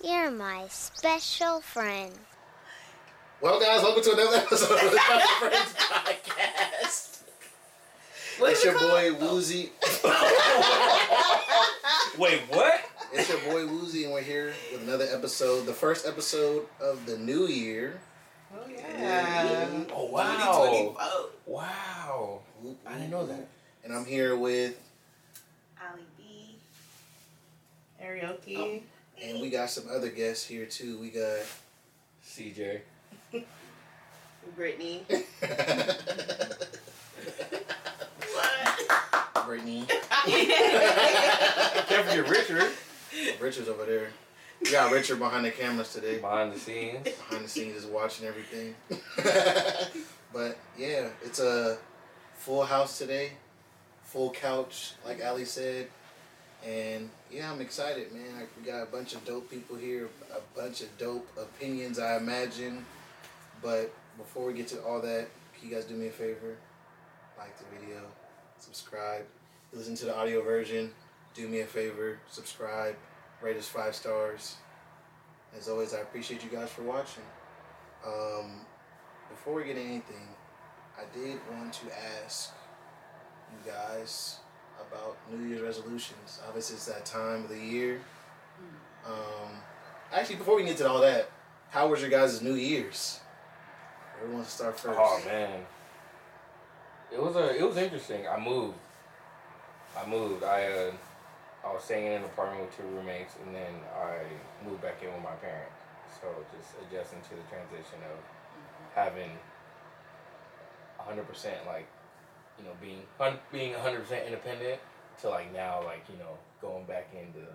You're my special friend. Well, guys, welcome to another episode of the Special Friends Podcast. it's your boy Wuzi. Wait, what? It's your boy Wuzi, and we're here with another episode, the first episode of the new year. Oh yeah. Oh wow! Wow! I didn't know that. And I'm here with, Ali B. Karaoke. Oh. And we got some other guests here too. We got. CJ. Brittany. Brittany. Can't forget Richard. Richard's over there. We got Richard behind the cameras today. Behind the scenes. Behind the scenes, just watching everything. but yeah, it's a full house today. Full couch, like Ali said. And yeah, I'm excited, man. Like, we got a bunch of dope people here, a bunch of dope opinions, I imagine. But before we get to all that, can you guys do me a favor? Like the video, subscribe, listen to the audio version. Do me a favor, subscribe, rate us five stars. As always, I appreciate you guys for watching. Um, before we get anything, I did want to ask you guys about New Year's resolutions. Obviously, it's that time of the year. Um, actually, before we get to all that, how was your guys' New Year's? Who wants to start first? Oh man. It was a. It was interesting. I moved. I moved. I uh, I was staying in an apartment with two roommates, and then I moved back in with my parents. So just adjusting to the transition of having hundred percent like, you know, being being hundred percent independent to like now like you know going back into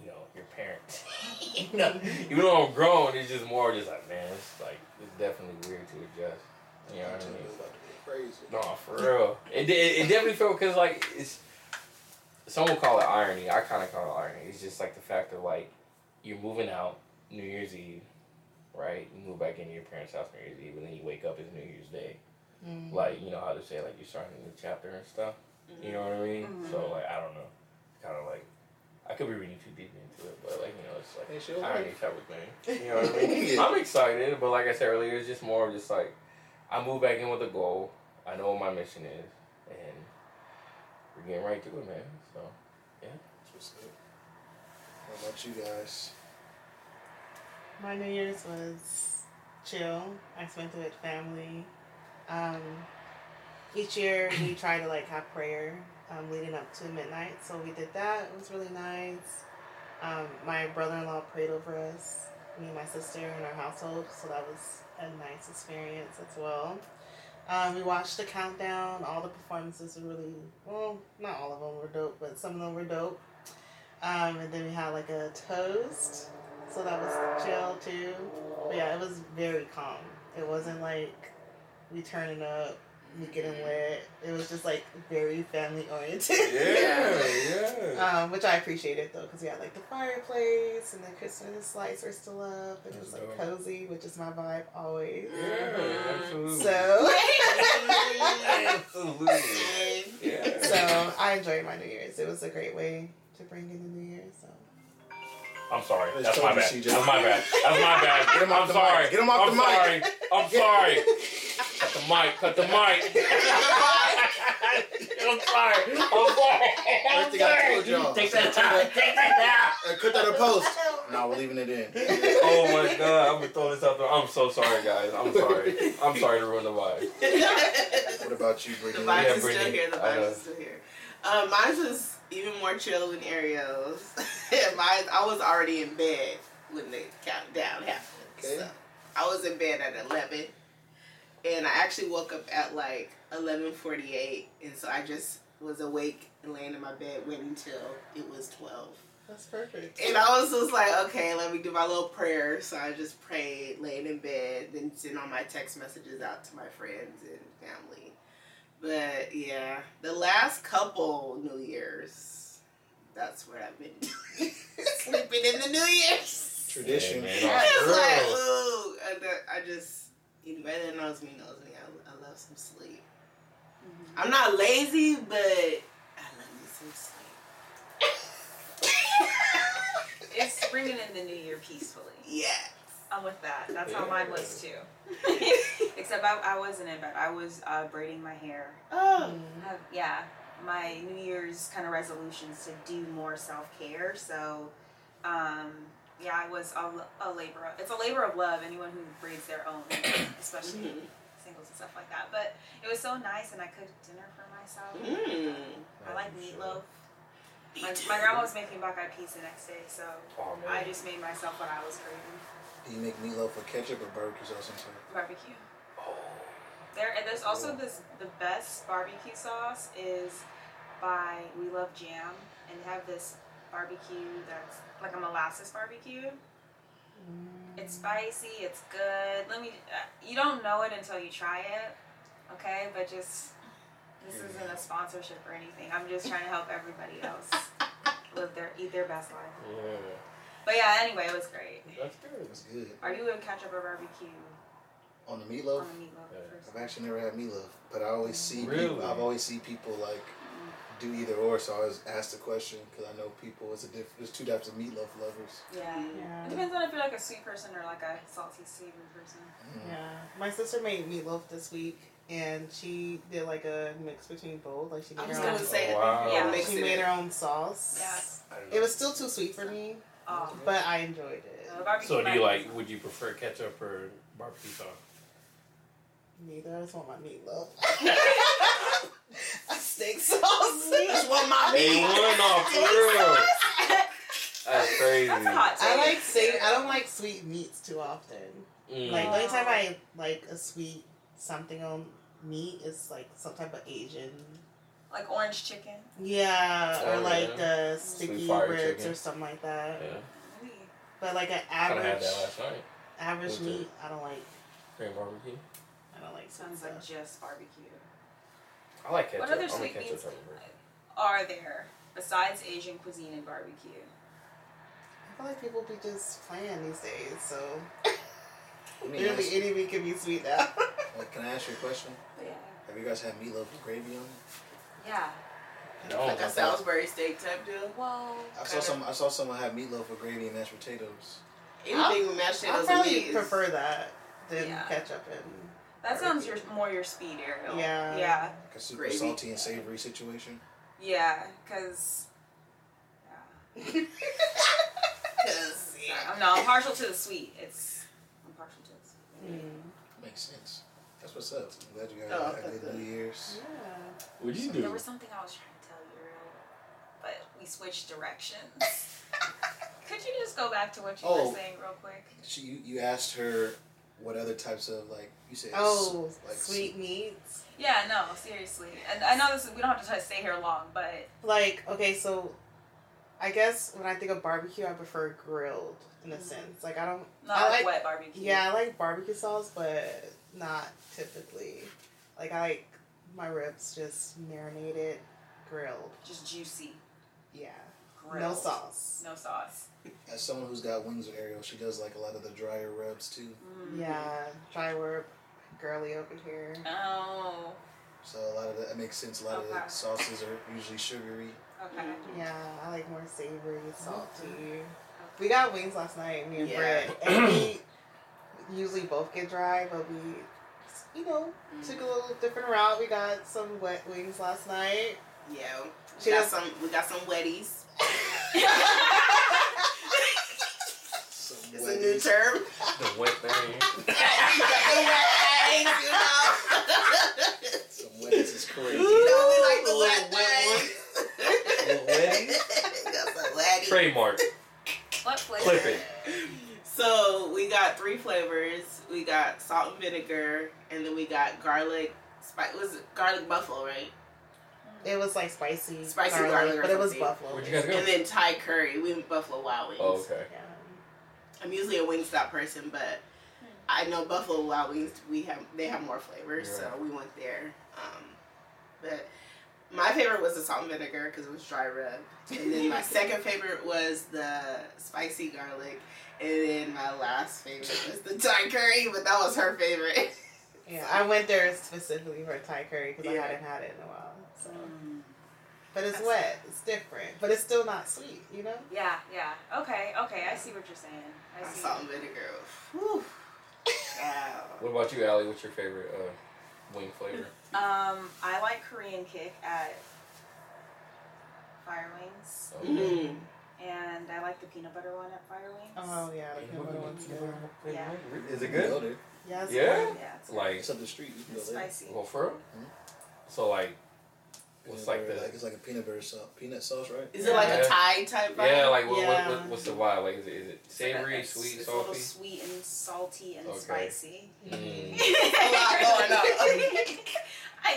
you know your parents. you know, even though I'm grown, it's just more just like man, it's like it's definitely weird to adjust. You know what I mean? It's crazy. No, for real. It, it, it definitely felt because like it's. Some will call it irony. I kind of call it irony. It's just like the fact of like you're moving out New Year's Eve, right? You move back into your parents' house New Year's Eve, and then you wake up as New Year's Day. Mm. Like you know how to say like you're starting a new chapter and stuff. You know what I mean? So like I don't know. Kind of like I could be reading too deep into it, but like you know it's like Hey, she'll irony like- type of thing. You know what I mean? Yeah. I'm excited, but like I said earlier, it's just more of just like I move back in with a goal. I know what my mission is, and we're getting right to it, man. So yeah. That's what's up. What about you guys? My New Year's was chill. I spent it with family. Um, each year we try to like have prayer um, leading up to midnight, so we did that. It was really nice. Um, my brother-in-law prayed over us, me and my sister in our household, so that was a nice experience as well. Um, we watched the countdown. All the performances were really well, not all of them were dope, but some of them were dope. Um, and then we had like a toast, so that was chill too. But yeah, it was very calm. It wasn't like we turning up, we getting lit. It was just like very family oriented. yeah. Um, which I appreciated though, because we had like the fireplace and the Christmas lights were still up, and it was like cozy, which is my vibe always. yeah, absolutely. So, absolutely. Yeah. so I enjoyed my New Year's. It was a great way to bring in the New Year. So, I'm sorry. I That's my you, bad. CJ. That's my bad. That's my bad. Get him off I'm the sorry. mic. Get him off I'm the mic. sorry. I'm sorry. Cut the mic. Cut the mic. I'm sorry. I'm sorry. First thing I told y'all. Take that out. Take that out. Uh, cut that in post. No, we're leaving it in. Oh my god, I'm gonna throw this out there. I'm so sorry, guys. I'm sorry. I'm sorry to ruin the vibe. What about you, The Brittany? vibes Yeah, is still here. The I vibes know. is still here. Um, mine was even more chill than Ariel's. mine, I was already in bed when the countdown happened. Okay. So I was in bed at eleven, and I actually woke up at like eleven forty eight, and so I just was awake and laying in my bed waiting till it was twelve. that's perfect. And I was just like, okay, let me do my little prayer. So I just prayed, laying in bed, then sent all my text messages out to my friends and family. But yeah, the last couple New Year's, that's what I've been doing. Sleeping in the New Year's. Tradition. Yeah, It's man. like, Girl. ooh, I, I just, anybody that knows me knows me. I, I love some sleep. Mm-hmm. I'm not lazy, but I love me some sleep. it's bringing in the new year peacefully. Yeah. I'm with that. That's how Yeah. mine was too. Except I, I wasn't in bed. I was uh, braiding my hair. Oh. I have, yeah, my New Year's kind of resolutions to do more self care. So, um, yeah, I was a, a labor. It's a labor of love. Anyone who braids their own, especially Mhm. singles and stuff like that. But it was so nice, and I cooked dinner for myself. Mm. I like meatloaf. My, my grandma was making bok peas the next day, so Oh. I just made myself what I was craving: Do you make meatloaf with ketchup or barbecue sauce on top? barbecue. Oh. There and there's also this the best barbecue sauce is by We Love Jam and they have this barbecue that's like a molasses barbecue. It's spicy, it's good. Let me uh, you don't know it until you try it. Okay? But just this isn't a sponsorship or anything. I'm just trying to help everybody else live their eat their best life. Yeah. But yeah, anyway, it was great. That's good. That's good. Are you a ketchup or barbecue On the meatloaf, on the meatloaf Yeah. first? I've actually never had meatloaf, but I always see Really? people. I've always see people like do either or. So I always ask the question because I know people. It's a diff- There's two types of meatloaf lovers. Yeah. yeah. It depends on if you're like a sweet person or like a salty, savory person. Mm. Yeah. My sister made meatloaf this week, and she did like a mix between both. Like she I made was her gonna own. say Oh, wow. Yeah. She made her own sauce. Yeah. It was still too sweet for me, Oh. but I enjoyed it. Uh, So do you like? Would you prefer ketchup or barbecue sauce? Neither. I just want my meatloaf. a steak sauce. I Just want my Hey, meat. one off for real. That's crazy. That's hot. I like steak. I don't like sweet meats too often. Mm. Like the only time I like a sweet something on meat is like some type of Asian. Like orange chicken. Yeah, Oh, or like yeah. the sticky ribs chicken. or something like that. yeah, But like an kind of had average that last night. average Okay. meat, I don't like. Cream barbecue. I don't like Sounds sweet like just barbecue. I like ketchup. What other I'm sweet ketchup meats type are there besides Asian cuisine and barbecue? I feel like people be just playing these days, so Let ask, literally any meat can be sweet now. like, can I ask you a question? Yeah. Have you guys had meatloaf with gravy on it? Yeah. No. Like a Salisbury steak type deal. Well. I saw some. I saw someone have meatloaf with gravy and mashed potatoes. Anything with mashed I potatoes and probably meat is- prefer that than Yeah. ketchup and. That sounds your more your speed, Ariel. Yeah. Yeah. Like a super Gravy. salty and savory situation. Yeah. Cause. Yeah. 'Cause, yeah. I'm no. I'm partial to the sweet. It's. I'm partial to the sweet. Mm. Makes sense. That's what's up. I'm glad you guys Oh, had a good New Year's. Yeah. What'd you do? There was something I was trying to tell you, Ariel, but we switched directions. Could you just go back to what you Oh. were saying real quick? She, you, you asked her what other types of like you said. Oh, s- like sweet meats. Yeah, no, seriously. And I know this is, we don't have to try to stay here long, but Like, okay, so I guess when I think of barbecue, I prefer grilled in a Mhm. sense. Like, I don't. not I like, like. wet barbecue. Yeah, I like barbecue sauce, but not typically. Like, I like my ribs just marinated, grilled. Just juicy. Yeah. Grilled. No sauce. No sauce. As someone who's got wings with Ariel, she does like a lot of the drier rubs too. Mm. Yeah. Dry rib, girly over here. Oh. So a lot of that, that makes sense. A lot of the sauces are usually sugary. Okay. Yeah, I like more savory, salty. We got wings last night, me and Yeah. Brett, and we usually both get dry, but we, you know, took a mm. little different route. We got some wet wings last night. Yeah. We She got does- some. We got some wetties. Some It's a new term. The wet thing. we got the wet things, you know. Some wet is crazy. You know we like the wet Little wet things. Wetties? got some wetties. Trademark. What flavor? Clip it. So we got three flavors. We got salt and vinegar, and then we got garlic. Spice was it garlic buffalo, right? It was like spicy, Spicy garlic, garlic but it was buffalo. Where'd you guys go? And then Thai curry. We went Buffalo Wild Wings. Oh, okay. Yeah. I'm usually a Wingstop person, but I know Buffalo Wild Wings. We have they have more flavors, so we went there. Um, but my favorite was the salt and vinegar because it was dry rub, and then my second favorite was the spicy garlic, and then my last favorite was the Thai curry, but that was her favorite. Yeah, I went there specifically for Thai curry because Yeah. I hadn't had it in a while. So Mm. but it's That's- wet. It's different, but it's still not sweet. You know. Yeah, yeah. Okay, okay. I see what you're saying. I see. Salt and vinegar. Whew. Wow. What about you, Allie? What's your favorite uh, wing flavor? Um, I like Korean kick at Fire Wings, Okay. Mm. And I like the peanut butter one at Fire Wings. Oh yeah, the peanut butter one's good. Yeah. Is it good? go there. Yeah. it's Yeah? good. Yeah, it's Like, It's up the street. You it's go there. spicy. well, for real? Mhm. So like, what's Peanut like butter, the like it's like a peanut butter sauce, peanut sauce, right? Is it like Yeah. a Thai type vibe? yeah, like what, Yeah. what, what what's the vibe? Like is it, is it It's like a- savory, it's- sweet, it's a little salty? sweet and salty and Okay. spicy. Mm. a lot going on.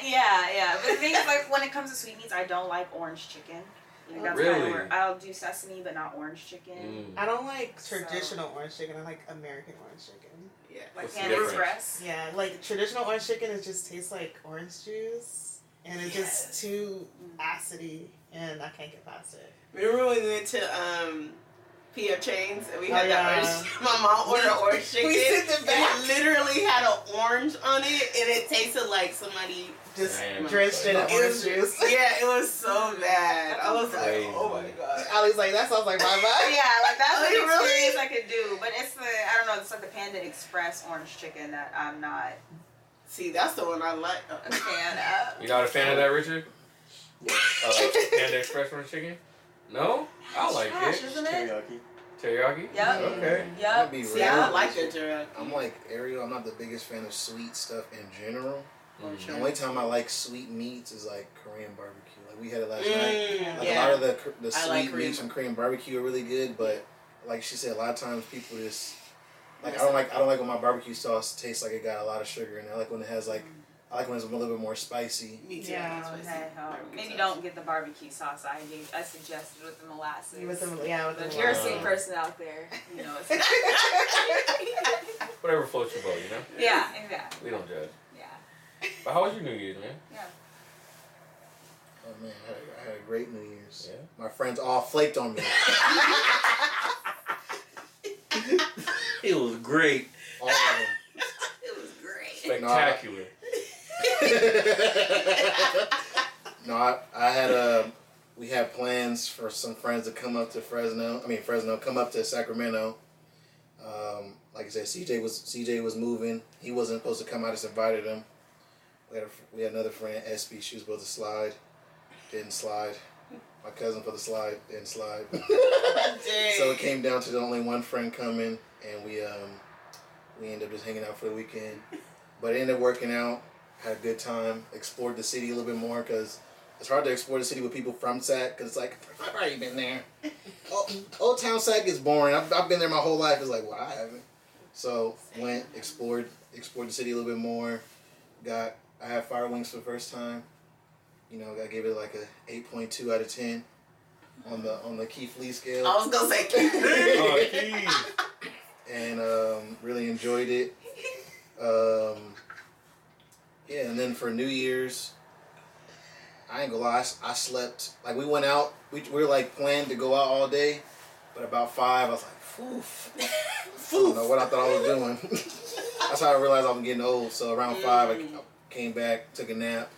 Yeah, yeah. But the thing is, like, when it comes to sweet meats, I don't like orange chicken. Like, that's Really? kind of where I'll do sesame, but not orange chicken. Mm. I don't like So- traditional orange chicken. I like American orange chicken. Yeah. Like What's the Panda? Express. Yeah, like traditional orange chicken, it just tastes like orange juice, and it's Yes. just too Mm. acidy, and I can't get past it. Remember when we went to um, PF Chang's and we had Oh, that yeah. orange? My mom ordered orange chicken. We sent it and back. it literally had an orange on it, and it tasted like somebody. Just Damn. drenched in It It orange juice. yeah, it was so bad. I was like, oh my god. Ali's like, that sounds like my vibe. Yeah, like that's Oh, an you really? experience I could do. But it's the I don't know, it's like the Panda Express orange chicken that I'm not See, that's the one I like. a fan of. You're not a fan of that, Richard? Uh, Panda Express orange chicken? No, I like Gosh, it. isn't it? Teriyaki. Teriyaki. Yep. Okay. Yep. Be See, real. I like that teriyaki. I'm like Ariel. I'm not the biggest fan of sweet stuff in general. Mm. The only time I like sweet meats is like Korean barbecue. Like we had it last night. Mm, Like yeah. a lot of the the sweet like meats from Korean barbecue are really good, but like she said, a lot of times people just like I don't like I don't like when my barbecue sauce tastes like it got a lot of sugar in it. I like when it has like I like when it's a little bit more spicy. Me too. Yeah, That's what I Okay, said. um, Barbecue maybe sauce. don't get the barbecue sauce I gave, I suggested with the molasses. With the, yeah, with But if the you're a Uh, person out there, you know. It's Whatever floats your boat, you know. yeah, exactly. We don't judge. Yeah, But how was your New Year's, man? yeah. Oh man, I had, a- I had a great New Year's. Yeah. My friends all flaked on me. It was great. All of them. It was great. Spectacular. no, I, I had a. We had plans for some friends to come up to Fresno. I mean Fresno, come up to Sacramento. Um, like I said, CJ was CJ was moving. He wasn't supposed to come. I just invited him. We had a, we had another friend, SB. She was supposed to slide, didn't slide. My cousin for the slide didn't slide. so it came down to the only one friend coming, and we um we ended up just hanging out for the weekend. But it ended up working out. Had a good time. Explored the city a little bit more because it's hard to explore the city with people from Sac because it's like I've already been there. Old, Old Town Sac is boring. I've, I've been there my whole life. It's like well I haven't. So went explored explored the city a little bit more. Got I had Fire Wings for the first time. You know, I gave it like a eight point two out of ten on the on the Keith Lee scale I was gonna say, Oh, jeez. and um, really enjoyed it. Um, yeah, and then for New Year's, I ain't gonna lie, I, I slept. Like we went out, we, we were like planned to go out all day, but about five, I was like, "Foof." I don't know what I thought I was doing. That's how I realized I'm getting old. So around five, mm. I came back, took a nap,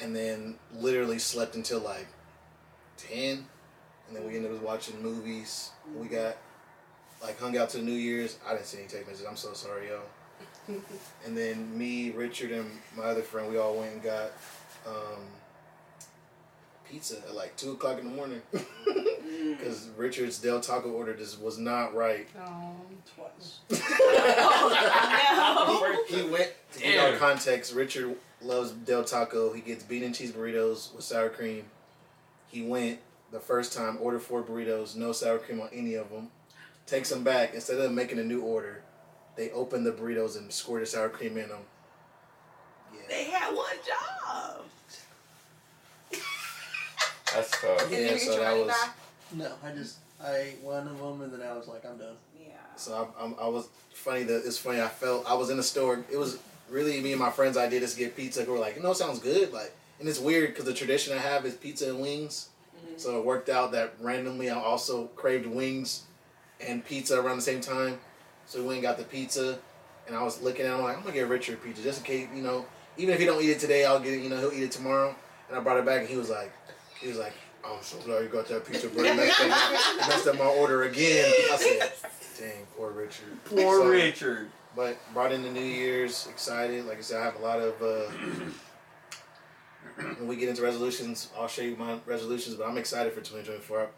and then literally slept until like ten. And then we ended up watching movies. We mm. got like hung out to New Year's. I didn't see any text messages. I'm so sorry, yo. and then me, Richard, and my other friend, we all went and got um, pizza at like two o'clock in the morning because Richard's Del Taco order just was not right. Oh. Twice. Oh, he went to give our context. Richard loves Del Taco. He gets bean and cheese burritos with sour cream. He went the first time, ordered four burritos, no sour cream on any of them. Takes them back instead of making a new order. They opened the burritos and squirted sour cream in them. Yeah, they had one job. That's tough. Did you yeah. So your that was back? No, I just I ate one of them and then I was like, I'm done. Yeah. so I, I'm, I was funny that it's funny. I felt I was in the store. It was really me and my friends. idea to get pizza. We were like, you know, it sounds good. Like, and it's weird because the tradition I have is pizza and wings. Mm-hmm. So it worked out that randomly I also craved wings and pizza around the same time. So we went and got the pizza, and I was looking at him like, I'm gonna get Richard pizza just in case, you know, even if he don't eat it today, I'll get it. You know, he'll eat it tomorrow. And I brought it back, and he was like, He was like, I'm so glad you got that pizza, it messed up, my- messed up my order again. I said, dang, poor Richard. Poor So- Richard. But brought in the New Year's, excited. Like I said, I have a lot of. Uh, when we get into resolutions, I'll show you my resolutions. But I'm excited for 2024.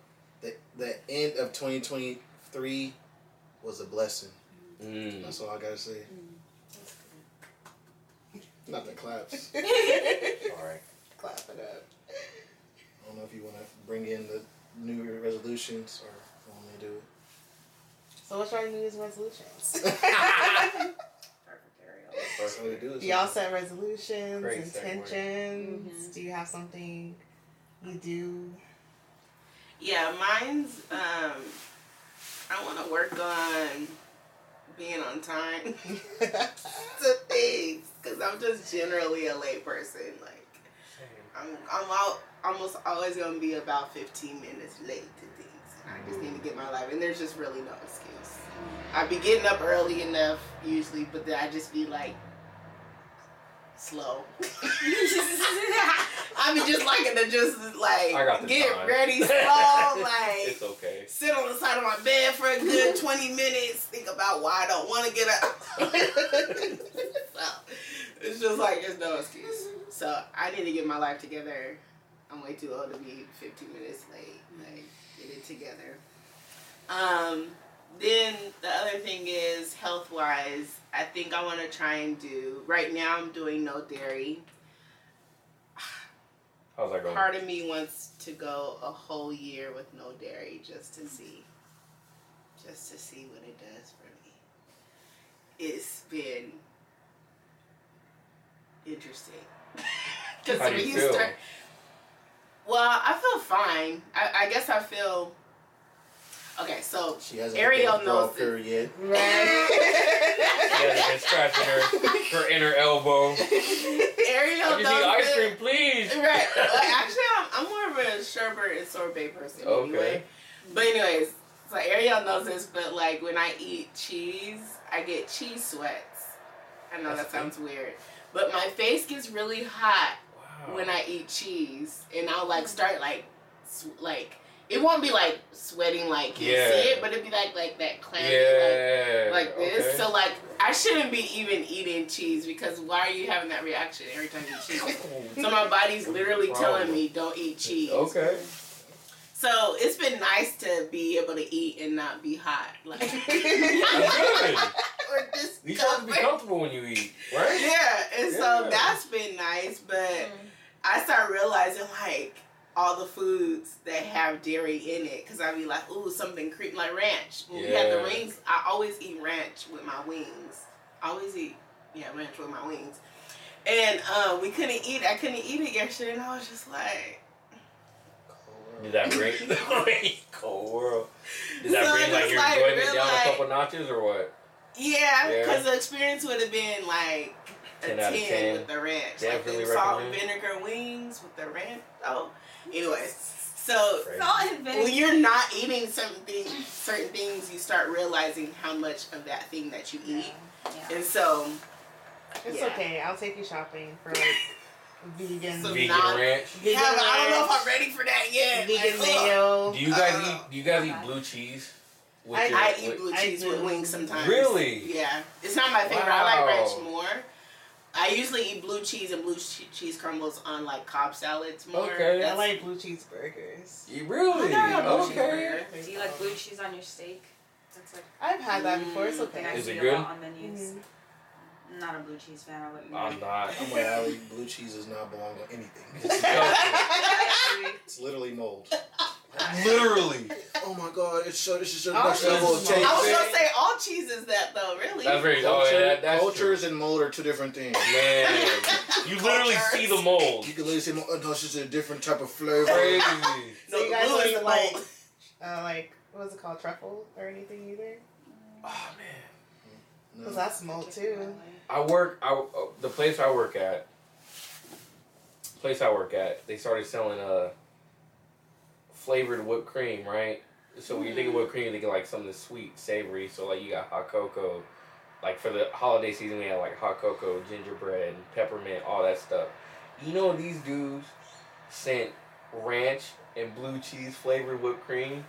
The the end of 2023 was a blessing. Mm. That's all I gotta say. Not the claps. All right. Clap it up. I don't know if you want to bring in the New Year resolutions or if want me to do it. So what's your New Year's resolutions? Perfect, Ariel. That's we do. Is Y'all set resolutions, Great segue. intentions. Mhm. Do you have something you do? Yeah, mine's um I want to work on being on time to things because I'm just generally a late person. Like I'm, I'm out, almost always gonna be about 15 minutes late to things. And I just need to mm. get my life, and there's just really no excuse. I'd be getting up early enough usually, but then I just be like slow. I be just liking to just like I got the get time. ready slow, like it's okay. sit on the side of my bed for a good 20 minutes, think about why I don't want to get up. so, it's just like, there's no excuse. So, I need to get my life together. I'm way too old to be 15 minutes late. Like, get it together. Um, then the other thing is health wise, I think I want to try and do, right now I'm doing no dairy. How's that going? Part of me wants to go a whole year with no dairy just to see, just to see what it does for me. It's been interesting. Because when you you start, well, I feel fine. I, I guess I feel. Okay, so She hasn't Ariel hit the knows period yet. She hasn't scratching her, her inner elbow. Ariel I just need knows ice it. cream, please. Right. Like, actually, I'm, I'm more of a sherbet and sorbet person. Okay. Anyway. But anyways, so Ariel knows this, but like when I eat cheese, I get cheese sweats. I know That's that sounds weird, but my face gets really hot Wow. when I eat cheese, and I'll like start like, sw- like it won't be like sweating like you Yeah. see it, but it'd be like like that clammy like yeah. like this. okay. So like I shouldn't be even eating cheese because why are you having that reaction every time you eat cheese? So my body's literally telling me don't eat cheese. Okay. So it's been nice to be able to eat and not be hot. Like That's good. or just You supposed to be comfortable when you eat, right? Yeah, and Yeah. so that's been nice, but mm. I start realizing like all the foods that have dairy in it because I'd be like, ooh, something creep like ranch. When we have the Yeah. wings, I always eat ranch with my wings. I always eat yeah ranch with my wings. And uh, we couldn't eat. I couldn't eat it yesterday, and I was just like, Did that bring cold world? Did that So bring like your like enjoyment real down like- a couple notches or what? yeah, Yeah. because the experience would have been like a 10 ten, out of 10. with the ranch, Definitely like the salt and vinegar wings with the ranch. Oh, anyways, so Crazy. Salt and vinegar. when you're not eating certain things, certain things, you start realizing how much of that thing that you eat, Yeah. and so It's Yeah. okay. I'll take you shopping for like vegan, So Vegan not- ranch. vegan yeah, but I don't know if I'm ready for that yet. vegan Like, mayo. Do you guys Uh, eat? Do you guys eat blue cheese? With I- your- I eat blue I cheese with wings sometimes. Really? Yeah, it's not my favorite. I like ranch more. I usually eat blue cheese and blue che- cheese crumbles on like Cobb salads more. Okay. I like blue cheeseburgers. You really? I never Okay. cheeseburger. Do you like blue cheese on your steak? That's like I've had that before. It's something I okay. Is see it a good? lot on menus. Mhm. I'm not a blue cheese fan. I'll let you know. I'm not. I'm like, Ali, blue cheese does not belong on anything. It's, it's literally mold. Literally. Oh my god, it's so this is so Oh, much level of cheese taste. I was gonna say all cheese is that though, really. That's very. Oh Culture, yeah, that's cultures true. and mold are two different things. Man, you literally Cultures. see the mold. You can literally say, oh, no, it's just a different type of flavor. Crazy. So No, you guys blue like is like, mold. uh, like what was it called, truffle or anything either? Oh man. Cause No. that's mold too. I work. I uh, the place I work at. Place I work at, they started selling uh flavored whipped cream, right? So when you think of whipped cream, you think of like something sweet, savory. So like you got hot cocoa. Like for the holiday season, we had like hot cocoa, gingerbread, peppermint, all that stuff. You know these dudes sent ranch and blue cheese flavored whipped cream.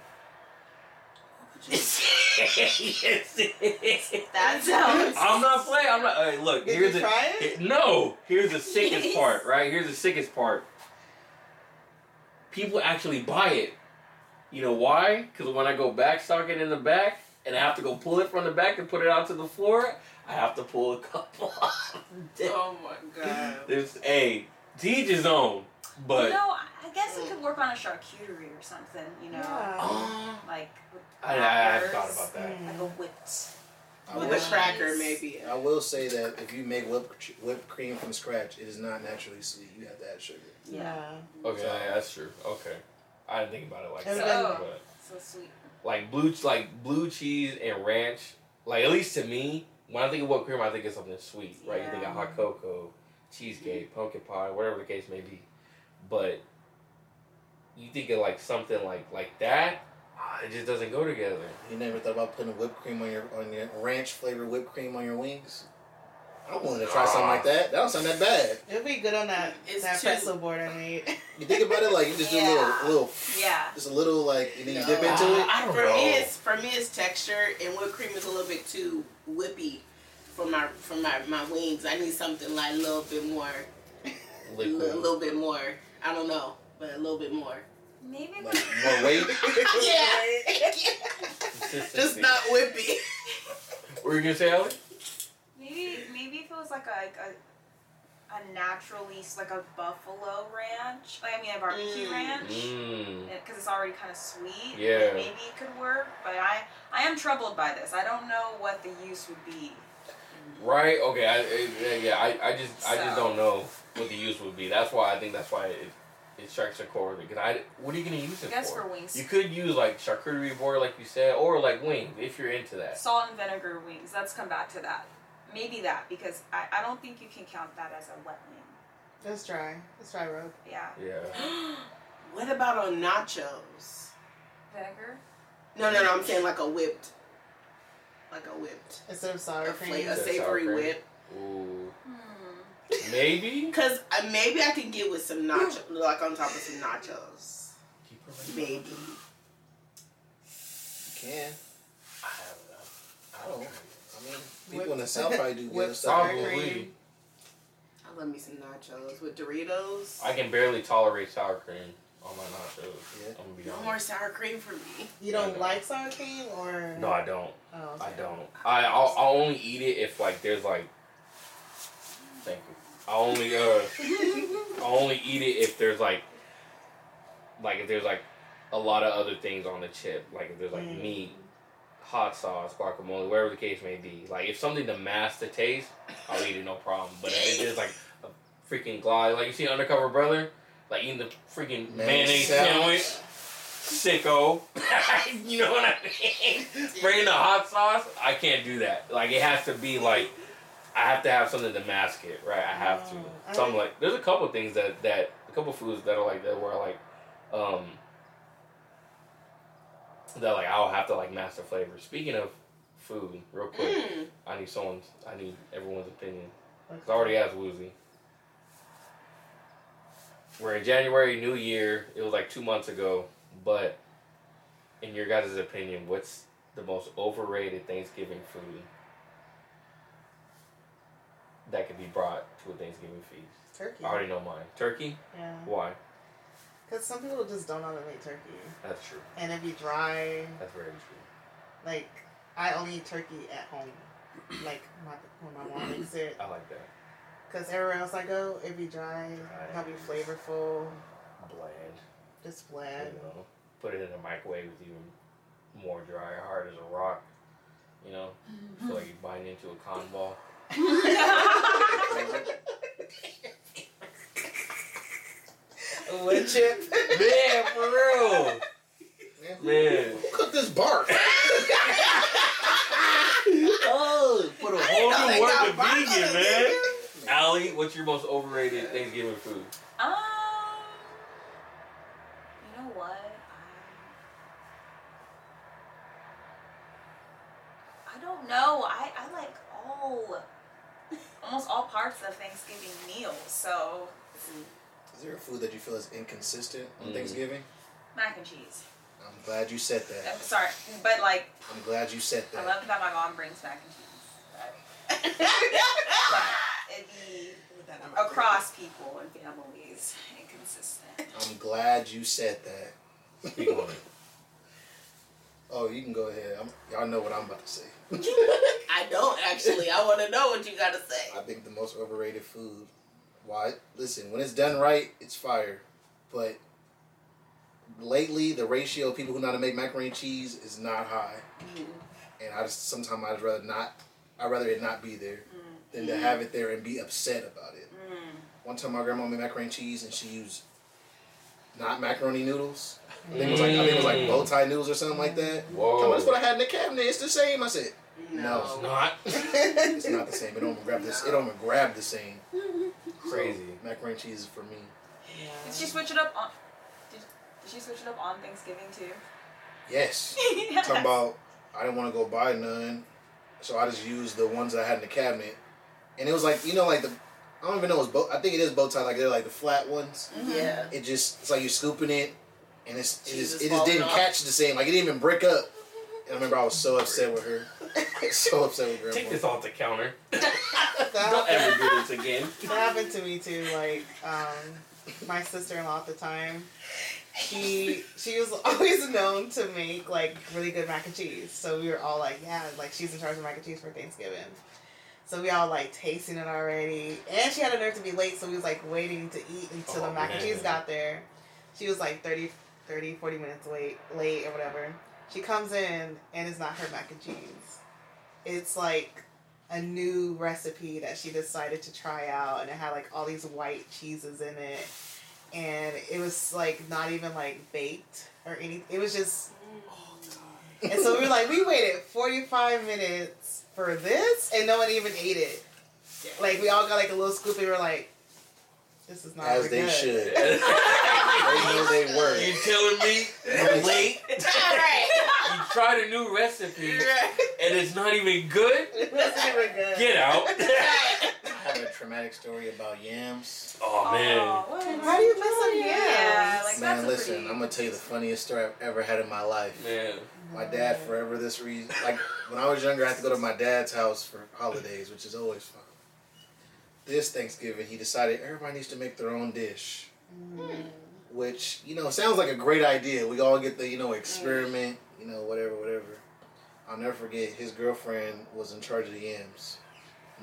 That sounds. I'm not playing. I'm not. Hey, look, Did here's you the try it? he- no. Here's the sickest part. Right here's the sickest part. People actually buy it. You know why? Because when I go back stock it in the back, and I have to go pull it from the back and put it out to the floor, I have to pull a couple. off. Oh my god. There's a to each his own, but you know, I I guess it could work on a charcuterie or something. You know, Yeah. Like I, I, I crackers, thought about that. Mm. Like a whipped. I With will, a cracker, maybe. I will say that if you make whipped whipped cream from scratch, it is not naturally sweet. You have to add sugar. Yeah. Okay, yeah, that's true. Okay, I didn't think about it like And that. then- but oh, So sweet. like blue, like blue cheese and ranch. Like at least to me, when I think of whipped cream, I think of something sweet, right? You think of hot cocoa, cheesecake, pumpkin pie, whatever the case may be. But you think of like something like like that, Ah, it just doesn't go together. You never thought about putting whipped cream on your on your ranch flavored whipped cream on your wings? I wanted to try something like that. That don't sound that bad. It would be good on that It's that too- pretzel board I made. You think about it like you just do a Yeah. little, little, Yeah. just a little like, and then you No. dip into it. I don't for know. me, it's for me, it's texture, and whipped cream is a little bit too whippy for my for my, my wings. I need something like a little bit more, a little bit more. I don't know, but a little bit more. Maybe Like when more weight. yeah, Consistency. just not whippy. What were you gonna say, Ellie? maybe maybe if it was like a like a, a naturally like a buffalo ranch. Like I mean a barbecue Mm. ranch. Mm. because it's already kind of sweet. Yeah. Maybe it could work, but I I am troubled by this. I don't know what the use would be. Right. Okay. I, I- yeah. I, I just I just don't know what the use would be. That's why I think that's why it it strikes a chord. Because I what are you gonna use I it guess for? for wings, You could use like charcuterie board, like you said, or like wings if you're into that. salt and vinegar wings. Let's come back to that. Maybe that because I, I don't think you can count that as a wet wing. Let's try. Let's try rogue. Yeah, Yeah. what about on nachos? vinegar. No, no, no. I'm saying like a whipped, like a whipped, Instead of sour a, cream. fla- a Is that savory sour cream? whip. Ooh. Maybe. Cause uh, maybe I can get with some nachos, like on top of some nachos. Keep Maybe. You can. I don't know. I don't. I mean, people Whip- in the south probably do good whip stuff. sour Probably. cream. I love me some nachos with Doritos. I can barely tolerate sour cream on my nachos. Yeah. I'm gonna be no honest. more sour cream for me. You don't I know. like sour cream or No, I don't. Oh, I don't. I I'll, I'll only eat it if like there's like. Thank you. I only uh I only eat it if there's like. Like if there's like, a lot of other things on the chip. Like if there's like Mm. meat, hot sauce, guacamole, whatever the case may be. Like if something to mask the taste, I'll eat it no problem. But if it's like a freaking glide, like you see Undercover Brother, like eating the freaking mayonnaise sandwich. Sicko, you know what I mean? Spraying the hot sauce, I can't do that. Like it has to be like, I have to have something to mask it, right? I have to. Oh, So I'm like- like, there's a couple things that that a couple foods that are like that where like, um, that like I'll have to like master flavor. Speaking of food, real quick, Mm. I need someone's, I need everyone's opinion. Cause I already asked Wuzi. We're in January, New Year. It was like two months ago, but in your guys' opinion, what's the most overrated Thanksgiving food that could be brought to a Thanksgiving feast? turkey. I already know mine. Turkey. Yeah. Why? Because some people just don't know how to make turkey, That's true. and it'd be dry. That's very true. Like I only eat turkey at home, like my, when my mom makes it. I like that. Cause everywhere else I go, it'd be dry, Dry. not be flavorful, Bland. just bland. You know, put it in the microwave with even more dry, hard as a rock. You know, so like you're biting into a cotton ball. Wood chip. Man, for real. Man. Who cooked this bark? Oh, put a whole know they new word to vegan, man. nigga. Allie, what's your most overrated Thanksgiving food? Um, you know what? I, I don't know. I, I like all, almost all parts of Thanksgiving meals. So Is Is there a food that you feel is inconsistent on Mm. Thanksgiving? Mac and cheese. I'm glad you said that. I'm that. sorry, but like I'm glad you said that. I love that my mom brings mac and cheese. But it'd be across people and families inconsistent. I'm glad you said that. Speak on it. Oh, you can go ahead. I'm, y'all know what I'm about to say. I don't actually. I want to know what you got to say. I think the most overrated food. Why? Listen, when it's done right, it's fire. But lately, the ratio of people who know how to make macaroni and cheese is not high. Mm-hmm. And I just sometimes I'd rather not. I'd rather it not be there mm. than to mm-hmm. have it there and be upset about it. Mm. One time, my grandma made macaroni and cheese, and she used not macaroni noodles. I think it was like I think it was like mm. bow tie noodles or something like that. Whoa. Come on, that's what I had in the cabinet. It's the same. I said, No. It's not it's not the same. It don't grab this. It don't grab the same. crazy. So, macaroni and cheese is for me. Yeah. Did she switch it up on? Did, did she switch it up on Thanksgiving too? Yes. yes. Talking about I didn't want to go buy none, so I just used the ones I had in the cabinet, and it was like you know like the I don't even know it's bow. I think it is bow tie like they're like the flat ones. Yeah. It just it's like you're scooping it, and it's it Cheese just it just didn't off. catch the same. Like it didn't even brick up. And I remember I was so upset with her. so upset with grandma. Take this off the counter. That Don't ever do this again. that happened to me too. Like, um, my sister in law at the time, she she was always known to make like really good mac and cheese. So we were all like, yeah, like she's in charge of mac and cheese for Thanksgiving. So we all like tasting it already, and she had a nerve to be late, so we was like waiting to eat until Oh, the mac and cheese got there. She was like 30, 30, 40 minutes late, late or whatever. She comes in and it's not her mac and cheese. It's like a new recipe that she decided to try out, and it had like all these white cheeses in it, and it was like not even like baked or anything. It was just, oh, and so we were like, we waited forty five minutes for this, and no one even ate it. Like we all got like a little scoop, and we are like, this is not As they good. should. They know they were. You telling me you late? Right. You tried a new recipe and it's not even good? It wasn't even good. Get out. I have a traumatic story about yams. Oh man. Oh, what? How do you miss a Yeah, yams? like Man, listen, pretty- I'm gonna tell you the funniest story I've ever had in my life. Man. My dad, forever this reason. Like when I was younger, I had to go to my dad's house for holidays, which is always fun. This Thanksgiving, he decided everybody needs to make their own dish, which you know sounds like a great idea. We all get the you know experiment, you know whatever, whatever. I'll never forget his girlfriend was in charge of the yams.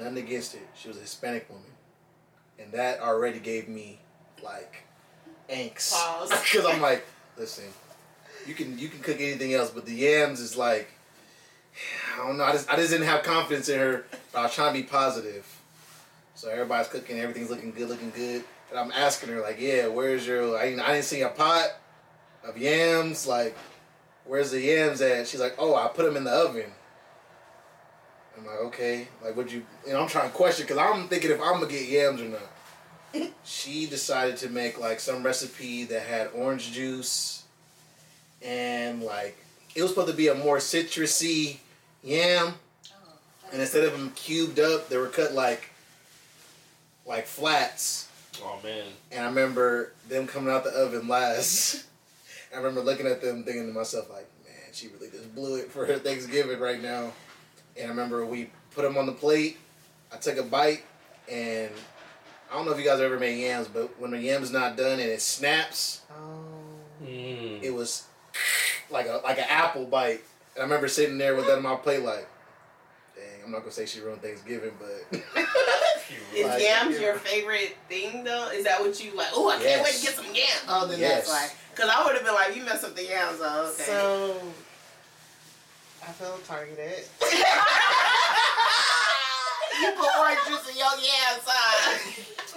Nothing against it. She was a Hispanic woman, and that already gave me like angst because I'm like, listen, you can you can cook anything else, but the yams is like, I don't know. I just I just didn't have confidence in her. But I was trying to be positive. So everybody's cooking, everything's looking good, looking good. And I'm asking her like, yeah, where's your? I didn't, I didn't see a pot of yams. Like, where's the yams at? She's like, oh, I put them in the oven. I'm like, okay. Like, would you? You know, I'm trying to question because I'm thinking if I'm gonna get yams or not. she decided to make like some recipe that had orange juice and like it was supposed to be a more citrusy yam oh. and instead of them cubed up they were cut like like flats Oh man. and i remember them coming out the oven last i remember looking at them thinking to myself like man she really just blew it for her thanksgiving right now and i remember we put them on the plate i took a bite and i don't know if you guys ever made yams but when the yam's not done and it snaps Oh. Mm. it was like a like an apple bite. And I remember sitting there with that on my plate, like, dang, I'm not gonna say she ruined Thanksgiving, but Is Like- yams your favorite thing though? Is that what you like? Oh, I can't wait to get some yams. Oh, then Yes. that's why. Because I would have been like, you messed up the yams. Oh, okay. So I feel targeted. you put orange juice in your yams, huh?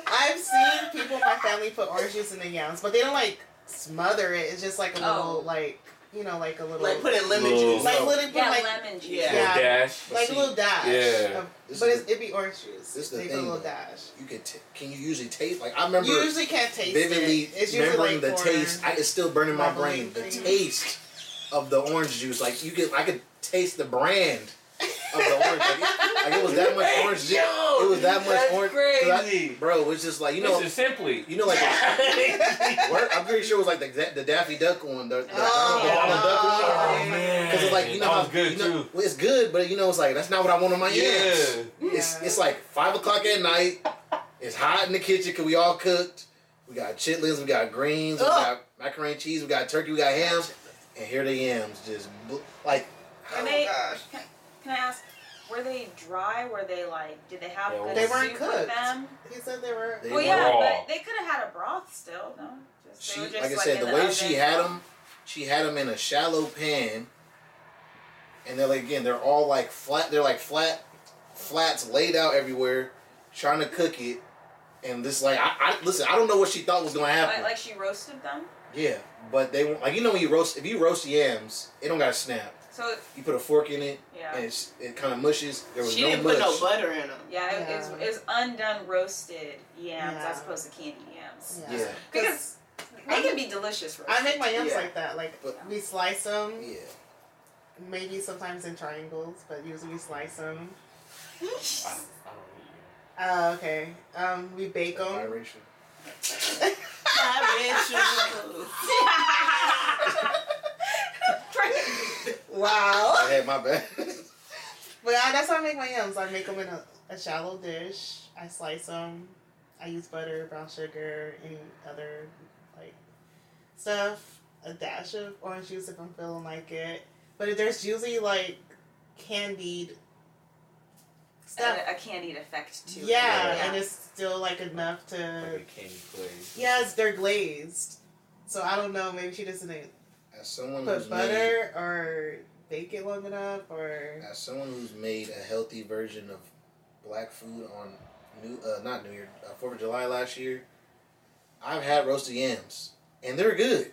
I've seen people in my family put orange juice in the yams, but they don't like smother it. It's just like a little, Oh. like you know, like a little, Like put in lemon Little- juice. like literally put Yeah, like lemon juice. Yeah. Little Yeah. dash. Like see, a little dash. Yeah. of- This but is it's, it'd be orange juice. this is the They put a thing. little though. dash. You can t- can you usually taste like I remember You usually can't taste vividly it. It's usually remembering like the for- taste. I, it's still burning my brain. bubbling The taste of the orange juice, like you could I could taste the brand of the orange. Like it, like it was that much orange. juice. Yo, it was that much orange. orange. 'cause I- crazy. bro, it's just like you know, this is simply. you know, like what, I'm pretty sure it was like the the Daffy Duck one, the, the, Oh, the Donald Duck one. Oh man, Because it's like you know that how was good you know, too. well, it's good, but you know it's like that's not what I want on my Yeah. yams. It's it's like five o'clock at night. It's hot in the kitchen because we all cooked. We got chitlins, we got greens, we got macaroni and cheese, we got turkey, we got ham, and here the yams just like Are Oh they? gosh. Can, can I ask? Were they dry? Were they like? Did they have Yeah, good They weren't cooked. with them? He said they were. They well, were yeah, raw. but they could have had a broth still. No, just, she just like I said in the way oven. she had them, she had them in a shallow pan, and they're like again they're all like flat. They're like flat flats laid out everywhere, trying to cook it. And this like I, I listen. I don't know what she thought was gonna happen. Like, like she roasted them. Yeah, but they won't like you know when you roast if you roast yams, it don't gotta snap. So You put a fork in it yeah, and it's, it kind of mushes. There was She no didn't mush. put no butter in them. yeah, it, it, Yeah. it was undone roasted yams Yeah. as opposed to candy yams. Yeah. Yeah, Because they can be delicious roasted. I make my yams Yeah. like that. Like But- we slice them, yeah. maybe sometimes in triangles, but usually we slice them. I, I don't eat Oh, okay. Um, we bake them. Biracial. wow. I had my bad. But yeah, that's how I make my yams. I make them in a, a shallow dish. I slice them. I use butter, brown sugar, any other like stuff. A dash of orange juice if I'm feeling like it. But there's usually like candied stuff. a, a candied effect to yeah, it. and it's still like enough to. like a candy glaze. Yes, they're glazed. So I don't know. Maybe she just didn't As someone put who's made, butter or bake it long enough, or as someone who's made a healthy version of black food on New, uh, not New Year, uh, Fourth of July last year, I've had roasted yams and they're good.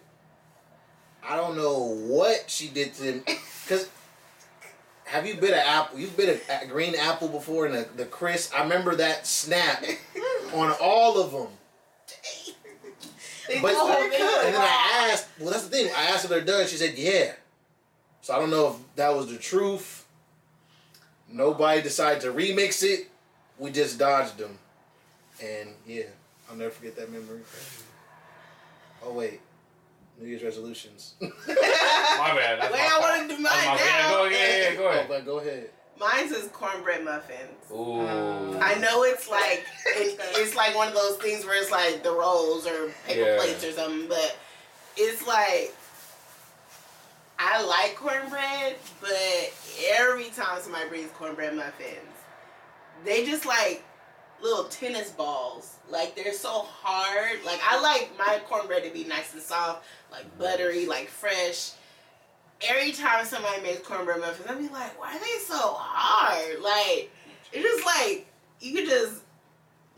I don't know what she did to them, cause. Have you bit an apple? You've bit a, a green apple before, and the, the crisp. I remember that snap on all of them. They But just weren't and good. then I asked. Well, that's the thing. I asked if they're done. She said, "Yeah." So I don't know if that was the truth. Nobody decided to remix it. We just dodged them, and yeah, I'll never forget that memory. Oh wait, New Year's resolutions. My bad. That's Wait, my I fault. wanna do mine my bad. now. Go, yeah, yeah, go oh, ahead. but go ahead. Mine's is cornbread muffins. Ooh. I know it's like it, it's like one of those things where it's like the rolls or paper Yeah. plates or something, but it's like I like cornbread, but every time somebody brings cornbread muffins, they just like little tennis balls. Like they're so hard. Like I like my cornbread to be nice and soft, like buttery, like fresh. Every time somebody makes cornbread muffins, I'll be like, why are they so hard? Like it's just like you could just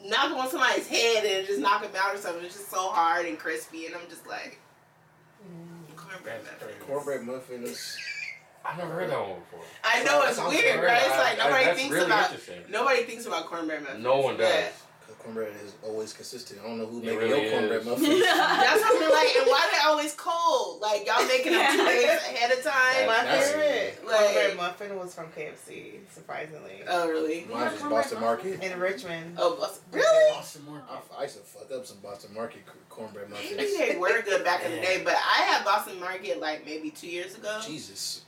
knock them on somebody's head and just knock them out or something. It's just so hard and crispy, and I'm just like mm. cornbread muffins. Cornbread muffins. I've never heard that one before. I know it's That weird, weird. right? It's like nobody that's thinks really about nobody thinks about cornbread muffins. No one does. But- Cause cornbread is always consistent. I don't know who It made really your cornbread is. muffins. That's what I'm like, and why they always cold? Like y'all making them two days ahead of time. My favorite Like- cornbread muffin was from KFC, surprisingly. Oh really? Mine was Boston Market. In Richmond. Oh bless- really? Boston Market. I, I used to fuck up some Boston Market c- cornbread Maybe muffins. they were good back in the day, but I had Boston Market like maybe two years ago, Jesus.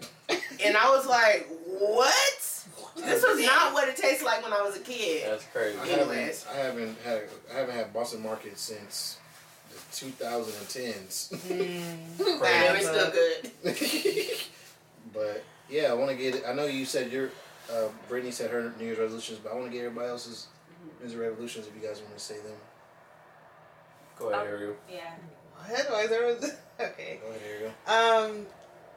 and I was like, "What? This was not what it tasted like when I was a kid." That's crazy. I haven't, I haven't had I haven't had Boston Market since the 2010s. Mm, But Crazy. they were still good. but yeah, I want to get. it. I know you said your uh, Brittany said her New Year's resolutions, but I want to get everybody else's New Year's resolutions if you guys want to say them. Go ahead, Ariel. Yeah. what? Why is there okay. Go ahead, Ariel. Um,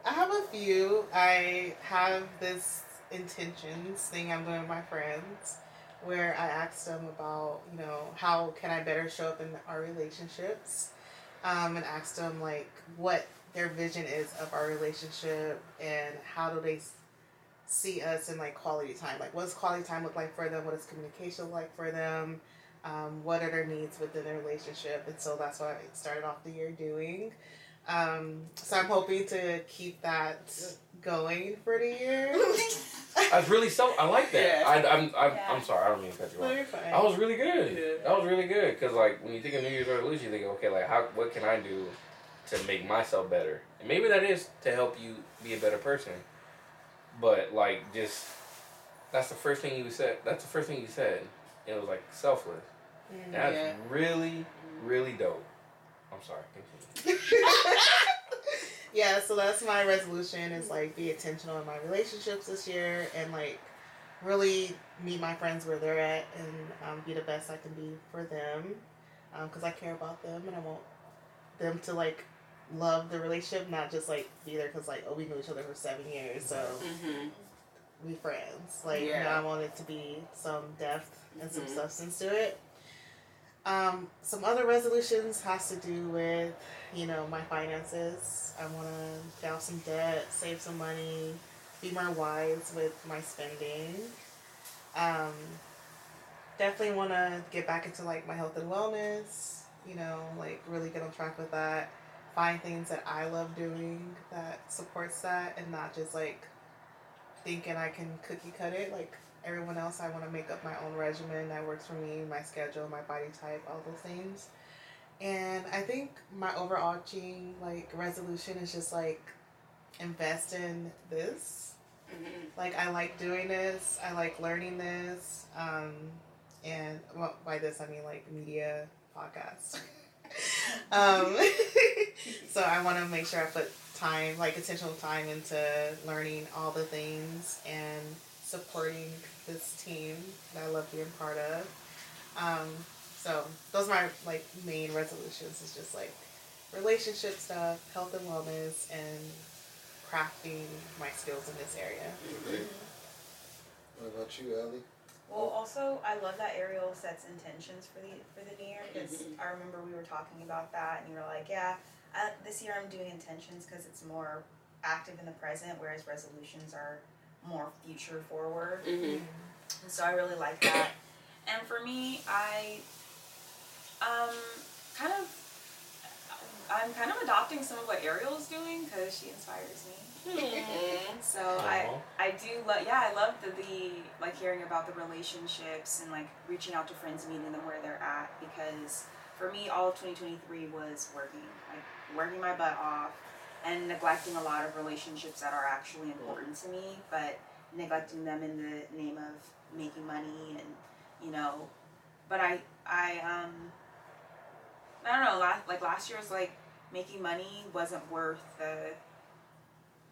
I have a few. I have this intentions thing I'm doing with my friends where I asked them about, you know, how can I better show up in our relationships? Um, and asked them like what their vision is of our relationship and how do they see us in like quality time? Like what does quality time look like for them? What does communication look like for them? Um, what are their needs within their relationship? And so that's what I started off the year doing. Um, so I'm hoping to keep that going for the year. I was really so. I like that. Yeah. I, I'm. I, Yeah. I'm sorry. I don't mean to cut you No, off. you're fine. I was really good. Yeah. That was really good because like when you think of New Year's resolution, you think, okay, like how what can I do to make myself better? And maybe that is to help you be a better person. But like just that's the first thing you said. That's the first thing you said. It was like selfless. Mm. That's Yeah. really really dope. I'm sorry. Yeah, so that's my resolution is like be intentional in my relationships this year and like really meet my friends where they're at and um, be the best I can be for them because I care about them and I want them to like love the relationship, not just like be there because like oh we knew each other for seven years, so Mhm. we friends. Like you know, I want it to be some depth and some Mhm. substance to it. Um, some other resolutions has to do with you know my finances. I want to pay off some debt, save some money, be more wise with my spending. Um, definitely want to get back into like my health and wellness. You know, like really get on track with that. Find things that I love doing that supports that, and not just like thinking I can cookie cut it like everyone else. I want to make up my own regimen that works for me, my schedule, my body type, all those things. And I think my overarching like resolution is just like invest in this. Mhm. Like I like doing this. I like learning this. Um, and well, by this I mean like media podcast. um, so I want to make sure I put time, like intentional time, into learning all the things and supporting this team that I love being part of. Um, so those are my like main resolutions. Is just like relationship stuff, health and wellness, and crafting my skills in this area. What about you, Allie? Well, also, I love that Ariel sets intentions for the for the new year because I remember we were talking about that, and you were like, "Yeah, uh, this year I'm doing intentions because it's more active in the present, whereas resolutions are more future forward." Mhm. And so I really like that. And for me, I um kind of I'm kind of adopting some of what Ariel's doing because she inspires me. Mhm. So I I do love yeah I love the, the like hearing about the relationships and like reaching out to friends meeting them where they're at because for me all of 2023 was working like working my butt off and neglecting a lot of relationships that are actually important to me but neglecting them in the name of making money and you know but I I um I don't know last like last year was like making money wasn't worth the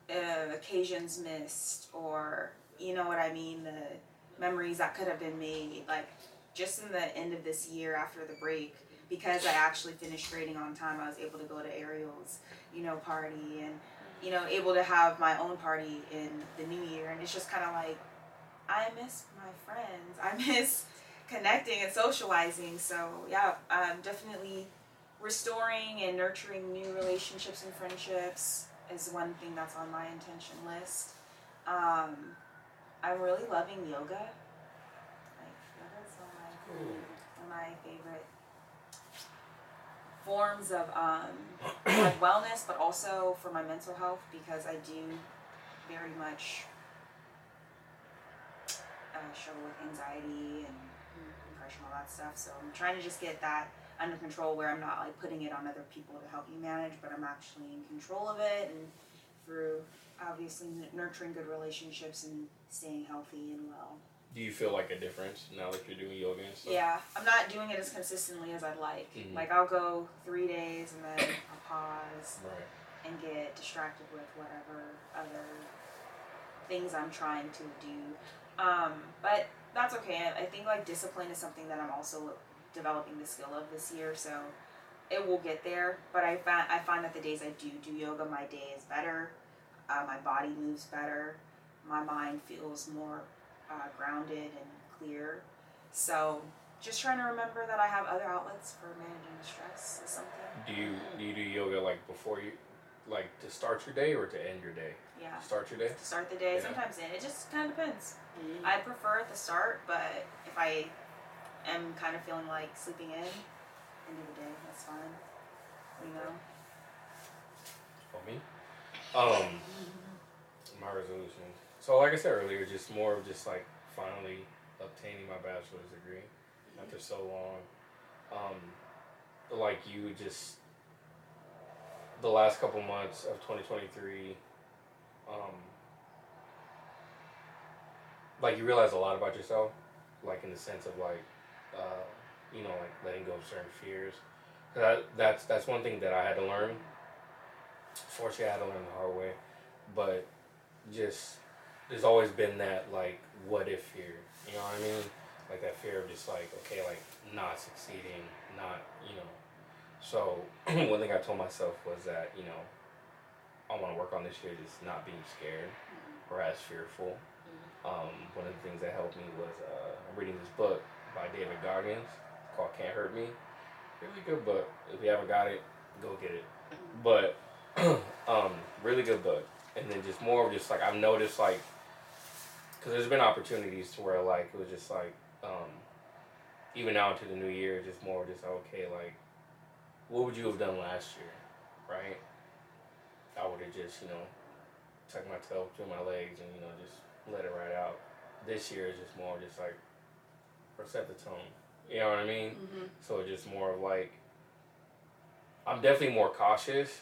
uh, occasions missed or you know what I mean the memories that could have been made like just in the end of this year after the break because I actually finished grading on time I was able to go to Ariel's you know party and you know able to have my own party in the new year and it's just kind of like I miss my friends I miss connecting and socializing so yeah um, definitely restoring and nurturing new relationships and friendships is one thing that's on my intention list. Um, I'm really loving yoga. Like yoga's one of my, one of my favorite forms of um, like wellness, but also for my mental health because I do very much uh, struggle with anxiety and depression, all that stuff. So I'm trying to just get that under control where I'm not like putting it on other people to help me manage, but I'm actually in control of it and through obviously n- nurturing good relationships and staying healthy and well. Do you feel like a difference now that you're doing yoga and stuff? Yeah, I'm not doing it as consistently as I'd like. Mhm. Like I'll go three days and then I'll pause Right. and get distracted with whatever other things I'm trying to do. Um, but that's okay. I I think like discipline is something that I'm also developing the skill of this year, so it will get there. But I find I find that the days I do do yoga, my day is better. Uh, my body moves better. My mind feels more uh, grounded and clear. So just trying to remember that I have other outlets for managing stress is something. Do you do you do yoga like before you, like to start your day or to end your day? Yeah. Start your day. to start the day. Yeah. Sometimes in. It just kind of depends. Mhm. I prefer at the start, but if I am kind of feeling like sleeping in, end of the day, that's fine. You know. For me, um, my resolution. So like I said earlier, just more of just like finally obtaining my bachelor's degree after so long. Um, like you just the last couple months of 2023 um, like you realize a lot about yourself like in the sense of like uh, you know like letting go of certain fears. That, that's that's one thing that i had to learn. Fortunately i had to learn the hard way. But just there's always been that like what if fear you know what i mean like that fear of just like okay like not succeeding not you know so one thing I told myself was that you know I want to work on this year just not being scared or as fearful. Um, one of the things that helped me was uh, I'm reading this book by David Goggins called Can't Hurt Me. Really good book. If you haven't got it, go get it. But um, really good book. And then just more of just like I've noticed like because there's been opportunities to where like it was just like um, even now into the new year, just more just okay like what would you have done last year, right? I would have just, you know, tucked my tail between my legs and, you know, just let it ride out. This year is just more just like, set the tone. You know what I mean? Mm-hmm. So it's just more of like, I'm definitely more cautious.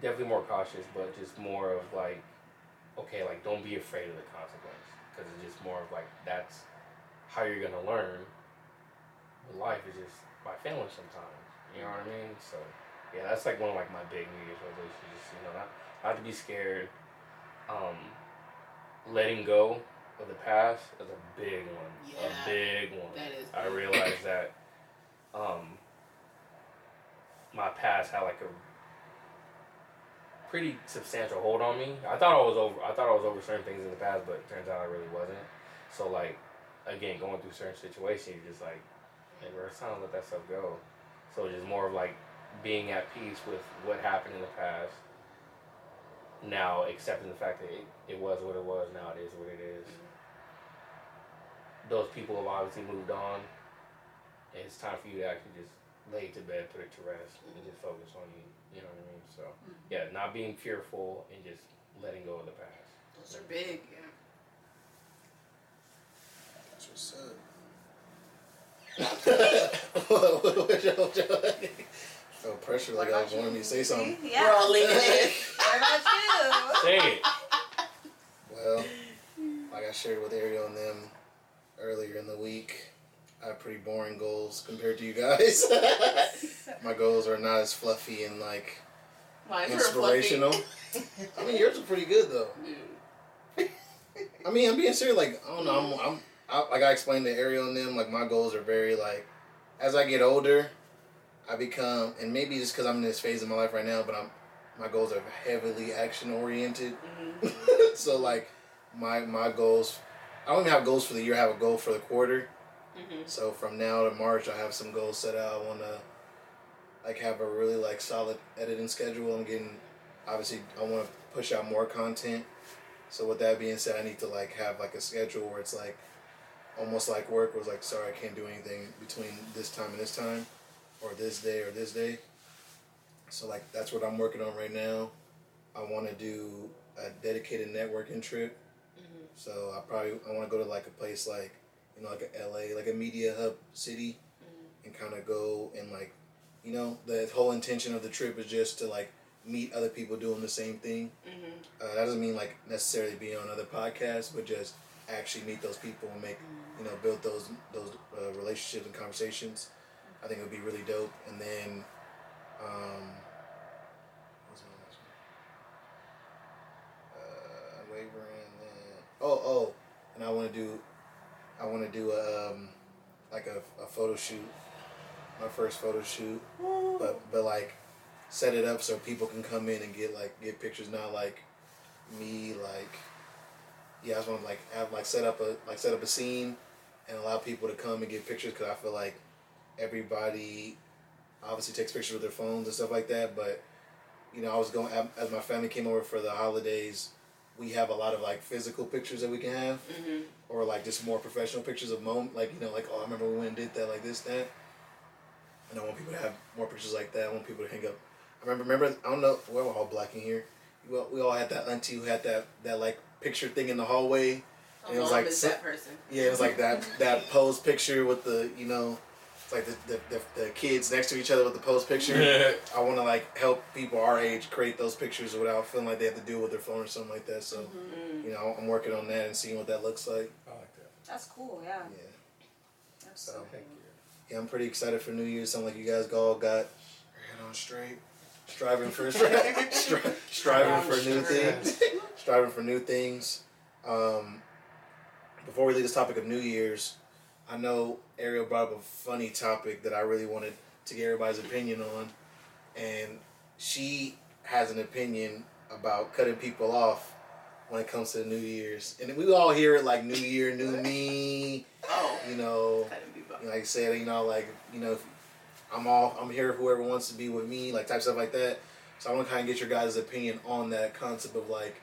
Definitely more cautious, but just more of like, okay, like don't be afraid of the consequence. Because it's just more of like, that's how you're to learn. But life is just by failing sometimes. You know what I mean? So yeah, that's like one of like my big New Year's resolutions. Just, you know, not not to be scared. Um, letting go of the past is a big one. Yeah, a big one. that is I big. realized that um, my past had like a pretty substantial hold on me. I thought I was over. I thought I was over certain things in the past, but turns out I really wasn't. So like, again, going through certain situations, you're just like, hey, bro, it's time to let that stuff go. So just more of like being at peace with what happened in the past. Now accepting the fact that it, it was what it was. Now it is what it is. Those people have obviously moved on. It's time for you to actually just lay it to bed, put it to rest, and just focus on you. You know what I mean? So mm-hmm. yeah, not being fearful and just letting go of the past. Those are big, yeah. That's what's up. Felt pressure like I was wanting me to say something. Yeah. We're all leaning in. What about you? Say it. Well, like I shared with Ariel and them earlier in the week, I have pretty boring goals compared to you guys. My goals are not as fluffy and like Mine's inspirational. fluffy. I mean, yours are pretty good though. I mean, I'm being serious. Like, I don't know. I'm, I'm I, like I explained to Ariel and them. Like, my goals are very like, as I get older, I become, and maybe just because I'm in this phase of my life right now, but I'm, my goals are heavily action oriented. Mhm. so like, my my goals, I don't even have goals for the year. I have a goal for the quarter. Mhm. So from now to March, I have some goals set out. I want to like have a really like solid editing schedule. I'm getting obviously I want to push out more content. So with that being said, I need to like have like a schedule where it's like almost like work. was like sorry, I can't do anything between this time and this time, or this day or this day. So like that's what I'm working on right now. I want to do a dedicated networking trip. Mhm. So I probably I want to go to like a place like you know like a LA like a media hub city, and kind of go and like you know the whole intention of the trip is just to like meet other people doing the same thing. Mhm. Uh, that doesn't mean like necessarily be on other podcasts, but just actually meet those people and make you know build those those uh, relationships and conversations. I think it would be really dope. And then, um, what's my next one? Uh, wavering. Then oh oh, and I want to do, I want to do a um, like a, a photo shoot, my first photo shoot, but but like set it up so people can come in and get like get pictures. Not like me like yeah, I just want to like have like set up a like set up a scene and allow people to come and get pictures because I feel like everybody obviously takes pictures with their phones and stuff like that. But you know, I was going as my family came over for the holidays. We have a lot of like physical pictures that we can have, Mhm. or like just more professional pictures of moment, like you know, like oh, I remember when we did that, like this, that. And I want people to have more pictures like that. I want people to hang up. I remember, remember, I don't know, we're all black in here. well, we all had that auntie who had that that like picture thing in the hallway. My it was like that person. Yeah, it was like that that pose picture with the you know, like the the, the, the kids next to each other with the pose picture. I want to like help people our age create those pictures without feeling like they have to deal with their phone or something like that. So Mm. you know, I'm working on that and seeing what that looks like. I like that. That's cool. Yeah. Yeah, That's So- so Thank cool. you. yeah, I'm pretty excited for New Year's. Sound like you guys all got your head on straight, striving for stri- striving for new things, striving for new things. Um, before we leave this topic of New Year's, I know Ariel brought up a funny topic that I really wanted to get everybody's opinion on, and she has an opinion about cutting people off when it comes to New Year's, and we all hear it like New Year, new me. Oh, You know, like I said, you know, like you know, I'm all I'm here. Whoever wants to be with me, like type stuff like that. So I want to kind of get your guys' opinion on that concept of like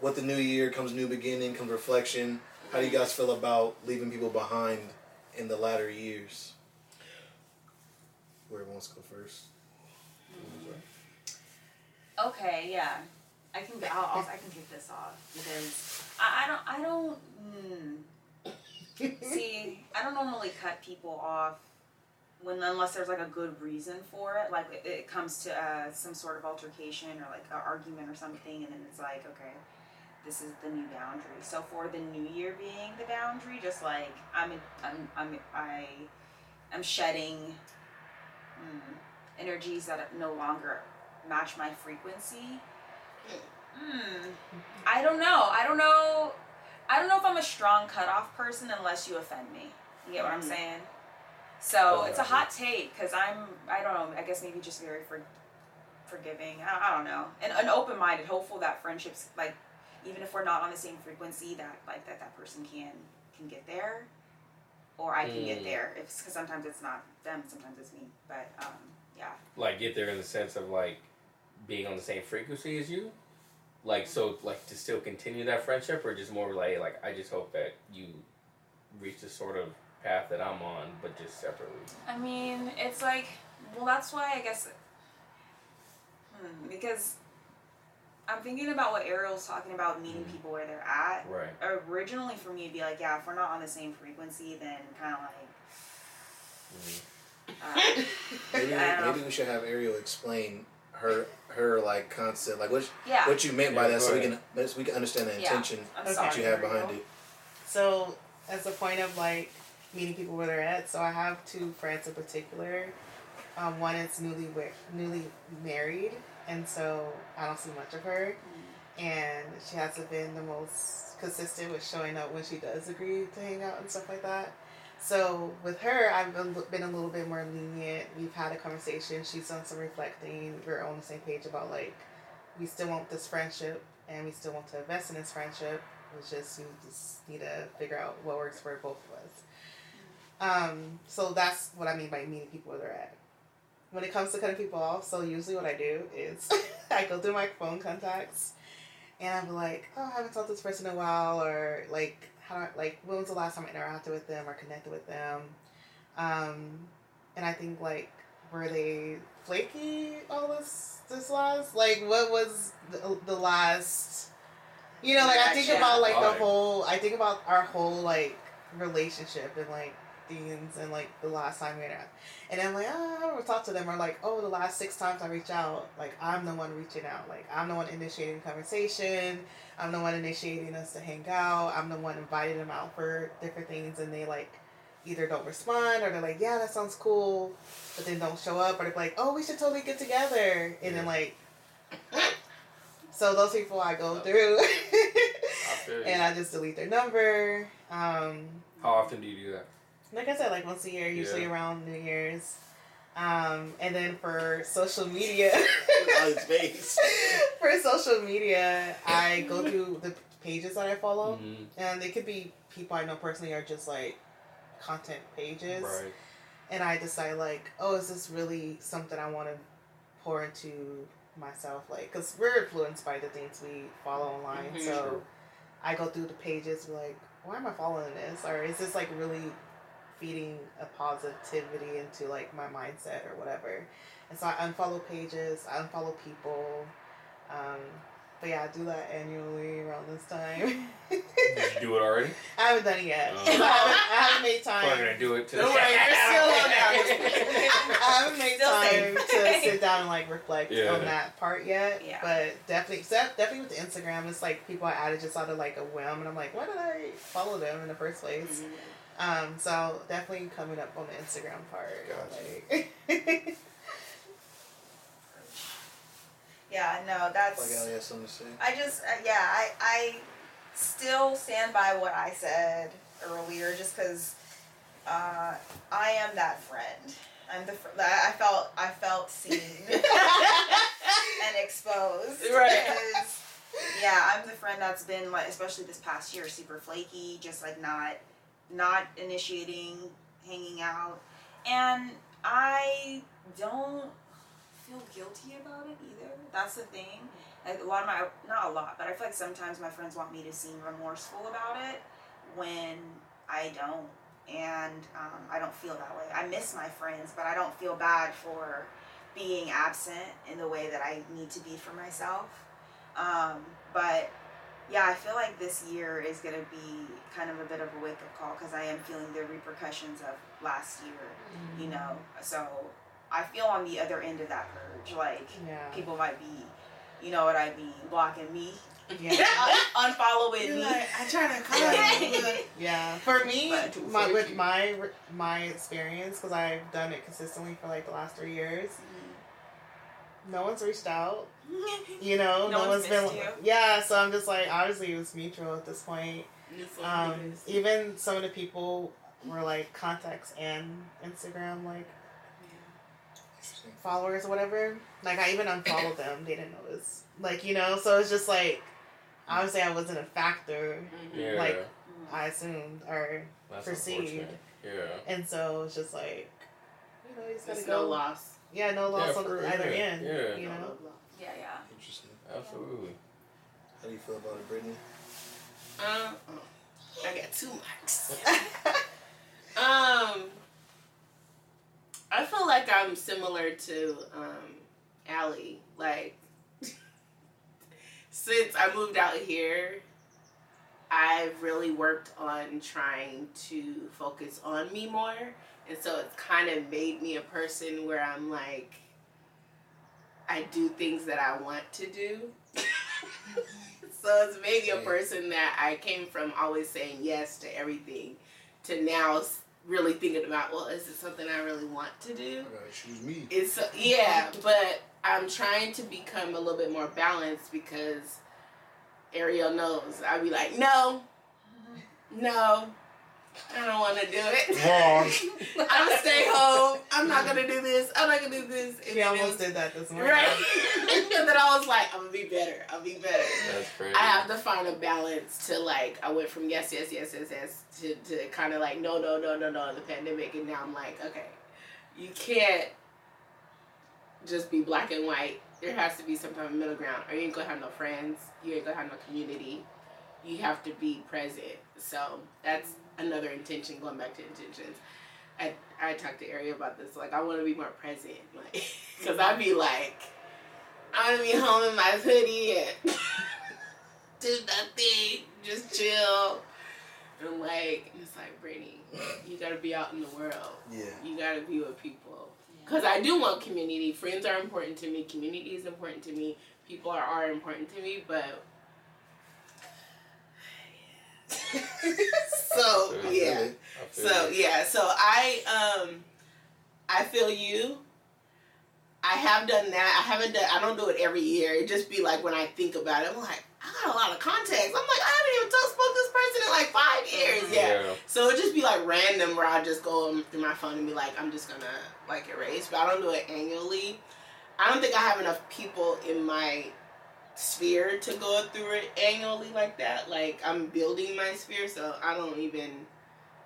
what the new year comes, new beginning, comes reflection. How do you guys feel about leaving people behind in the latter years? Whoever wants to go first. Okay, yeah, I can. I'll, I'll, I can kick this off because I, I don't. I don't. Mm, see, I don't normally cut people off when unless there's like a good reason for it. Like it, it comes to uh, some sort of altercation or like an argument or something, and then it's like, okay, this is the new boundary. So for the new year being the boundary, just like I'm, I'm, I'm, I, I'm shedding mm, energies that no longer match my frequency. Hmm. I don't know. I don't know. I don't know if I'm a strong cutoff person unless you offend me. You get what I'm Mhm. saying? So it's a hot take because I'm. I don't know. I guess maybe just very for, forgiving. I, I don't know. And, an open minded, hopeful that friendships like, even if we're not on the same frequency, that like that that person can can get there, or I can get Mm. there. If because sometimes it's not them, sometimes it's me. But um, yeah. Like get there in the sense of like being on the same frequency as you. Like so, like to still continue that friendship, or just more like like I just hope that you reach the sort of path that I'm on, but just separately. I mean, it's like, well, that's why I guess, hmm, because I'm thinking about what Ariel's talking about meeting Mhm. people where they're at. Right. Originally, for me, it'd be like, yeah, if we're not on the same frequency, then kind of like, Mhm. uh, Maybe I don't know. maybe we should have Ariel explain her her like concept, like what yeah. what you meant by that, go so we can so we can understand the intention I'm sorry. that you have Ariel. behind it. So, as a point of like meeting people where they're at, so I have two friends in particular. Um, one is newly newly married, and so I don't see much of her, and she hasn't been the most consistent with showing up when she does agree to hang out and stuff like that. So with her, I've been, been a little bit more lenient. We've had a conversation. She's done some reflecting. We're on the same page about like we still want this friendship and we still want to invest in this friendship. It's just we just need to figure out what works for both of us. Um, so that's what I mean by meeting people where they're at. When it comes to cutting people off, so usually what I do is I go through my phone contacts and I'm like, oh, I haven't talked to this person in a while, or like, how, like, when was the last time I interacted with them or connected with them? Um, and I think like, were they flaky all this this last? Like, what was the, the last? You know, like I think about like the whole. I think about our whole like relationship and like things and like the last time we interacted. And I'm like, oh, I haven't talked to them. Or like, oh, the last six times I reach out, like I'm the one reaching out. Like I'm the one initiating conversation. I'm the one initiating us to hang out. I'm the one inviting them out for different things, and they like either don't respond or they're like, yeah, that sounds cool, but then don't show up, or they're like, oh, we should totally get together, and then like. So those people I go through, I and I just delete their number. Um, How often do you do that? Like I said, like once a year, usually Yeah. around New Year's. Um, and then for social media, On his face. for social media, I go through the pages that I follow, Mhm. and they could be people I know personally or just like content pages. Right. And I decide like, oh, is this really something I want to pour into myself? Like, cause we're influenced by the things we follow online, Mhm. so True. I go through the pages like, why am I following this? Or is this like really feeding a positivity into like my mindset or whatever? And so I unfollow pages, I unfollow people. Um, but yeah, I do that annually around this time. Did you do it already? I haven't done it yet. Oh. I, haven't, I haven't made I'm time. gonna do it to Don't worry, you're still on I haven't made Still time safe. to sit down and like reflect Yeah. on that part yet. Yeah. But definitely, except definitely with Instagram, it's like people I added just out of like a whim, and I'm like, why did I follow them in the first place? Um, so definitely coming up on the Instagram part. Gotcha. Like, Yeah, no, Like that's. Ali has something to say. I just, uh, yeah, I, I still stand by what I said earlier, just because uh, I am that friend. I'm the. Fr- I I felt. I felt seen and exposed. Right. Yeah, I'm the friend that's been like, especially this past year, super flaky, just like not, not initiating, hanging out, and I don't feel guilty about it either. That's the thing. Like, a lot of my, not a lot, but I feel like sometimes my friends want me to seem remorseful about it when I don't, and um, I don't feel that way. I miss my friends, but I don't feel bad for being absent in the way that I need to be for myself. Um, but yeah, I feel like this year is gonna be kind of a bit of a wake up call because I am feeling the repercussions of last year. You mm-hmm. know, so I feel on the other end of that purge. Like yeah. people might be, you know what I mean, blocking me, Yeah. un- unfollowing You're me. like, I try to call you. Yeah, for me, Not my, with my my experience, because I've done it consistently for like the last three years, no one's reached out. You know, No no, one's one's been. you? Yeah, so I'm just like, obviously, it was mutual at this point. Um, even some of the people were like contacts and Instagram like Interesting. followers or whatever. Like I even unfollowed them. They didn't notice. Like you know, so it's just like obviously I wasn't a factor. Yeah. Like, I assumed or that's perceived. Yeah. And so it's just like, you know, you just gotta It's go. no loss. Yeah, no loss Yeah, on for- either yeah, end. yeah. You know. yeah, yeah. Interesting. Absolutely. How do you feel about it, Brittany? Um, oh, I got two marks. um, I feel like I'm similar to um, Allie. Like, since I moved out here, I've really worked on trying to focus on me more. And so it's kind of made me a person where I'm like, I do things that I want to do. so it's made me a person that I came from always saying yes to everything to now really thinking about, well, is it something I really want to do? Choose me. It's yeah, but I'm trying to become a little bit more balanced because Ariel knows. I'd be like, no, no, I don't want to do it. Wrong. I'm gonna stay home. I'm not gonna do this. I'm not gonna do this. And She then it almost was- did that this morning. Right. and then I was like, I'm gonna be better. I'll be better. That's crazy. I have to find a balance to like I went from yes, yes, yes, yes, yes to, to kind of like no, no, no, no, no, the pandemic, and now I'm like, okay, you can't just be black and white. There has to be some type of middle ground, or you ain't gonna have no friends. You ain't gonna have no community. You have to be present. So that's another intention. Going back to intentions. I, I talked to Ari about this. Like, I want to be more present. Like, because I'd be like, I want to be home in my hoodie and do nothing, just chill. And like, and it's like, Brittany, you gotta be out in the world. Yeah. You gotta be with people. Because I do want community. Friends are important to me. Community is important to me. People are, are important to me. But. so, yeah. So yeah, so I um I feel you. I have done that. I haven't done I don't do it every year. It just be like when I think about it, I'm like, I got a lot of context. I'm like, I haven't even talked spoke to this person in like five years. Yeah. So it just be like random where I just go through my phone and be like, I'm just gonna like erase. But I don't do it annually. I don't think I have enough people in my sphere to go through it annually like that. Like I'm building my sphere, so I don't even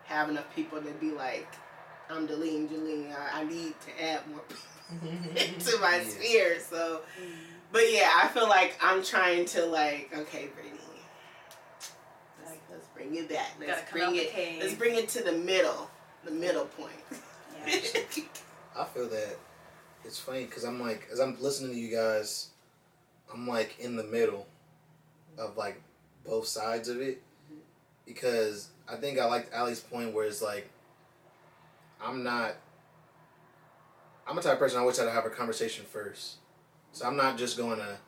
have enough people to be like, I'm deleting, deleting. I, I need to add more people to my Yeah. sphere. So, but yeah, I feel like I'm trying to like, okay, Brittany, let's, let's bring it back. Let's bring it. cave. Let's bring it to the middle, the middle point. Yeah. I feel that it's funny because I'm like, as I'm listening to you guys, I'm like in the middle of like both sides of it because I think I liked Ali's point where it's like I'm not I'm a type of person I try to have a conversation first. So I'm not just going to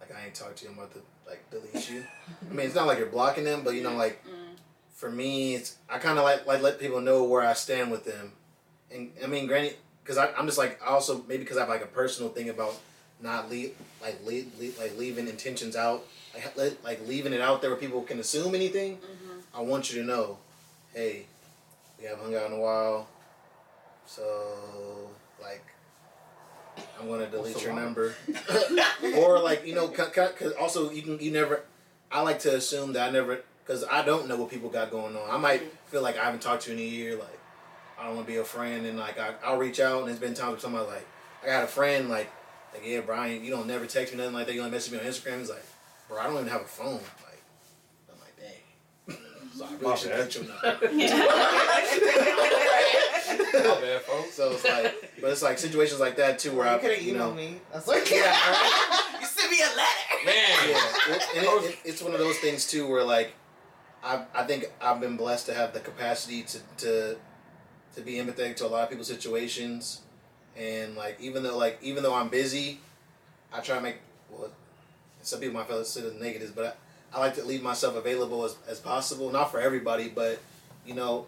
like I ain't talk to you, I'm about to like delete you. I mean it's not like you're blocking them, but you know like mm. for me it's I kinda like like let people know where I stand with them. And I mean granted because I'm just like I also maybe because I have like a personal thing about not leave like leave, leave, like leaving intentions out like like leaving it out there where people can assume anything. Mm-hmm. I want you to know, hey, we haven't hung out in a while, so like I'm gonna delete What's your number, or like you know, because also you can you never. I like to assume that I never because I don't know what people got going on. I might feel like I haven't talked to you in a year, like I don't want to be a friend, and like I, I'll reach out, and there's been times where somebody like I got a friend like like yeah Brian, you don't never text me nothing like that. You only message me on Instagram. He's like, bro, I don't even have a phone. Like I'm like, dang. So I really My should bad. get your number. My bad, folks. So it's like, but it's like situations like that too, where you I, could have you emailed know, me. That's what yeah, right? you sent me a letter. Man. yeah, it, and it, it, it's one of those things too, where like, I I think I've been blessed to have the capacity to to to be empathetic to a lot of people's situations, and like even though like even though I'm busy, I try to make well, some people might feel it's negatives, but I, I like to leave myself available as as possible, not for everybody, but you know.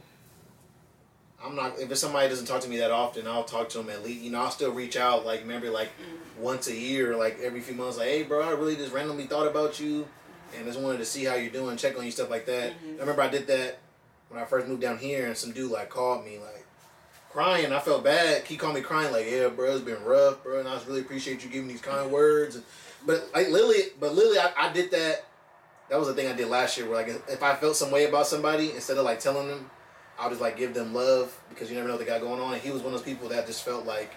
I'm not. If it's somebody doesn't talk to me that often, I'll talk to them at least. You know, I'll still reach out. Like maybe like once a year, like every few months. Like, hey, bro, I really just randomly thought about you, and just wanted to see how you're doing, check on you, stuff like that. Mm-hmm. I remember I did that when I first moved down here, and some dude like called me like crying. I felt bad. He called me crying like, yeah, bro, it's been rough, bro, and I just really appreciate you giving these kind mm-hmm. words. But like Lily, but Lily, I, I did that. That was the thing I did last year. Where like if I felt some way about somebody, instead of like telling them, I'll just like give them love because you never know what they got going on. And he was one of those people that just felt like,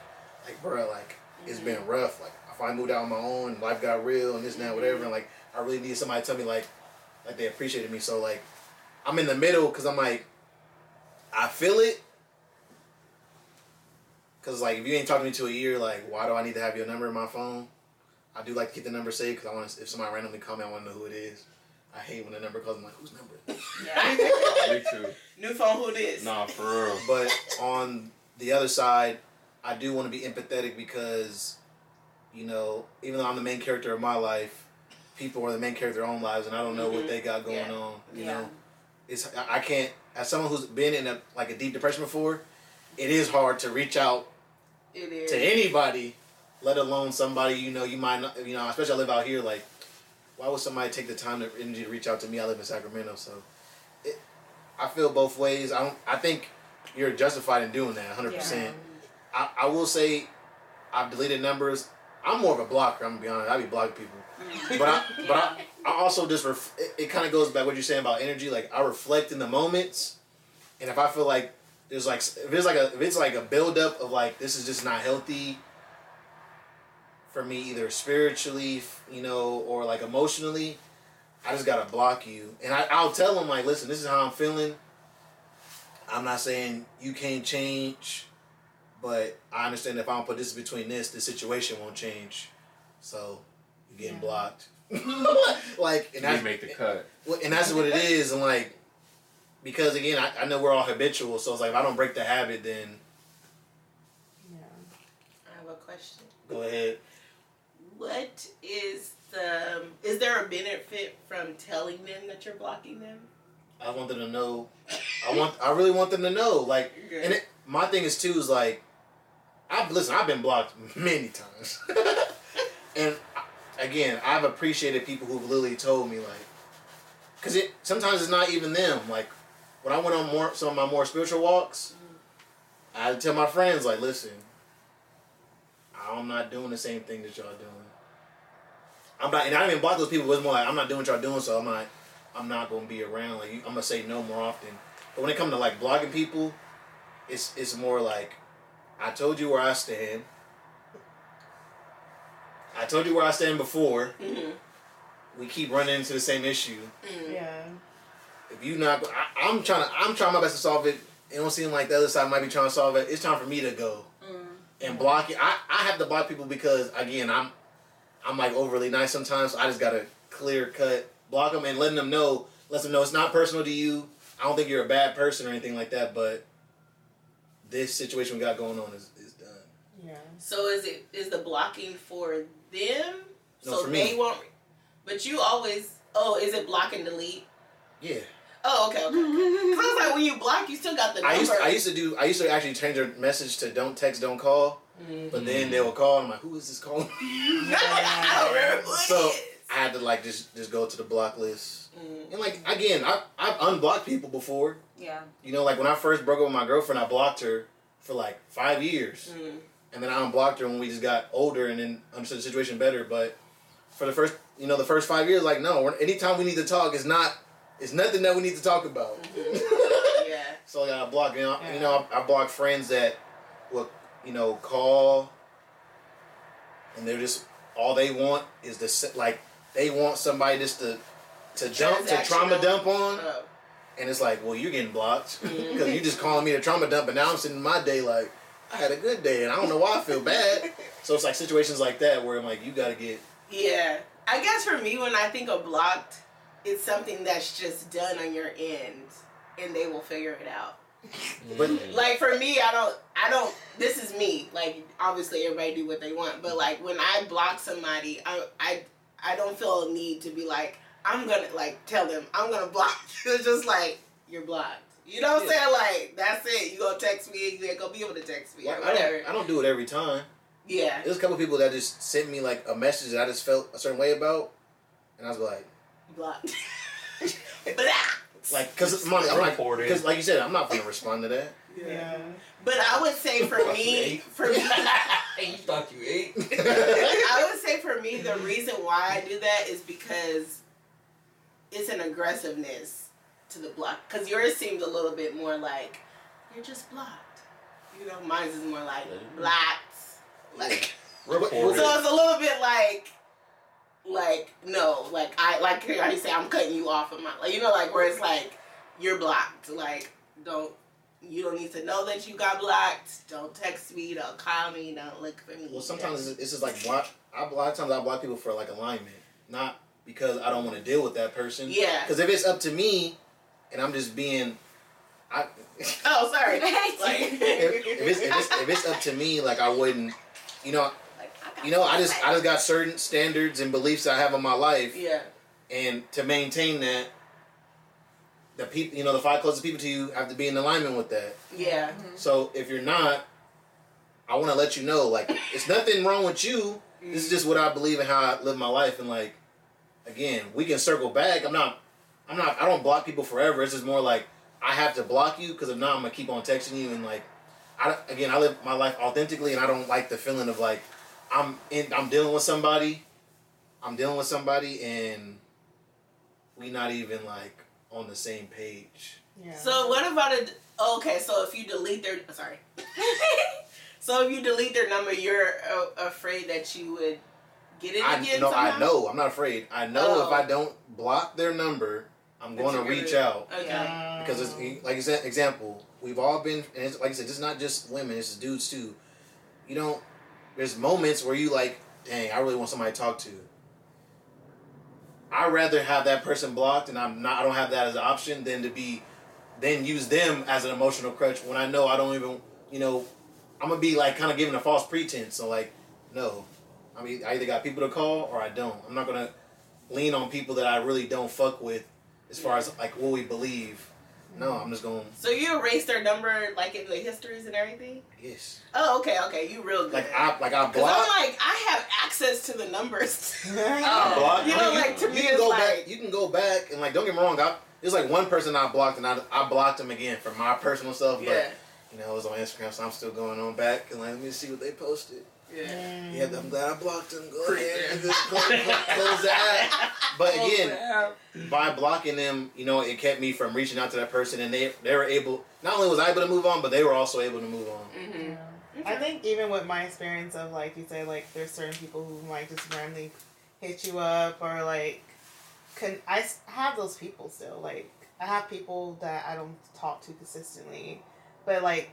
like bro, like it's been mm-hmm. rough. Like if I moved out on my own, life got real, and this and that, whatever. And mm-hmm. like I really needed somebody to tell me like, like they appreciated me. So like, I'm in the middle because I'm like, I feel it. Cause like if you ain't talking to me to a year, like why do I need to have your number in my phone? I do like to keep the number saved because I want to. If somebody randomly call me, I want to know who it is. I hate when the number calls. I'm like, whose number? Yeah. Me too. New phone, who this? Nah, for real. But on the other side, I do want to be empathetic because, you know, even though I'm the main character of my life, people are the main character of their own lives, and I don't know what Mhm. they got going Yeah. on. You Yeah. know, it's I I can't. As someone who's been in a like a deep depression before, it is hard to reach out It is. to anybody, let alone somebody you know you might not. You know, especially I live out here. Like, why would somebody take the time to energy to reach out to me? I live in Sacramento, so it, I feel both ways. I don't. I think you're justified in doing that, hundred percent. I, I will say, I've deleted numbers. I'm more of a blocker. I'm gonna be honest. I be blocking people, mm. but I, but I, I also just ref, it, it kind of goes back what you're saying about energy. Like I reflect in the moments, and if I feel like there's like if it's like a if it's like a buildup of like this is just not healthy for me either spiritually, you know, or like emotionally, I just gotta block you. And I, I'll tell them like, listen, this is how I'm feeling. I'm not saying you can't change, but I understand if I don't put this between this, the situation won't change. So you're getting Yeah. blocked. like and You that's make the cut. well, and that's what it is. And like, because again, I, I know we're all habitual. So it's like, if I don't break the habit, then Yeah. I have a question. go ahead. What is the? Is there a benefit from telling them that you're blocking them? I want them to know. I want. I really want them to know. Like, Good. and it, my thing is too is like, I've listen. I've been blocked many times, and again, I've appreciated people who've literally told me like, because it sometimes it's not even them. Like, when I went on more some of my more spiritual walks, I tell my friends like, listen, I'm not doing the same thing that y'all doing. I'm not, and I didn't even block those people. It was more like I'm not doing what y'all doing, so I'm not. I'm not gonna be around. Like I'm gonna say no more often. But when it comes to like blocking people, it's it's more like I told you where I stand. I told you where I stand before. Mhm. We keep running into the same issue. Mm. Yeah. If you not, I, I'm trying to. I'm trying my best to solve it. It don't seem like the other side might be trying to solve it. It's time for me to go mm. and block it. I, I have to block people because again, I'm I'm like overly nice sometimes. So I just gotta clear cut. Block them and letting them know, let them know it's not personal to you. I don't think you're a bad person or anything like that, but this situation we got going on is, is done. Yeah. So is it is the blocking for them? No, so for they me. won't. But you always. Oh, is it block and delete? Yeah. Oh, okay, okay. Because I was like, when you block, you still got the number. I used, I used to do. I used to actually change their message to "Don't text, don't call." Mhm. But then they will call. And I'm like, who is this calling? I don't remember So. I had to like just just go to the block list. Mm. And like again, I I've unblocked people before. Yeah. You know, like when I first broke up with my girlfriend, I blocked her for like five years, Mm. and then I unblocked her when we just got older and then understood the situation better. But for the first, you know, the first five years, like no, anytime we need to talk, it's not, it's nothing that we need to talk about. Yeah. So yeah, I block you know, Yeah. you know I, I block friends that will you know call and they're just all they want is to sit like they want somebody just to to dump to trauma dump on Oh. and it's like well you're getting blocked because Mhm. you just calling me to trauma dump and now I'm sitting in my day like I had a good day and I don't know why I feel bad so it's like situations like that where I'm like you gotta get Yeah. I guess for me, when I think of blocked, it's something that's just done on your end, and they will figure it out. But- Mm. Like for me, I don't, I don't. This is me. Like obviously, everybody do what they want, but like when I block somebody, I, I, I don't feel a need to be like, I'm gonna like tell them I'm gonna block. you. It's just like you're blocked. You know what I'm saying? Like that's it. You gonna text me, you ain't gonna be able to text me I, or I whatever. don't, I don't do it every time Yeah. there's a couple people that just sent me like a message that I just felt a certain way about and I was like Blocked. Blah. Like, cause I'm not, I'm not, cause like you said, I'm not gonna respond to that. Yeah. But I would say for me, for me, you thought you ate? I would say for me, the reason why I do that is because it's an aggressiveness to the block. Because yours seems a little bit more like you're just blocked. You know, mine is more like blocked. Like so, it's a little bit like. Like no, like I like how you say I'm cutting you off of my like you know like where it's like you're blocked like don't you don't need to know that you got blocked don't text me don't call me don't look for me Well, sometimes it's, it's just like block. I, a lot of times I block people for like alignment, not because I don't want to deal with that person. Yeah. Because if it's up to me, and I'm just being, I. Oh, sorry. if, if it's, if, it's, if it's up to me, like I wouldn't, you know, Like, I got you know, I just I just got certain standards and beliefs I have in my life, Yeah. and to maintain that, the people, you know, the five closest people to you have to be in alignment with that. Yeah. Mm-hmm. So if you're not, I want to let you know, like, it's nothing wrong with you. This is just what I believe and how I live my life. And like, again, we can circle back. I'm not, I'm not, I don't block people forever. It's just more like I have to block you because if not, I'm gonna keep on texting you and like, I again, I live my life authentically, and I don't like the feeling of like, I'm in, I'm dealing with somebody, I'm dealing with somebody, and we not even like on the same page. Yeah. So what about it? Okay, so if you delete their sorry, so if you delete their number, you're uh, afraid that you would get it I again. no, somehow? I know. I'm not afraid. I know Oh. if I don't block their number, I'm going to reach gonna- out Okay. Yeah. because it's like you said. Example, we've all been, and it's, like I said, it's not just women. It's dudes too. You don't. There's moments where you like, dang, I really want somebody to talk to. I'd rather have that person blocked, and I'm not. I don't have that as an option than to be, then use them as an emotional crutch when I know I don't even. You know, I'm gonna be like kind of giving a false pretense. So like, no, I mean, I either got people to call or I don't. I'm not gonna lean on people that I really don't fuck with, as far as like what we believe. No, I'm just going. So you erased their number like in the histories and everything. Yes. Oh, okay, okay, you real good. Like I like I Cause block. I'm like I have access to the numbers. Oh. I block. You I know, mean, like, to you me, can it's go like- back. You can go back and like don't get me wrong. I, there's like one person I blocked and I, I blocked them again for my personal stuff. But yeah, you know it was on Instagram, so I'm still going on back and like let me see what they posted. Yeah. Yeah, I'm glad I blocked them. Go ahead good. and close, close that. But again, by blocking them, you know, it kept me from reaching out to that person, and they they were able. Not only was I able to move on, but they were also able to move on. hmm I think even with my experience of like you say, like there's certain people who might just randomly hit you up or like, can I s- have those people still? Like I have people that I don't talk to consistently, but like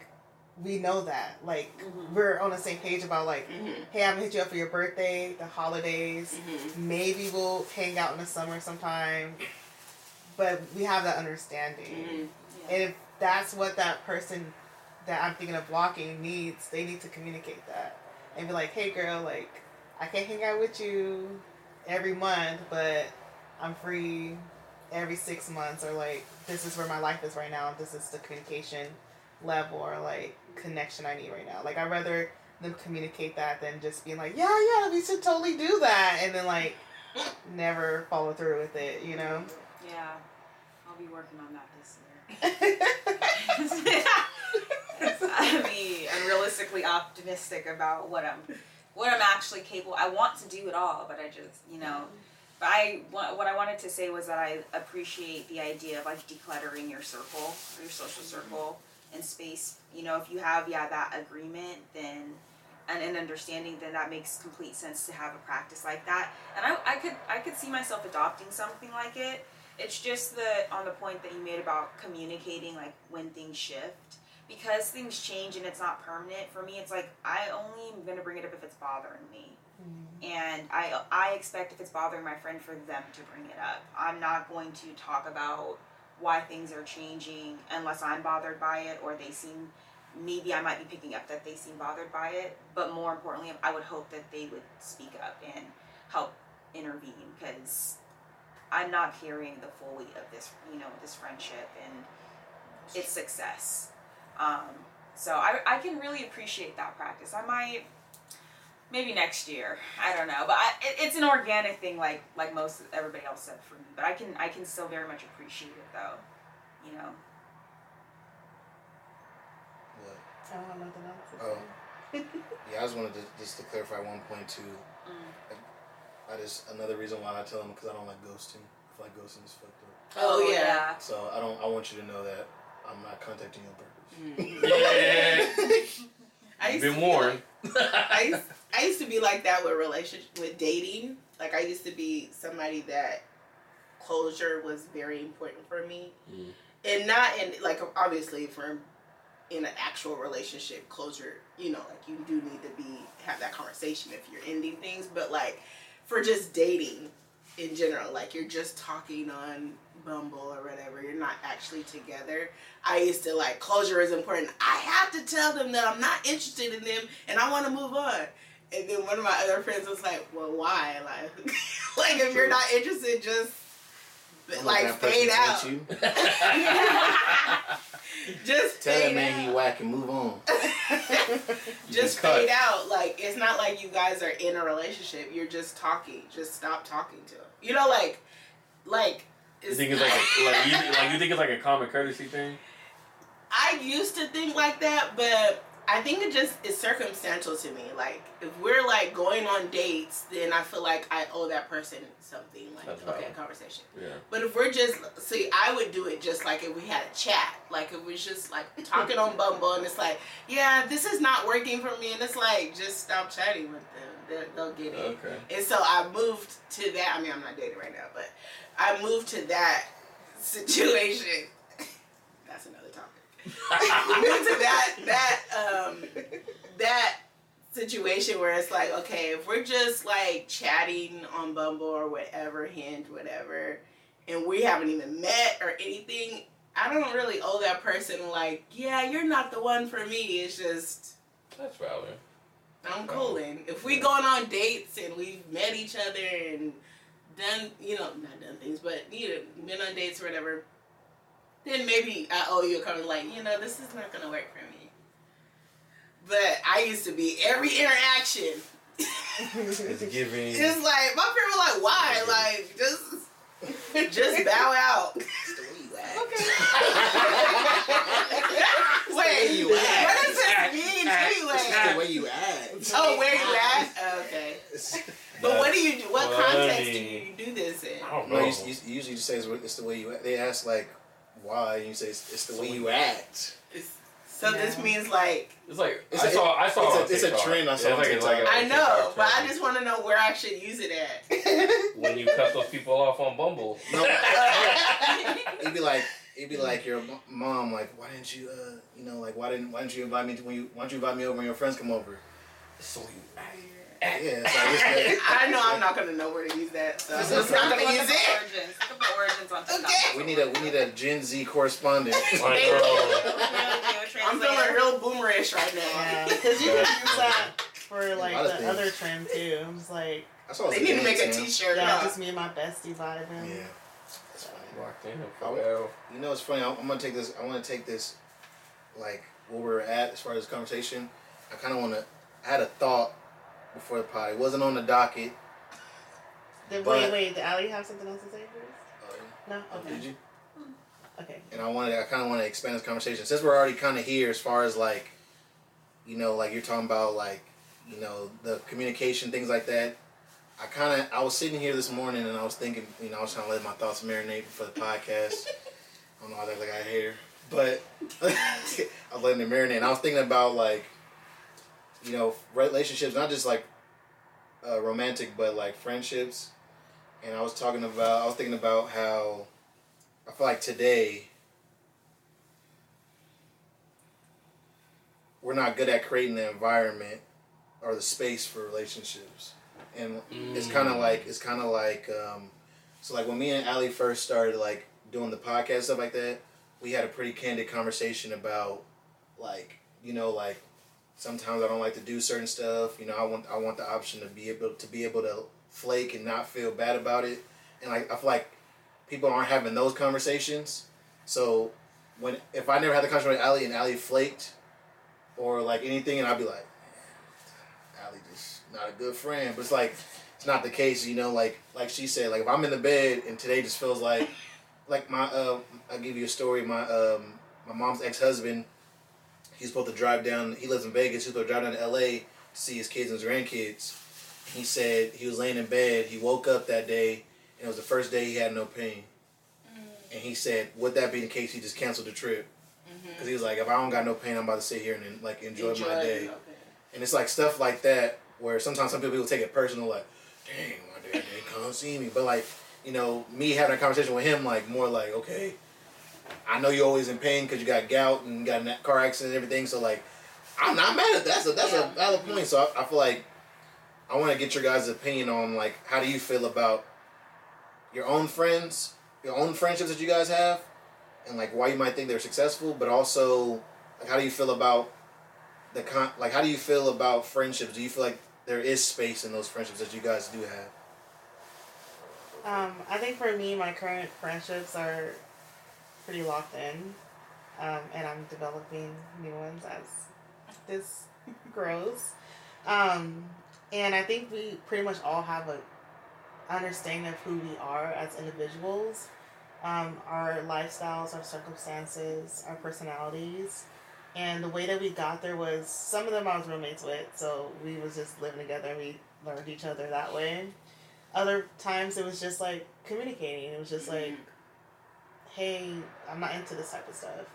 we know that. Like Mhm. we're on the same page about like, Mhm. hey, I'm gonna hit you up for your birthday, the holidays. Mhm. Maybe we'll hang out in the summer sometime. But we have that understanding. Mhm. And if that's what that person that I'm thinking of blocking needs, they need to communicate that and be like, "Hey, girl, like I can't hang out with you every month, but I'm free every six months, or like this is where my life is right now. This is the communication level or like connection I need right now. Like I'd rather them communicate that than just being like, yeah, yeah, we should totally do that, and then like never follow through with it, you know." Yeah, I'll be working on that this year. I mean, I'm realistically optimistic about what I'm, what I'm actually capable. I want to do it all, but I just, you know, but I what what I wanted to say was that I appreciate the idea of like decluttering your circle, your social mm-hmm. circle and space. You know, if you have yeah that agreement, then and an understanding, then that makes complete sense to have a practice like that. And I, I could I could see myself adopting something like it. It's just the on the point that you made about communicating like when things shift because things change and it's not permanent for me it's like i only am going to bring it up if it's bothering me mm-hmm. and i i expect if it's bothering my friend for them to bring it up i'm not going to talk about why things are changing unless i'm bothered by it or they seem maybe i might be picking up that they seem bothered by it but more importantly i would hope that they would speak up and help intervene because i'm not carrying the full weight of this you know this friendship and its success um, so I, I can really appreciate that practice. I might maybe next year. I don't know, but I, it, it's an organic thing, like like most everybody else said for me. But I can I can still very much appreciate it though. You know. What? I don't have nothing else. to Oh. say. Yeah, I just wanted to just to clarify one point too. Mm. I just another reason why I tell them because I don't like ghosting. I feel like ghosting is fucked up. Oh, yeah. So I don't. I want you to know that I'm not contacting you on purpose. Mhm. Yeah. I used Been to be warned. I used, I used to be like that with relationship with dating. Like I used to be somebody that closure was very important for me, Mm. and not in like obviously for in an actual relationship closure. You know, like you do need to be have that conversation if you're ending things, but like for just dating in general, like you're just talking on Bumble or whatever, you're not actually together. I used to like closure is important. I have to tell them that I'm not interested in them and I want to move on. And then one of my other friends was like, "Well, why? Like, like if you're not interested, just let like fade out. You. Just Tell that fade man he out. whack and move on. just can cut. fade out. Like it's not like you guys are in a relationship. You're just talking. Just stop talking to him. You know, like, like. You think it's like a, like you like you think it's like a common courtesy thing? I used to think like that, but I think it just is circumstantial to me. Like if we're like going on dates, then I feel like I owe that person something. Like That's okay, conversation. Yeah. But if we're just see, I would do it just like if we had a chat. Like if we was just like talking on Bumble, and it's like, yeah, this is not working for me, and it's like just stop chatting with them. They'll, they'll get it. Okay. And so I moved to that. I mean, I'm not dating right now, but I moved to that situation. That's another topic. We moved to that that um that situation where it's like, okay, if we're just like chatting on Bumble or whatever, Hinge, whatever, and we haven't even met or anything, I don't really owe that person like, yeah, you're not the one for me. It's just That's valid. I'm cooling. If we going on dates and we've met each other and done, you know, not done things, but you know, been on dates or whatever, then maybe I owe you a comment like, you know, this is not gonna work for me. But I used to be every interaction. It's giving. It's like my friend was like, why? Like just just bow out. It's the way you act. Wait, you act. what does this mean anyway? It's the way you act. Oh, where you at? Okay. But what do you do? What Funny. context do you do this in? I don't No, know. you, you, you usually just say it's, it's the way you act. They ask like why, and you say it's, it's the way you act. It's- So this means like It's like It's I a- saw. I saw. it's a- on it's a trend I saw Yeah, on it's like, TikTok. It's like a I know, but I just want to know where I should use it at. when you cut those people off on Bumble. No, it'd be like it'd be like your mom, like, why didn't you, uh, you know, like, why didn't, why didn't you invite me to when you, why don't you invite me over when your friends come over? So you. Yeah, it's like, I know I'm not gonna know where to use that, so I'm This not gonna use it. origins. Look at the origins on TikTok. Okay. we need a, we need a Gen Z correspondent. Like, girl. I'm feeling real boomerish right now. Yeah, because you can use that for like the things. other trend too. I'm just like, I saw They need to make a T-shirt. yeah, huh? just me and my bestie vibing. Yeah. That's funny. Locked in for You know, it's funny. I'm, I'm gonna take this. I want to take this, like where we're at as far as this conversation. I kind of want to. I had a thought before the pod. It wasn't on the docket. Then But- wait, wait, did Ali have something else to say first? Uh, No? Okay. Did you? Okay. And I wanted. I kind of want to expand this conversation since we're already kind of here as far as like, you know, like you're talking about like, you know, the communication things like that. I kind of. I was sitting here this morning and I was thinking. You know, I was trying to let my thoughts marinate for the podcast. I don't know why that like I hair, but I was letting it marinate. And I was thinking about like, you know, relationships, not just like uh, romantic, but like friendships. And I was talking about, I was thinking about how I feel like today we're not good at creating the environment or the space for relationships. And it's kind of Mm. like it's kind of like um, so like when me and Ali first started like doing the podcast stuff like that, we had a pretty candid conversation about like you know like sometimes I don't like to do certain stuff. You know I want I want the option to be able to be able to flake and not feel bad about it. And like I feel like people aren't having those conversations. So when if I never had the conversation with Ali and Ali flaked or like anything, and I'd be like, Ali just not a good friend. But it's like it's not the case, you know. Like like she said, like if I'm in the bed and today just feels like like my uh, I'll give you a story. My um my mom's ex husband, he's supposed to drive down. He lives in Vegas. He's supposed to drive down to L.A. to see his kids and his grandkids. He said he was laying in bed. He woke up that day, and it was the first day he had no pain. Mm. And he said, would that be the case? He just canceled the trip mm-hmm. because he was like, if I don't got no pain, I'm about to sit here and like enjoy, my day. And it's like stuff like that where sometimes some people take it personal, like, dang, my dad didn't come see me. But like, you know, me having a conversation with him, like more like, okay, I know you're always in pain because you got gout and got that car accident and everything. So like, I'm not mad at that. That's a that's a valid point. So I, I feel like I want to get your guys' opinion on like how do you feel about your own friends, your own friendships that you guys have, and like why you might think they're successful, but also like how do you feel about the con like how do you feel about friendships? Do you feel like there is space in those friendships that you guys do have? Um, I think for me, my current friendships are pretty locked in, um, and I'm developing new ones as this grows. Um, and I think we pretty much all have a understanding of who we are as individuals, um, our lifestyles, our circumstances, our personalities. And the way that we got there was some of them I was roommates with, so we was just living together and we learned each other that way other times it was just like communicating. It was just like, hey, I'm not into this type of stuff.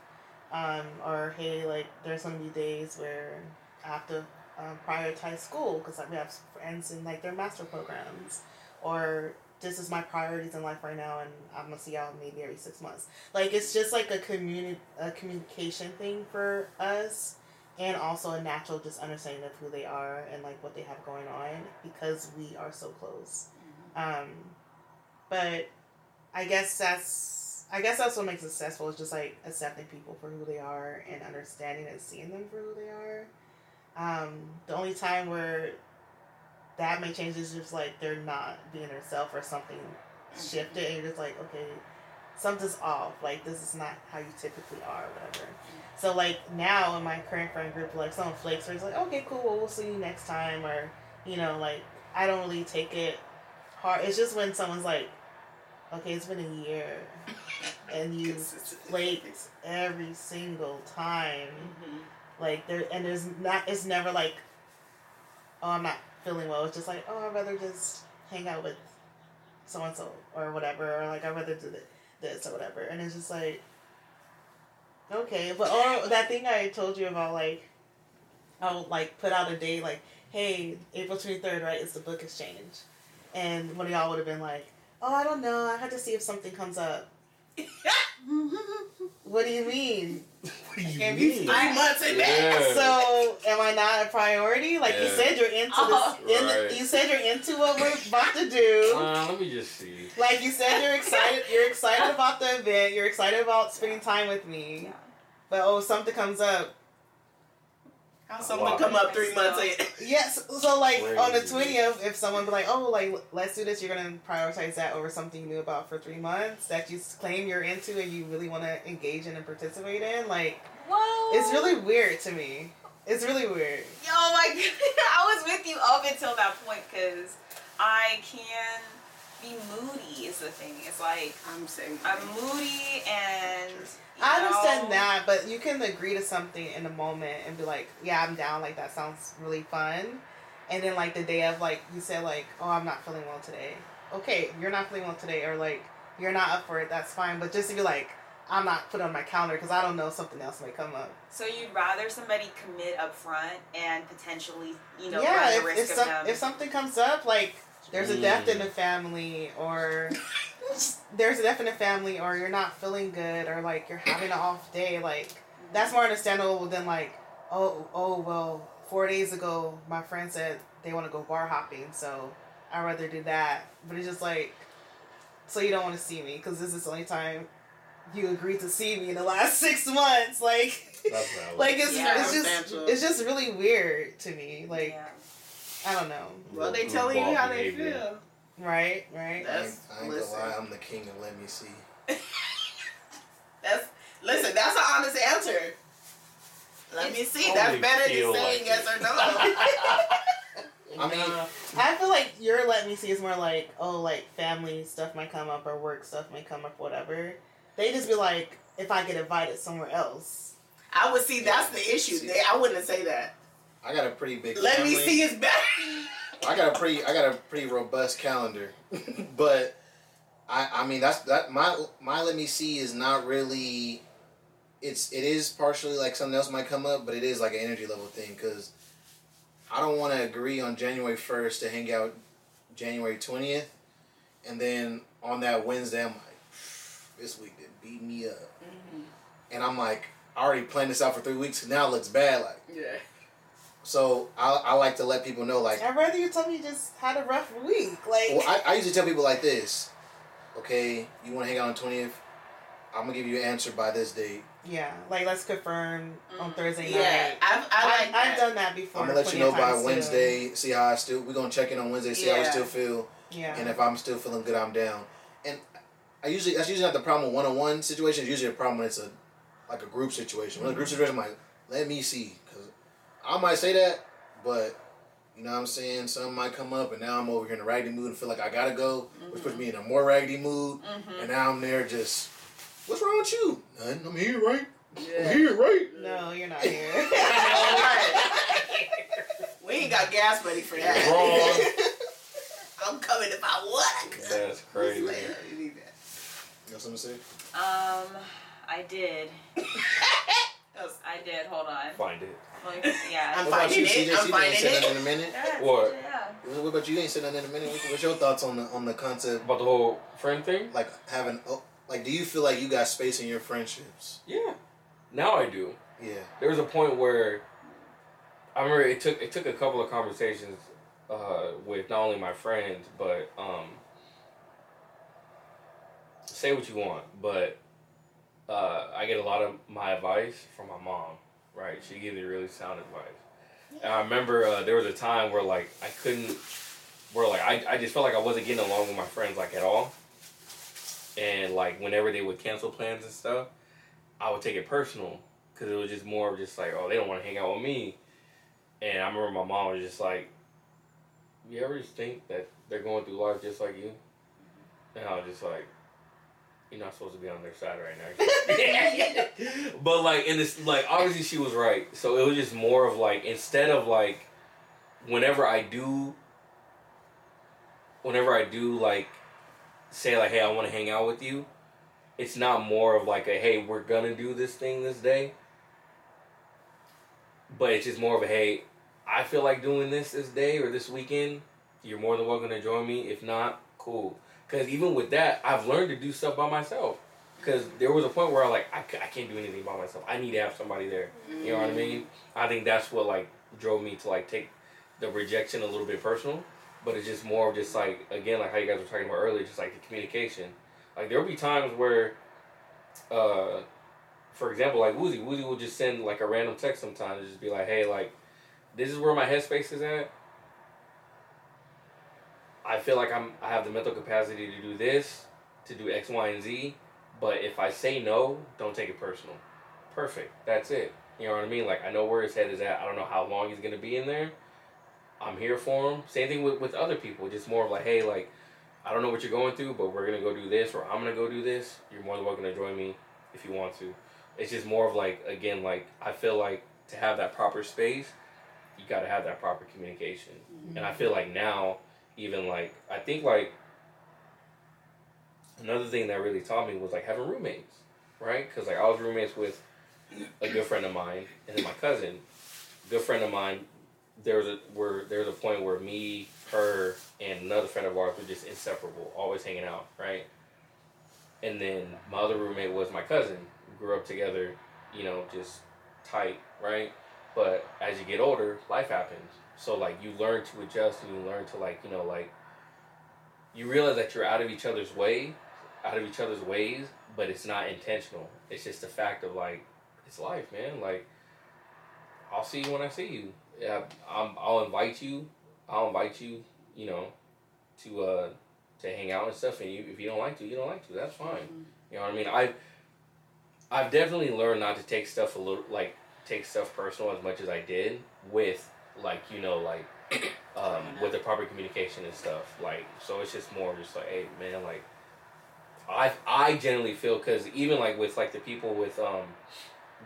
Um, or hey, like there's gonna be days where I have to um, prioritize school because like, we have friends in like their master programs, or this is my priorities in life right now, and I'm gonna see y'all maybe every six months. Like it's just like a communi- a communication thing for us, and also a natural just understanding of who they are and like what they have going on because we are so close. Um, but I guess that's I guess that's what makes it successful is just like accepting people for who they are and understanding and seeing them for who they are. Um, the only time where that may change is just like they're not being themselves or something shifted and you're just like, okay, something's off. Like this is not how you typically are, or whatever. So like now in my current friend group, like someone flakes or it's like, okay, cool, well, we'll see you next time, or you know, like I don't really take it hard. It's just when someone's like, okay, it's been a year, and you flake every single time. Mm-hmm. Like there, and there's not. It's never like, oh, I'm not feeling well. It's just like, oh, I'd rather just hang out with so and so or whatever, or like I'd rather do this or whatever. And it's just like, okay, but or that thing I told you about, like, I'll like put out a day, like, hey, April twenty third, right? It's the book exchange, and one of y'all would have been like, oh, I don't know, I have to see if something comes up. what do you mean? What do you If mean? Three months in Yeah. advance. So am I not a priority? Like you said, you're into Oh. this. In Right. you said you're into what we're about to do. Uh, let me just see. Like you said, you're excited. You're excited about the event. You're excited about spending time with me. Yeah. But oh, something comes up. How something Wow. come up three months in? Yes. So like on the Crazy. twentieth, if someone be like, "Oh, like let's do this," you're gonna prioritize that over something you knew about for three months that you claim you're into and you really want to engage in and participate in. Like Whoa. it's really weird to me. It's really weird. Yo, my goodness. I was with you up until that point because I can be moody. Is the thing. It's like I'm saying. I'm moody and. I understand know, that, but you can agree to something in the moment and be like, "Yeah, I'm down. Like that sounds really fun." And then like the day of, like you say, like, "Oh, I'm not feeling well today." Okay, you're not feeling well today, or like you're not up for it. That's fine. But just to be like, I'm not put on my calendar because I don't know something else might come up. So you'd rather somebody commit up front and potentially, you know, yeah, run the if, risk if, of some, them. if something comes up, like there's a death in the family, or there's a death in the family, or you're not feeling good, or like you're having an off day, like that's more understandable than like, oh, oh, well, four days ago, my friend said they want to go bar hopping, so I'd rather do that. But it's just like, so you don't want to see me because this is the only time you agreed to see me in the last six months, like. That's. Like it's, Yeah. it's just it's just really weird to me. Like yeah. I don't know. Well, they Rude telling you ball how they feel. Right, right. I ain't, I ain't gonna lie, I'm the king of let me see. That's listen. That's an honest answer. Let me see. That's better than saying like yes it. or no. I mean, I feel like your let me see is more like oh like family stuff might come up or work stuff might come up whatever. They just be like if I get invited somewhere else. I would see. That's the issue. They, I wouldn't say that. I got a pretty big. Let me see is better. I got a pretty I got a pretty robust calendar, but I I mean that's that my my let me see is not really. It's it is partially like something else might come up, but it is like an energy level thing because I don't want to agree on January first to hang out January twentieth, and then on that Wednesday I'm like, this week did beat me up, mm-hmm. and I'm like I already planned this out for three weeks. Now it looks bad. Like Yeah. So, I I like to let people know like I'd rather you tell me you just had a rough week. Like Well, I, I usually tell people like this. Okay, you want to hang out on twentieth? I'm gonna give you an answer by this date. yeah, like let's confirm on Mm. Thursday Yeah. I've, I I like I've done that before. I'm gonna let you know by times, too. Wednesday. See how I still. We're gonna check in on Wednesday. See how we Yeah. still feel, Yeah. and if I'm still feeling good, I'm down. And I usually that's usually not the problem with one on one situations. Usually a problem when it's a like a group situation. When it's a group situation, I'm like, let me see, because I might say that, but. You know what I'm saying? Something might come up, and now I'm over here in a raggedy mood and feel like I gotta go, which puts me in a more raggedy mood. Mhm. And now I'm there just, what's wrong with you? Nothing. I'm here, right? Yeah. I'm here, right? no, you're not here. We ain't got gas money for that. Wrong. I'm coming if I want. That's crazy. Yeah, you need that. You got something to say? Um, I did. That I did. Hold on. Find it. Let yeah. I'm What about you, finding it. CJ? I'm CJ ain't finding said it. nothing in a minute. Yeah, What? Yeah. What about you? You ain't said nothing in a minute. What's- What's your thoughts on the on the concept? About the whole friend thing? Like having, oh, like, do you feel like you got space in your friendships? Yeah. Now I do. Yeah. There was a point where I remember it took it took a couple of conversations uh, with not only my friends but um, say what you want, but uh, I get a lot of my advice from my mom. Right, she gives me really sound advice. And I remember uh, there was a time where like I couldn't, where like I, I just felt like I wasn't getting along with my friends like at all. And like whenever they would cancel plans and stuff, I would take it personal because it was just more of just like, oh, they don't want to hang out with me. And I remember my mom was just like, you ever just think that they're going through life just like you? And I was just like, you're not supposed to be on their side right now. but like, in this, like, obviously she was right. So it was just more of like, instead of like, whenever I do, whenever I do like, say like, hey, I want to hang out with you, it's not more of like a, hey, we're gonna do this thing this day. But it's just more of a, hey, I feel like doing this this day or this weekend. You're more than welcome to join me. If not, cool. Because even with that, I've learned to do stuff by myself. because there was a point where I like I can't do anything by myself. I need to have somebody there. You know what I mean? I think that's what like drove me to like take the rejection a little bit personal, but it's just more of just like again like how you guys were talking about earlier, just like the communication. Like there will be times where, uh, for example, like Wuzi, Wuzi will just send like a random text sometimes and just be like, hey, like this is where my headspace is at. I feel like I'm I have the mental capacity to do this, to do X, Y, and Z. But if I say no, don't take it personal. Perfect. That's it. You know what I mean? Like I know where his head is at. I don't know how long he's gonna be in there. I'm here for him. Same thing with, with other people. Just more of like, hey, like, I don't know what you're going through, but we're gonna go do this, or I'm gonna go do this. You're more than welcome to join me if you want to. It's just more of like, again, like I feel like to have that proper space, you gotta have that proper communication. And I feel like now, even like I think like another thing that really taught me was like having roommates, right? Because like I was roommates with a good friend of mine and then my cousin. Good friend of mine. There was a where there was a point where me, her, and another friend of ours were just inseparable, always hanging out, right? And then my other roommate was my cousin. Grew up together, you know, just tight, right? But as you get older, life happens. So like you learn to adjust and you learn to like, you know, like you realize that you're out of each other's way, out of each other's ways, but it's not intentional. It's just a fact of like it's life, man. Like I'll see you when I see you. Yeah, I'm, I'll invite you. I'll invite you. You know, to uh to hang out and stuff. And you, if you don't like to, you don't like to. That's fine. You know what I mean? I I've definitely learned not to take stuff a little like take stuff personal as much as I did with like you know like um, with the proper communication and stuff. Like so, it's just more just like, hey man, like I I generally feel because even like with like the people with um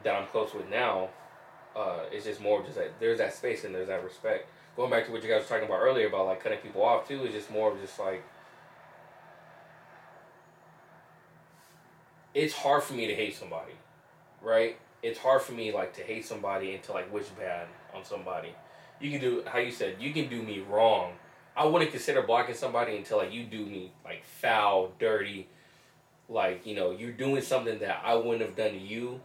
that I'm close with now, uh, it's just more just that there's that space and there's that respect. Going back to what you guys were talking about earlier about like cutting people off too, is just more of just like it's hard for me to hate somebody, right? It's hard for me like to hate somebody and to like wish bad on somebody. You can do how you said you can do me wrong. I wouldn't consider blocking somebody until like you do me like foul, dirty, like you know you're doing something that I wouldn't have done to you,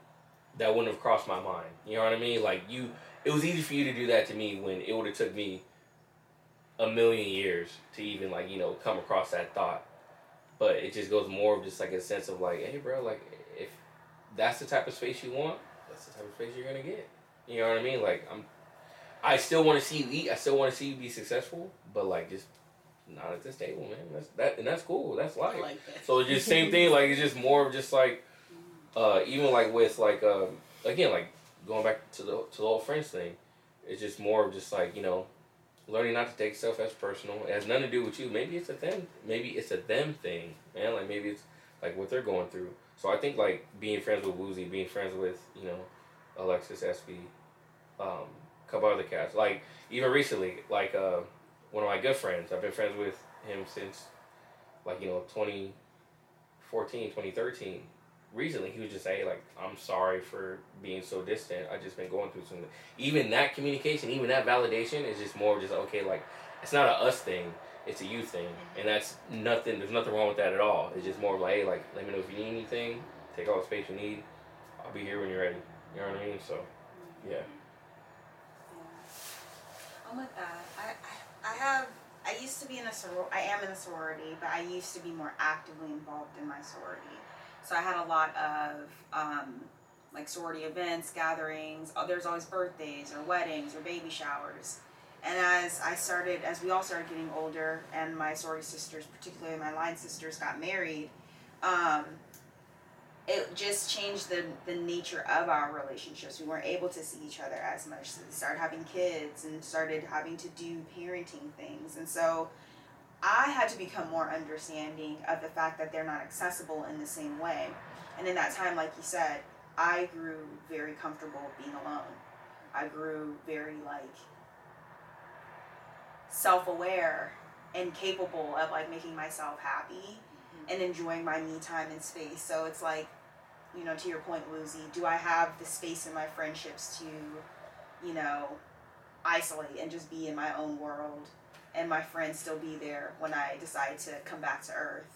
that wouldn't have crossed my mind. You know what I mean? Like you, it was easy for you to do that to me when it would have took me a million years to even like you know come across that thought. But it just goes more of just like a sense of like, hey, bro, like if that's the type of space you want, that's the type of space you're gonna get. You know what I mean? Like I'm, I still want to see you eat. I still want to see you be successful. But like just not at this table, man. That's that, and that's cool. That's life. Like that. So it's just same thing. Like it's just more of just like, uh, even like with like um, again like going back to the to the old friends thing, it's just more of just like you know, learning not to take stuff as personal. It has nothing to do with you. Maybe it's a them. Maybe it's a them thing, man. Like maybe it's like what they're going through. So I think like being friends with Wuzi, being friends with you know, Alexis SB, um, couple other cats. Like even recently, like uh, one of my good friends. I've been friends with him since like you know 2014 2013 recently he was just saying like i'm sorry for being so distant. I just been going through something even that communication even that validation is just more just okay like it's not a us thing it's a you thing. And that's nothing there's nothing wrong with that at all. It's just more like hey like let me know if you need anything. Take all the space you need. I'll be here when you're ready. You know what i mean? So yeah I'm with that. I, I, I have. I used to be in a soror. I am in a sorority, but I used to be more actively involved in my sorority. So I had a lot of um, like sorority events, gatherings. Oh, there's always birthdays or weddings or baby showers. And as I started, as we all started getting older, and my sorority sisters, particularly my line sisters, got married, um, it just changed the, the nature of our relationships. We weren't able to see each other as much. So we started having kids and started having to do parenting things. And so I had to become more understanding of the fact that they're not accessible in the same way. And in that time, like you said, I grew very comfortable being alone. I grew very like self-aware and capable of like making myself happy mm-hmm. and enjoying my me time and space. So it's like, you know, to your point, Wuzi, do I have the space in my friendships to, you know, isolate and just be in my own world and my friends still be there when I decide to come back to earth?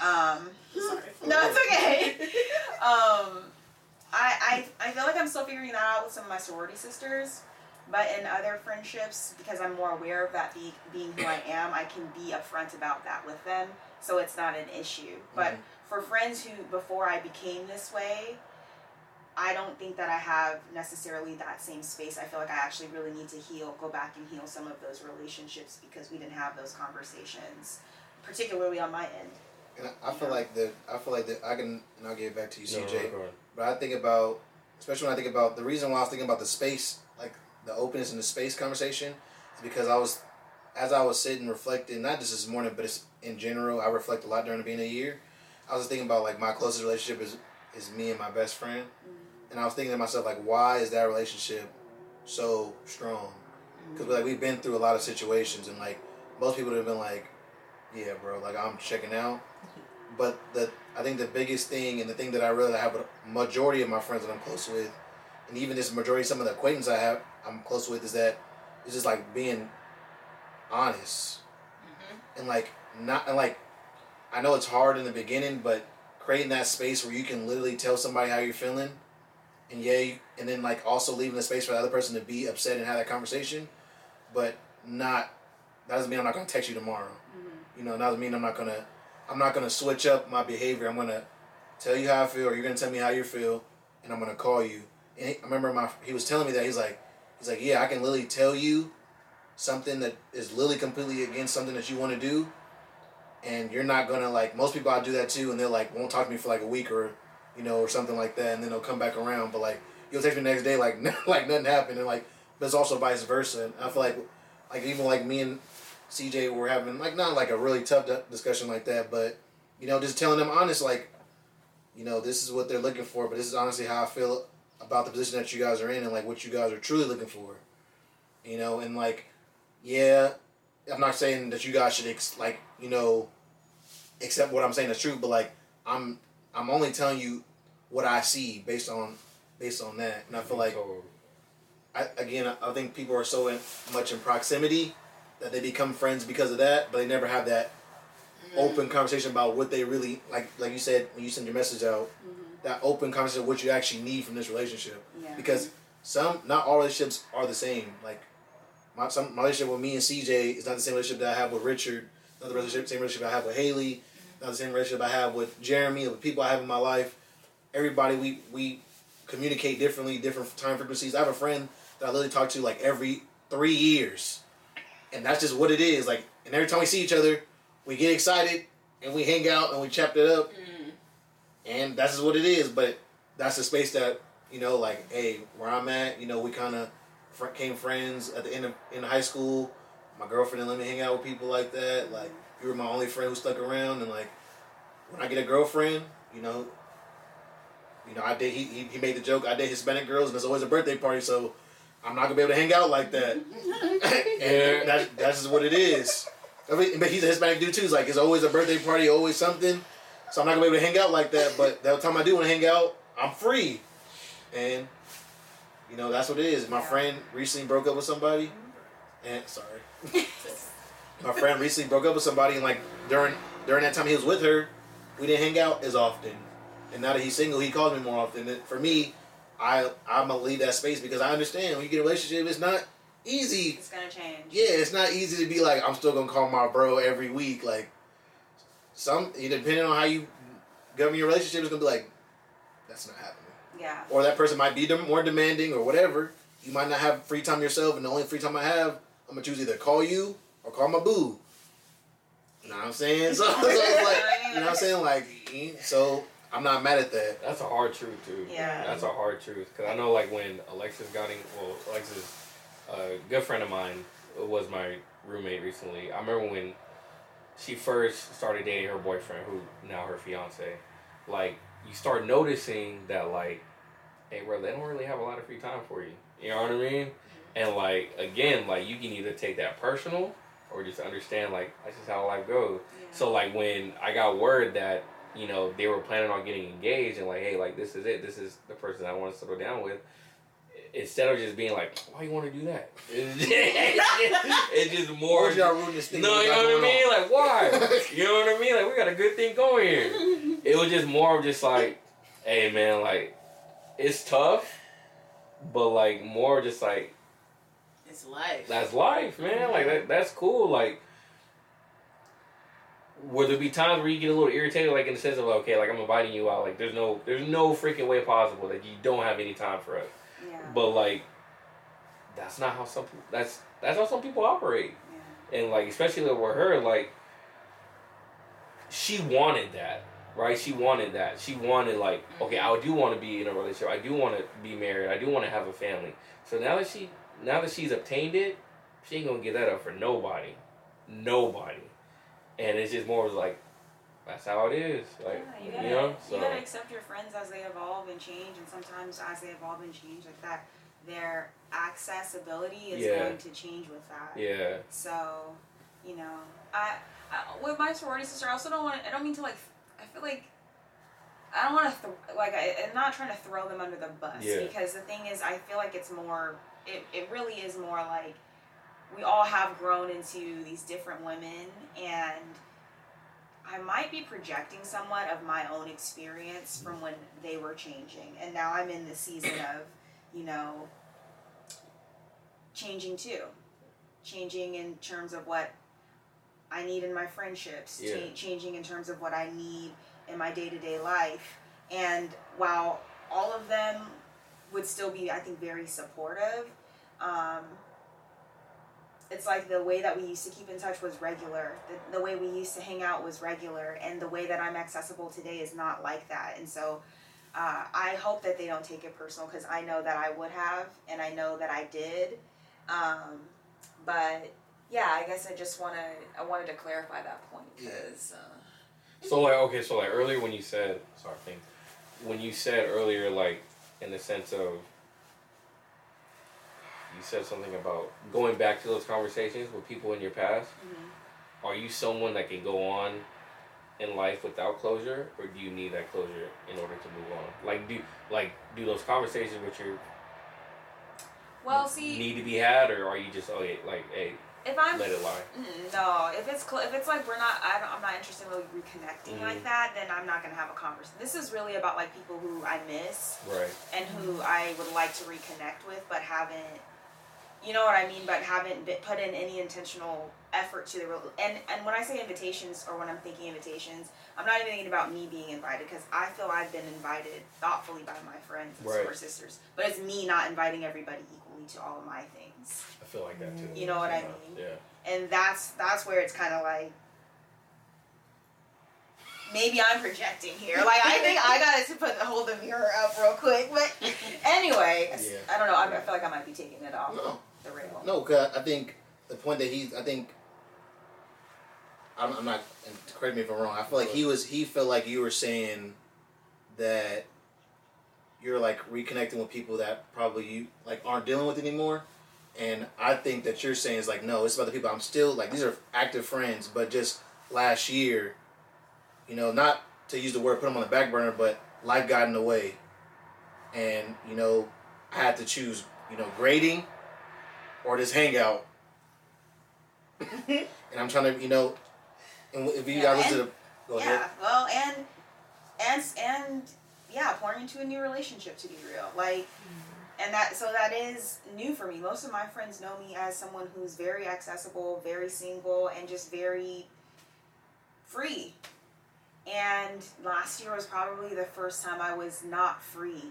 Um, Sorry. no, it's okay. um, I, I I feel like I'm still figuring that out with some of my sorority sisters, but in other friendships, because I'm more aware of that be, being who I am, I can be upfront about that with them, so it's not an issue. But Mhm. For friends who before I became this way, I don't think that I have necessarily that same space. I feel like I actually really need to heal, go back and heal some of those relationships because we didn't have those conversations, particularly on my end. And I, I feel like the I feel like that I can and I'll give it back to you, No, CJ. no, go ahead. But I think about, especially when I think about the reason why I was thinking about the space, like the openness and the space conversation, is because I was, as I was sitting reflecting, not just this morning, but it's in general. I reflect a lot during the beginning of the year. I was thinking about like my closest relationship is is me and my best friend, mm-hmm. and I was thinking to myself like, why is that relationship so strong? Because like we've been through a lot of situations, and like most people would have been like, yeah, bro, like I'm checking out. Mm-hmm. But the I think the biggest thing and the thing that I really have a majority of my friends that I'm close with, and even this majority of some of the acquaintances I have I'm close with is that it's just like being honest. Mm-hmm. And like not and like I know it's hard in the beginning, but creating that space where you can literally tell somebody how you're feeling, and yeah, and then like also leaving the space for the other person to be upset and have that conversation, but not that doesn't mean I'm not gonna text you tomorrow. Mm-hmm. You know, that doesn't mean I'm not gonna I'm not gonna switch up my behavior. I'm gonna tell you how I feel, or you're gonna tell me how you feel, and I'm gonna call you. And he, I remember my he was telling me that he's like he's like yeah I can literally tell you something that is literally completely against something that you want to do, and you're not gonna like most people I do that too, and they're like won't talk to me for like a week or you know or something like that, and then they'll come back around. But like you'll text me the next day like like nothing happened, and like but it's also vice versa. And I feel like like even like me and CJ were having like not like a really tough discussion like that, but you know just telling them honest like you know this is what they're looking for, but this is honestly how I feel about the position that you guys are in and like what you guys are truly looking for. You know, and like yeah, I'm not saying that you guys should ex- like you know accept what I'm saying is true, but like I'm I'm only telling you what I see based on based on that, and I feel like I again I, think people are so in, much in proximity that they become friends because of that, but they never have that mm-hmm. open conversation about what they really like. Like you said when you send your message out, mm-hmm. that open conversation of what you actually need from this relationship, Yeah. because some not all relationships are the same. Like my some my relationship with me and CJ is not the same relationship that I have with Richard. Not the relationship, same relationship I have with Haley. Not the same relationship I have with Jeremy. With people I have in my life. Everybody we we communicate differently, different time frequencies. I have a friend that I literally talk to like every three years, and that's just what it is. Like, and every time we see each other, we get excited and we hang out and we chop it up, and that's just what it is. But that's the space that you know, like, hey, where I'm at, you know, we kind of came friends at the end of in high school. My girlfriend didn't let me hang out with people like that. Like, you were my only friend who stuck around, and like, when I get a girlfriend, you know, you know, I did. He, he, he made the joke. I date Hispanic girls, and it's always a birthday party, so I'm not gonna be able to hang out like that. and Yeah. that's just what it is. I mean, but he's a Hispanic dude too. It's like it's always a birthday party, always something. So I'm not gonna be able to hang out like that. But that time I do want to hang out, I'm free, and you know that's what it is. My friend recently broke up with somebody, and sorry, my friend recently broke up with somebody, and like during during that time he was with her, we didn't hang out as often. And now that he's single, he calls me more often. And for me, I I'm gonna leave that space because I understand when you get a relationship, it's not easy. It's gonna change. Yeah, it's not easy to be like I'm still gonna call my bro every week. Like some, depending on how you govern your relationship, it's gonna be like that's not happening. Yeah. Or that person might be more demanding or whatever. You might not have free time yourself, and the only free time I have, I'm gonna choose either call you or call my boo. You know what I'm saying? So, so it's like, you know what I'm saying? Like, so I'm not mad at that. that's a hard truth too. Yeah. That's a hard truth because I know like when Alexis got in, well, Alexis, a good friend of mine, was my roommate recently. I remember when she first started dating her boyfriend, who now her fiance. Like you start noticing that like, hey, bro, they don't really have a lot of free time for you. You know what I mean? And like again, like you can either take that personal or just understand like that's just how life goes. Yeah. So like when I got word that you know they were planning on getting engaged and like hey like this is it this is the person I want to settle down with, instead of just being like, why you want to do that? It's just, it's just, more. Or y'all rooting this thing? No, you know what I mean? on? Like, why? you know what I mean? Like, we got a good thing going here. It was just more of just like, hey, man, like, it's tough, but like, more just like, It's life. that's life, man. Like, that, mm-hmm. that's cool. Like, will there be times where you get a little irritated, like, in the sense of, okay, like, I'm inviting you out. Like, there's no, there's no freaking way possible that you don't have any time for us. Yeah. But, like, that's not how some that's, that's how some people operate yeah. and like especially with her like she wanted that right she wanted that she wanted like okay mm-hmm. i do want to be in a relationship i do want to be married i do want to have a family so now that she now that she's obtained it she ain't gonna give that up for nobody nobody and it's just more of like that's how it is like yeah, you you, gotta, know so you gotta accept your friends as they evolve and change, and sometimes as they evolve and change like that, their accessibility is Yeah. going to change with that. yeah So, you know, I, I with my sorority sister, I also don't want. I don't mean to like. I feel like I don't want to th- like. I, I'm not trying to throw them under the bus Yeah. because the thing is, I feel like it's more. It it really is more like we all have grown into these different women and. I might be projecting somewhat of my own experience from when they were changing, and now I'm in the season of, you know, changing too changing in terms of what I need in my friendships, Yeah. cha- changing in terms of what I need in my day to day life. And while all of them would still be, I think, very supportive, um, it's like the way that we used to keep in touch was regular. The, the way we used to hang out was regular. And the way that I'm accessible today is not like that. And so uh, I hope that they don't take it personal because I know that I would have, and I know that I did. Um, but yeah, I guess I just want to. I wanted to clarify that point because. Uh, So like okay, so like earlier when you said sorry thing, when you said earlier like in the sense of you said something about going back to those conversations with people in your past. mhm. Are you someone that can go on in life without closure, or do you need that closure in order to move on? Like do like do those conversations with your Well, see, need to be had, or are you just okay like hey if I'm let it lie? Mm, No, if it's cl- if it's like we're not, I don't, I'm not interested in really reconnecting Mhm. like that. Then I'm not gonna have a conversation. This is really about like people who I miss Right. and who I would like to reconnect with, but haven't. You know what I mean? But haven't put in any intentional effort to the rel- and and when I say invitations or when I'm thinking invitations, I'm not even thinking about me being invited because I feel I've been invited thoughtfully by my friends and Right. or sisters. But it's me not inviting everybody equally to all of my things. I feel like that too. You know what I mean? Yeah. and that's that's where it's kind of like maybe I'm projecting here. Like I think I got to put hold the mirror up real quick, but anyway, Yeah. I don't know. I, I feel like I might be taking it off No, the rail. no, cause I think the point that he's, I think, I'm, I'm not. And correct me if I'm wrong. I feel like he was. He felt like you were saying that you're like reconnecting with people that probably you like aren't dealing with anymore. And I think that you're saying is like no, it's about the people I'm still like these are active friends, but just last year, you know, not to use the word put them on the back burner, but life got in the way, and you know, I had to choose, you know, grading or this hangout. and I'm trying to, you know, and if you Yeah, guys listen and- yeah, ahead. well, and and and yeah, pouring into a new relationship to be real, like. And that so that is new for me. Most of my friends know me as someone who's very accessible, very single, and just very free. And last year was probably the first time I was not free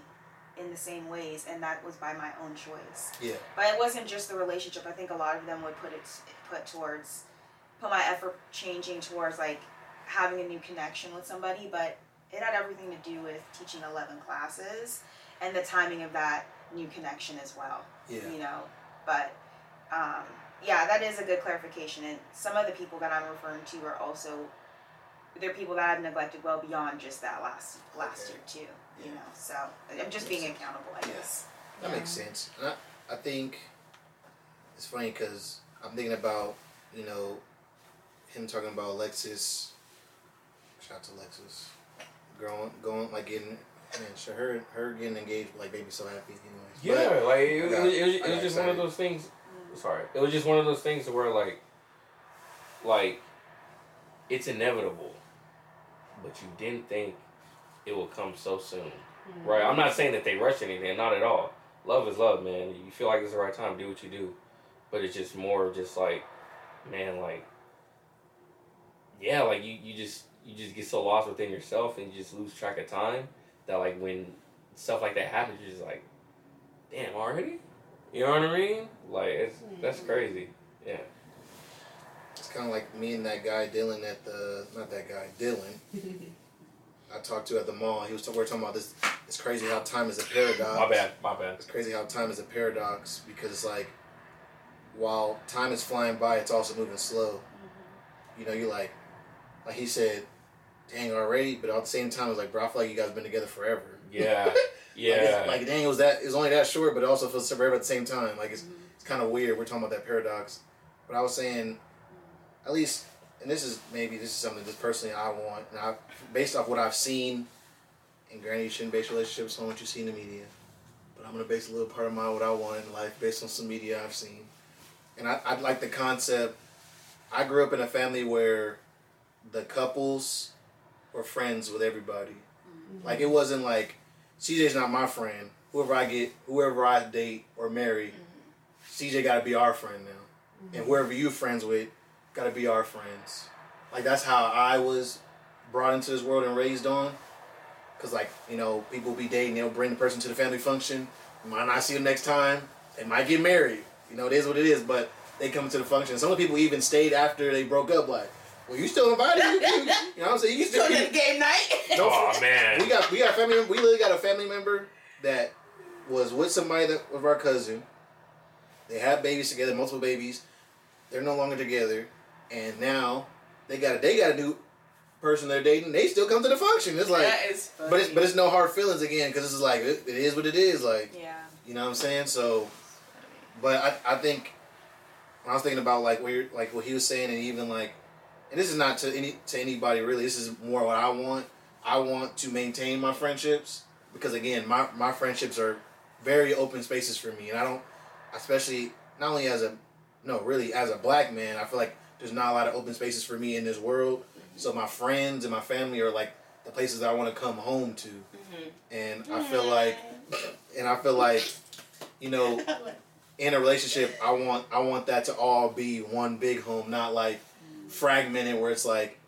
in the same ways, and that was by my own choice. Yeah. But it wasn't just the relationship. I think a lot of them would put it put towards put my effort changing towards like having a new connection with somebody, but it had everything to do with teaching 11 classes and the timing of that new connection as well. Yeah. You know, but um, yeah, that is a good clarification. And some of the people that I'm referring to are also they're people that I've neglected well beyond just that last last Okay. year too. Yeah. You know, so I'm just being accountable, I Yeah. guess. That makes sense. And I, I think it's funny because I'm thinking about, you know, him talking about Alexis. Shout out to Alexis. Growing, going, like getting Man, sure, her her getting engaged like made me so happy. Anyways, Yeah, But like it, was- got- it, was, it, was, I it was just one of those things. Sorry, it was just one of those things where like, like, it's inevitable, but you didn't think it would come so soon, mm-hmm. right? I'm not saying that they rush anything, not at all. Love is love, man. You feel like it's the right time, do what you do, but it's just more just like, man, like, yeah, like you, you just you just get so lost within yourself and you just lose track of time that like when stuff like that happens, you're just like, damn, already? You know what I mean? Like it's that's mm-hmm. crazy. Yeah. It's kind of like me and that guy Dylan at the not that guy Dylan. I talked to at the mall. He was talking, we were talking about this. It's crazy how time is a paradox. My bad. My bad. It's crazy how time is a paradox because it's like while time is flying by, it's also moving slow. Mm-hmm. You know, you're like, like he said, dang already, but at the same time, it's like, bro, I feel like you guys been together forever. Yeah. Yeah. it's, like dang, it was that it was only that short, but it also feels forever at the same time. Like it's mm-hmm. it's kind of weird. We're talking about that paradox, but I was saying, at least, and this is maybe this is something just personally I want, and I based off what I've seen. And granted, you shouldn't base relationships on what you see in the media, but I'm gonna base a little part of my what I want in life based on some media I've seen, and I I like the concept. I grew up in a family where the couples were friends with everybody. Mm-hmm. Like it wasn't like CJ's not my friend. Whoever I get, whoever I date or marry, mm-hmm. CJ got to be our friend now, and mm-hmm. whoever you friends with, got to be our friends. Like that's how I was brought into this world and raised on. Cause like you know, people be dating, they'll bring the person to the family function. Might not see them next time. They might get married. You know, it is what it is. But they come to the function. Some of the people even stayed after they broke up. Like, well, you still invited? You, you, you know what I'm saying? You still. Tune in game night. Don't Oh man. we got we got a family. member- We literally got a family member that was with somebody that was our cousin. They had babies together, multiple babies. They're no longer together, and now they got a they got a new person they're dating. They still come to the function. It's like, that is funny. but it's but it's no hard feelings again because it's like it, it is what it is. Like Yeah. you know what I'm saying. So, but I I think when I was thinking about like where like what he was saying and even like, and this is not to any to anybody really. This is more what I want. I want to maintain my friendships because again, my my friendships are very open spaces for me, and I don't, especially not only as a no really as a black man, I feel like there's not a lot of open spaces for me in this world. So my friends and my family are like the places that I want to come home to, mm-hmm. and I feel like, and I feel like, you know, in a relationship, I want I want that to all be one big home, not like fragmented where it's like,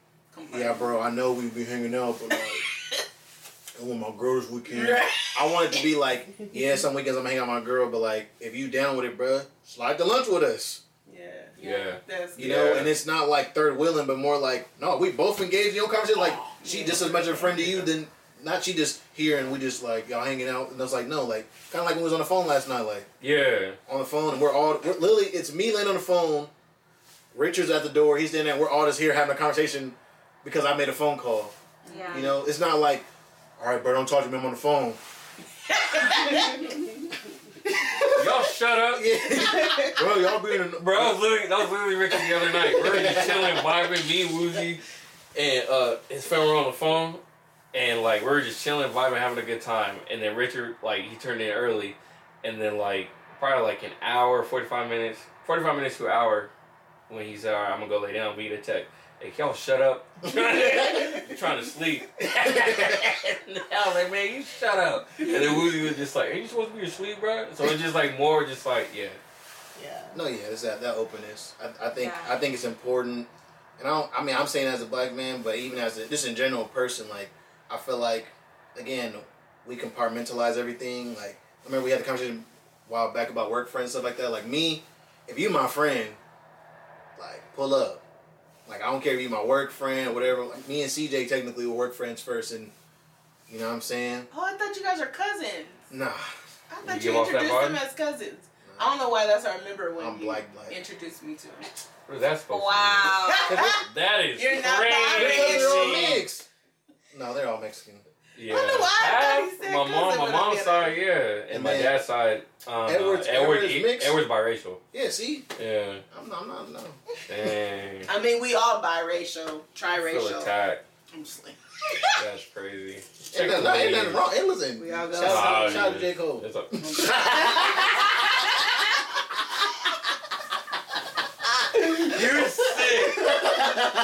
yeah, bro, I know we be hanging out, but like, I want my girl this weekend. I want it to be like, yeah, some weekends I'm hanging out with my girl, but like, if you down with it, bro, slide to lunch with us. Yeah. Yeah. That's You Yeah. know, and it's not like third wheeling, but more like, no, we both engaged in your conversation. Like, she just as much a friend to you, than not she just here and we just like y'all hanging out. And I was like, no, like kind of like when we was on the phone last night, like Yeah. on the phone, and we're all we're, literally it's me laying on the phone. Richard's at the door. He's in there. We're all just here having a conversation because I made a phone call. Yeah. You know, it's not like, all right, bro, don't talk to me. I'm on the phone. Y'all shut up. Yeah, bro, y'all being a, Bro, I was literally that was literally Richard the other night. We were just chilling, vibing, me, Wuzi, and uh, his friend were on the phone, and like we were just chilling, vibing, having a good time. And then Richard, like, he turned in early, and then like probably like an hour, forty five minutes, forty five minutes to an hour, when he said, "All right, I'm gonna go lay down, be the tech." Hey, can y'all shut up? I'm trying to sleep. I was like, man, you shut up. And then Wuzi was just like, are you supposed to be asleep, bro? So it's just like more, just like, yeah. Yeah. No, yeah, it's that that openness. I, I think Yeah. I think it's important, and I don't. I mean, I'm saying as a black man, but even as a, just in general person, like I feel like again we compartmentalize everything. Like I remember we had a conversation a while back about work friends stuff like that. Like me, if you my friend, like pull up. Like I don't care if you my work friend or whatever. Like me and CJ technically were work friends first, and you know what I'm saying. Oh, I thought you guys are cousins. Nah, I thought give you, introduced them as cousins. I don't know why that's how I remember when I'm you black black. introduced me to him. What is that supposed Wow. to mean? That is You're not crazy. Because they're all mixed. No, they're all Mexican. Yeah. I don't know why I thought Half- he said my mom, my mom's side, it. yeah, and, And my dad's side, um, Edward's- uh, Edward, Edward is mixed? Edward's biracial. Yeah, see, Yeah. I'm not, I'm not, no. Dang. I mean, we all biracial, I feel triracial. attacked. I'm just like, That's crazy. Check Ain't the nothing, ain't nothing ladies. wrong. Hey, listen. We all go- Shout, out, shout out to. J. Cole. It's a- You're sick.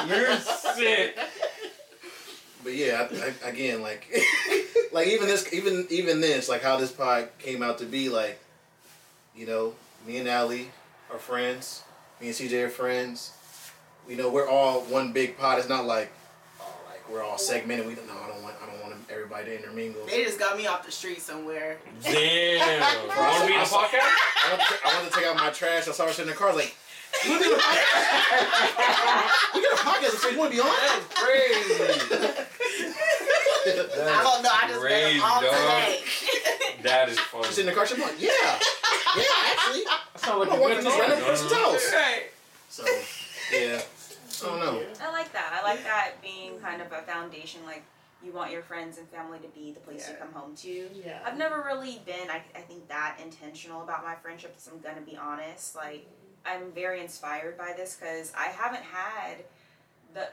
You're sick. But yeah, I, I, again, like, like even this, even even this, like how this pod came out to be, like, you know, me and Allie are friends. Me and CJ are friends. You know, we're all one big pod. It's not like, oh, like we're all segmented. We don't know. I don't want. I don't want everybody to intermingle. They just got me off the street somewhere. Damn. Want to be in a podcast? I want, to, I want to take out my trash. I saw her sitting in the car. Like, we got a podcast. we got a podcast. You want to be on? That's crazy. I don't know. I just met Crazy, them all dog. today. That is funny. She's in the car. She's like, yeah, yeah, actually. That sounds like I'm a walking good this time. random person's house. right. So, yeah, I don't know. I like that. I like that being kind of a foundation. Like you want your friends and family to be the place you come home to. Yeah. I've never really been, I, I think, that intentional about my friendships. I'm gonna be honest. Like, I'm very inspired by this because I haven't had the.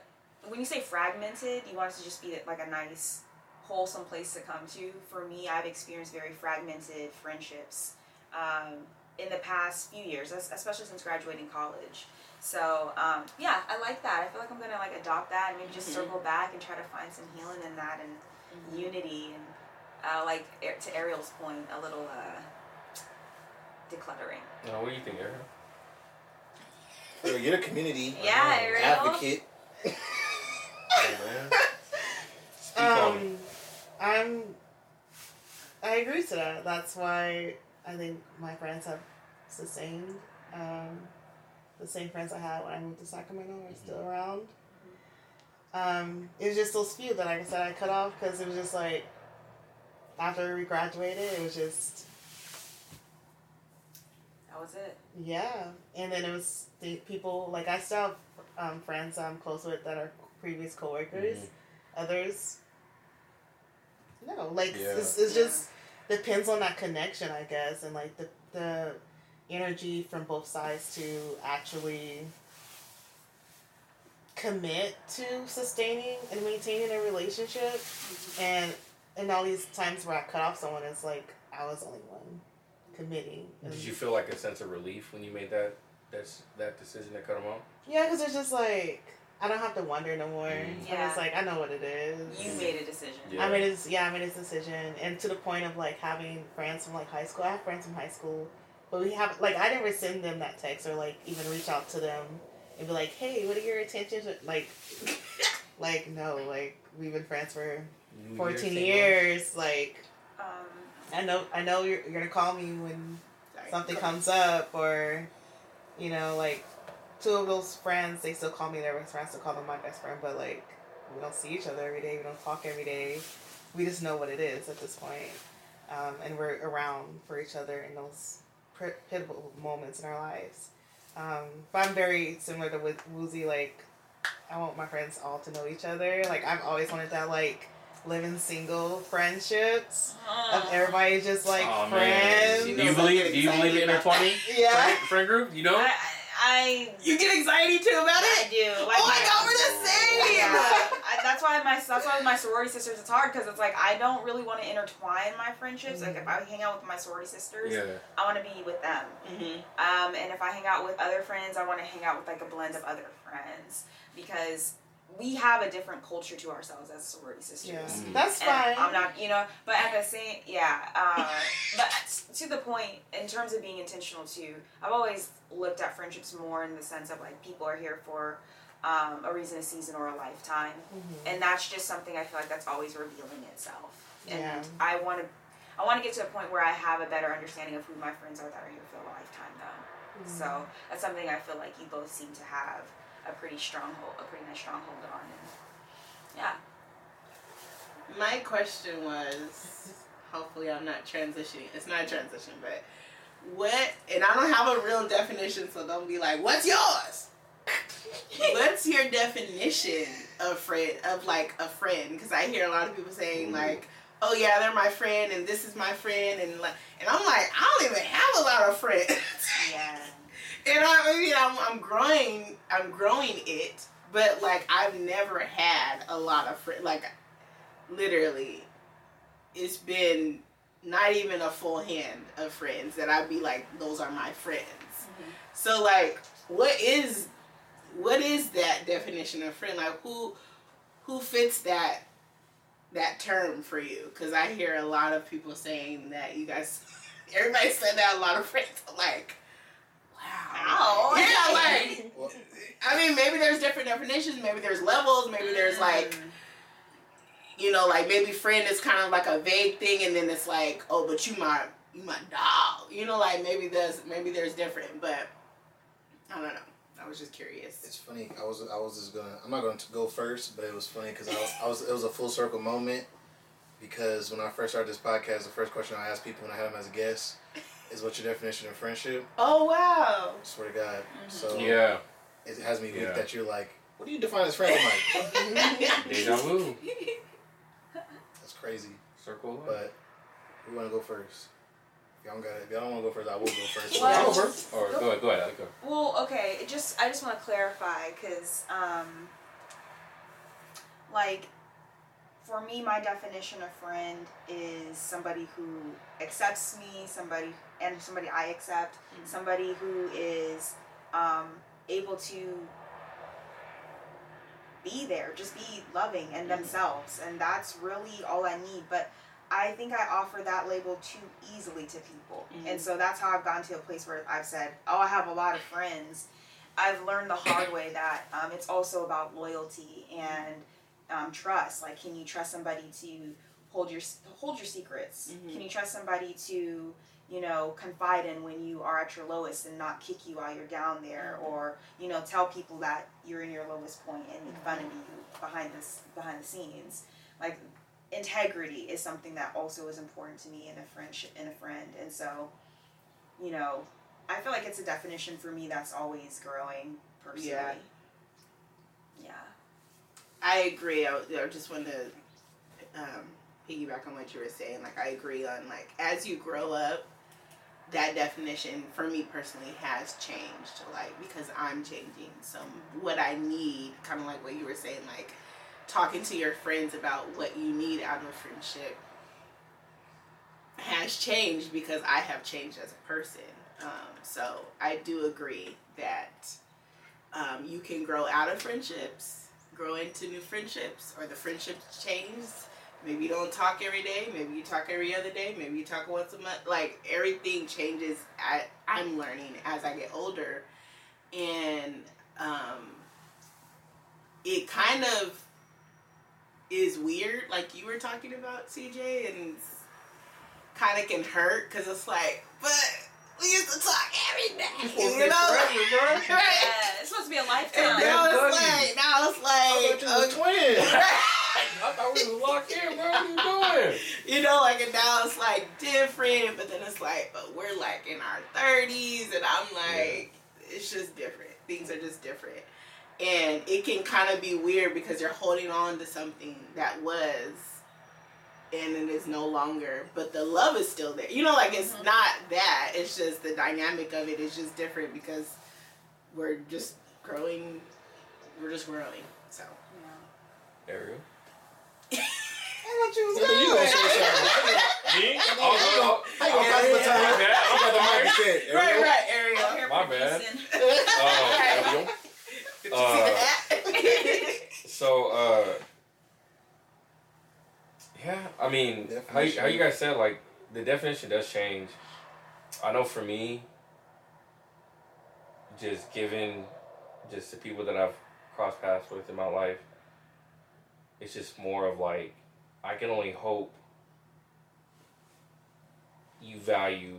When you say fragmented, you want it to just be like a nice, wholesome place to come to. For me, I've experienced very fragmented friendships um, in the past few years, especially since graduating college. So um, yeah, I like that. I feel like I'm gonna like adopt that and maybe just Mhm. circle back and try to find some healing in that and unity and uh, like to Ariel's point, a little uh, decluttering. No, what do you think, Eric? Girl, You're a community Yeah, Ariel. advocate. Hey, man. Speak on it. Um, I'm. I agree to that. That's why I think my friends have sustained. Um, the same friends I had when I moved to Sacramento are still around. Um, it was just those few that, like I said, I cut off because it was just like after we graduated, it was just That was it. Yeah, and then it was the people like I still have um, friends I'm close with that are previous coworkers. Others, no, like Yeah. it's, it's Yeah. just depends on that connection, I guess, and like the the energy from both sides to actually commit to sustaining and maintaining a relationship, and and all these times where I cut off someone, it's like I was the only one committing. Did you feel like a sense of relief when you made that that's that decision to cut him off? Yeah, because it's just like I don't have to wonder no more. Mm. And Yeah. it's like I know what it is. You made a decision. Yeah. I made it. Yeah, I made this decision, and to the point of like having friends from like high school. I have friends from high school, but we have like I never send them that text or like even reach out to them and be like, "Hey, what are your intentions?" Like, like no, like we've been friends for fourteen years. Like Um, I know, I know you're, you're gonna call me when Sorry. something comes up or you know like two of those friends they still call me their best friend still call them my best friend but like we don't see each other every day we don't talk every day. We just know what it is at this point um, and we're around for each other in those pivotal moments in our lives. Um, but i'm very similar to with Wuzi like i want my friends all to know each other. Like i've always wanted that like living single friendships of everybody just like Oh, man. friends Do you believe get do you believe it in excited twenty? yeah Friend, friend group? You know? I, I, You get anxiety too about it. I do. Like oh my god, we're the same! Yeah, I, that's why my that's why with my sorority sisters it's hard because it's like I don't really want to intertwine my friendships. Like if I hang out with my sorority sisters, Yeah. I want to be with them. Mm-hmm. Um, and if I hang out with other friends, I want to hang out with like a blend of other friends because we have a different culture to ourselves as sorority sisters. Yeah, Mm. that's And fine. I'm not, you know, but at the same, yeah. Uh, but to the point, in terms of being intentional too, I've always looked at friendships more in the sense of like people are here for um, a reason, a season, or a lifetime, Mhm. and that's just something I feel like that's always revealing itself. And Yeah. I want to, I want to get to a point where I have a better understanding of who my friends are that are here for a lifetime, though. Mm-hmm. So that's something I feel like you both seem to have a pretty stronghold, a pretty nice stronghold on, and yeah. My question was hopefully I'm not transitioning. It's not a transition, but what, and I don't have a real definition, so don't be like, what's yours? What's your definition of friend, of like a friend? Because I hear a lot of people saying, mm-hmm. like, oh yeah, they're my friend, and this is my friend, and like, and I'm like, I don't even have a lot of friends. Yeah. And I, I mean, I'm, I'm growing, I'm growing it, but like I've never had a lot of friends. Like, literally, it's been not even a full hand of friends that I'd be like, those are my friends. Mm-hmm. So like, what is what is that definition of friend? Like who who fits that that term for you? Because I hear a lot of people saying that you guys, everybody said that a lot of friends. Like, wow, Ow. yeah, like Well, I mean, maybe there's different definitions. Maybe there's levels. Maybe there's like, mm. you know, like maybe friend is kind of like a vague thing, and then it's like, oh, but you my you my dog. You know, like maybe there's maybe there's different, but I don't know. I was just curious. It's funny. I was I was just gonna. I'm not going to go first, but it was funny because I was, I was. It was a full circle moment because when I first started this podcast, the first question I asked people when I had them as a guest is, what your definition of friendship?" Oh wow. I swear to God. So Yeah. it has me Yeah. looked at you like, "What do you define as friendship? I'm like, Deja vu. "That's crazy." Circle of. But we want to go first. Y'all don't got it, if y'all don't want to go first, I will go first. Well- Y'all go first. Or go ahead, go ahead, Alex, go. Well, okay. It just I just want to clarify because, um, like, for me, my definition of friend is somebody who accepts me, somebody and somebody I accept, somebody who is um, able to be there, just be loving and themselves, and that's really all I need. But I think I offer that label too easily to people, and so that's how I've gotten to a place where I've said, "Oh, I have a lot of friends." I've learned the hard way that um, it's also about loyalty and um, trust. Like, can you trust somebody to hold your hold your secrets? Can you trust somebody to you know confide in when you are at your lowest and not kick you while you're down there, or you know tell people that you're in your lowest point and make fun of you behind this behind the scenes? Like, integrity is something that also is important to me in a friendship in a friend, and so you know. I feel like it's a definition for me that's always growing personally. Yeah. I agree. I, I just wanted to um, piggyback on what you were saying. Like, I agree on like as you grow up, that definition for me personally has changed. Like because I'm changing. So what I need, kind of like what you were saying, like talking to your friends about what you need out of a friendship has changed because I have changed as a person. Um, so I do agree that um, you can grow out of friendships, grow into new friendships, or the friendships change. Maybe you don't talk every day. Maybe you talk every other day. Maybe you talk once a month. Like everything changes. At, I'm learning as I get older, and um, it kind of is weird. Like you were talking about CJ, and kind of can hurt because it's like, but we used to talk every day, you know? right? Yeah, it's supposed to be a lifetime. And now Yeah, it's like, now it's I like, thought you was a twin. I thought we was locked in, bro. What are you doing? you know, like, and now it's like different, but then it's like, but we're like in our 30s, and I'm like, it's just different. Things are just different. And it can kind of be weird because you're holding on to something that was and it is no longer, but the love is still there. You know, like it's Mhm. not that. It's just the dynamic of it is just different because we're just growing. We're just growing. So. Ariel. I thought you was Yeah, you gonna say something. Me? Oh, How you gonna pass the baton? my bad. You got I'm mic sorry. instead. Right, Ariel. right, I'm Ariel. My bad. producing. Oh, there we go. Did you Uh. So, uh, yeah, I mean, how you, how you guys said, like, the definition does change. I know for me, just given just the people that I've crossed paths with in my life, it's just more of like, I can only hope you value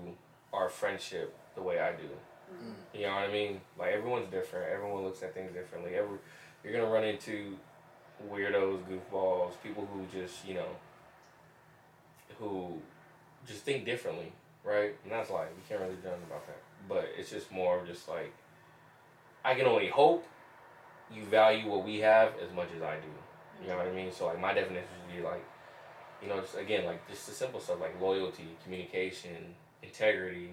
our friendship the way I do. Mm-hmm. You know what I mean? Like everyone's different. Everyone looks at things differently. Every you're gonna run into weirdos, goofballs, people who just you know who just think differently, right? And that's like you can't really do about that. But it's just more of just like I can only hope you value what we have as much as I do. You know what I mean? So like my definition would be like, you know, just again like just the simple stuff like loyalty, communication, integrity.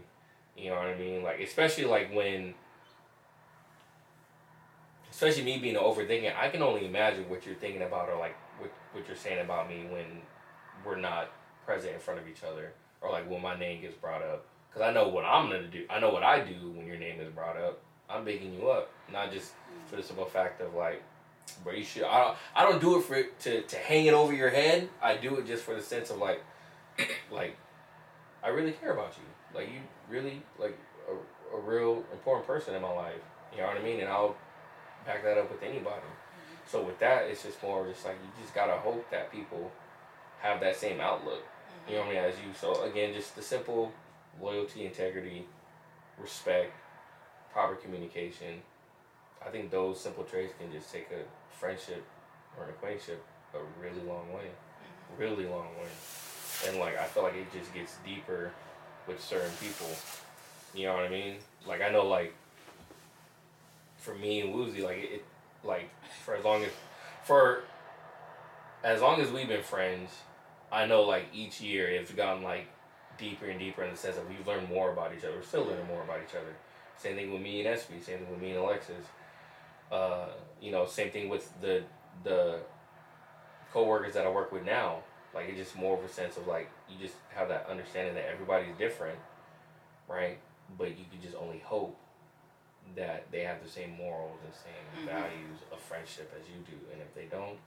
You know what I mean? Like especially like when especially me being overthinking, I can only imagine what you're thinking about or like what what you're saying about me when we're not present in front of each other, or like when my name gets brought up. Because I know what I'm gonna do. I know what I do when your name is brought up. I'm bigging you up, not just mm. for the simple fact of like, bro, you should. I don't. I don't do it for to to hang it over your head. I do it just for the sense of like, like, I really care about you. Like you really like a, a real important person in my life. You know what I mean? And I'll back that up with anybody. Mm-hmm. So with that, it's just more just like you just gotta hope that people have that same outlook. You know what I mean? As you. So again, just the simple loyalty, integrity, respect, proper communication. I think those simple traits can just take a friendship or an acquaintanceship a really long way, mm-hmm. really long way. And like I feel like it just gets deeper with certain people. You know what I mean? Like I know like for me and Wuzi, like it, like for as long as for as long as we've been friends, I know like each year it's gotten like deeper and deeper in the sense that we've learned more about each other. We're still learning more about each other. Same thing with me and SB. Same thing with me and Alexis. Uh, you know, same thing with the the co-workers that I work with now. Like it's just more of a sense of like you just have that understanding that everybody's different, right? But you can just only hope that they have the same morals and same Mhm. values of friendship as you do. And if they don't,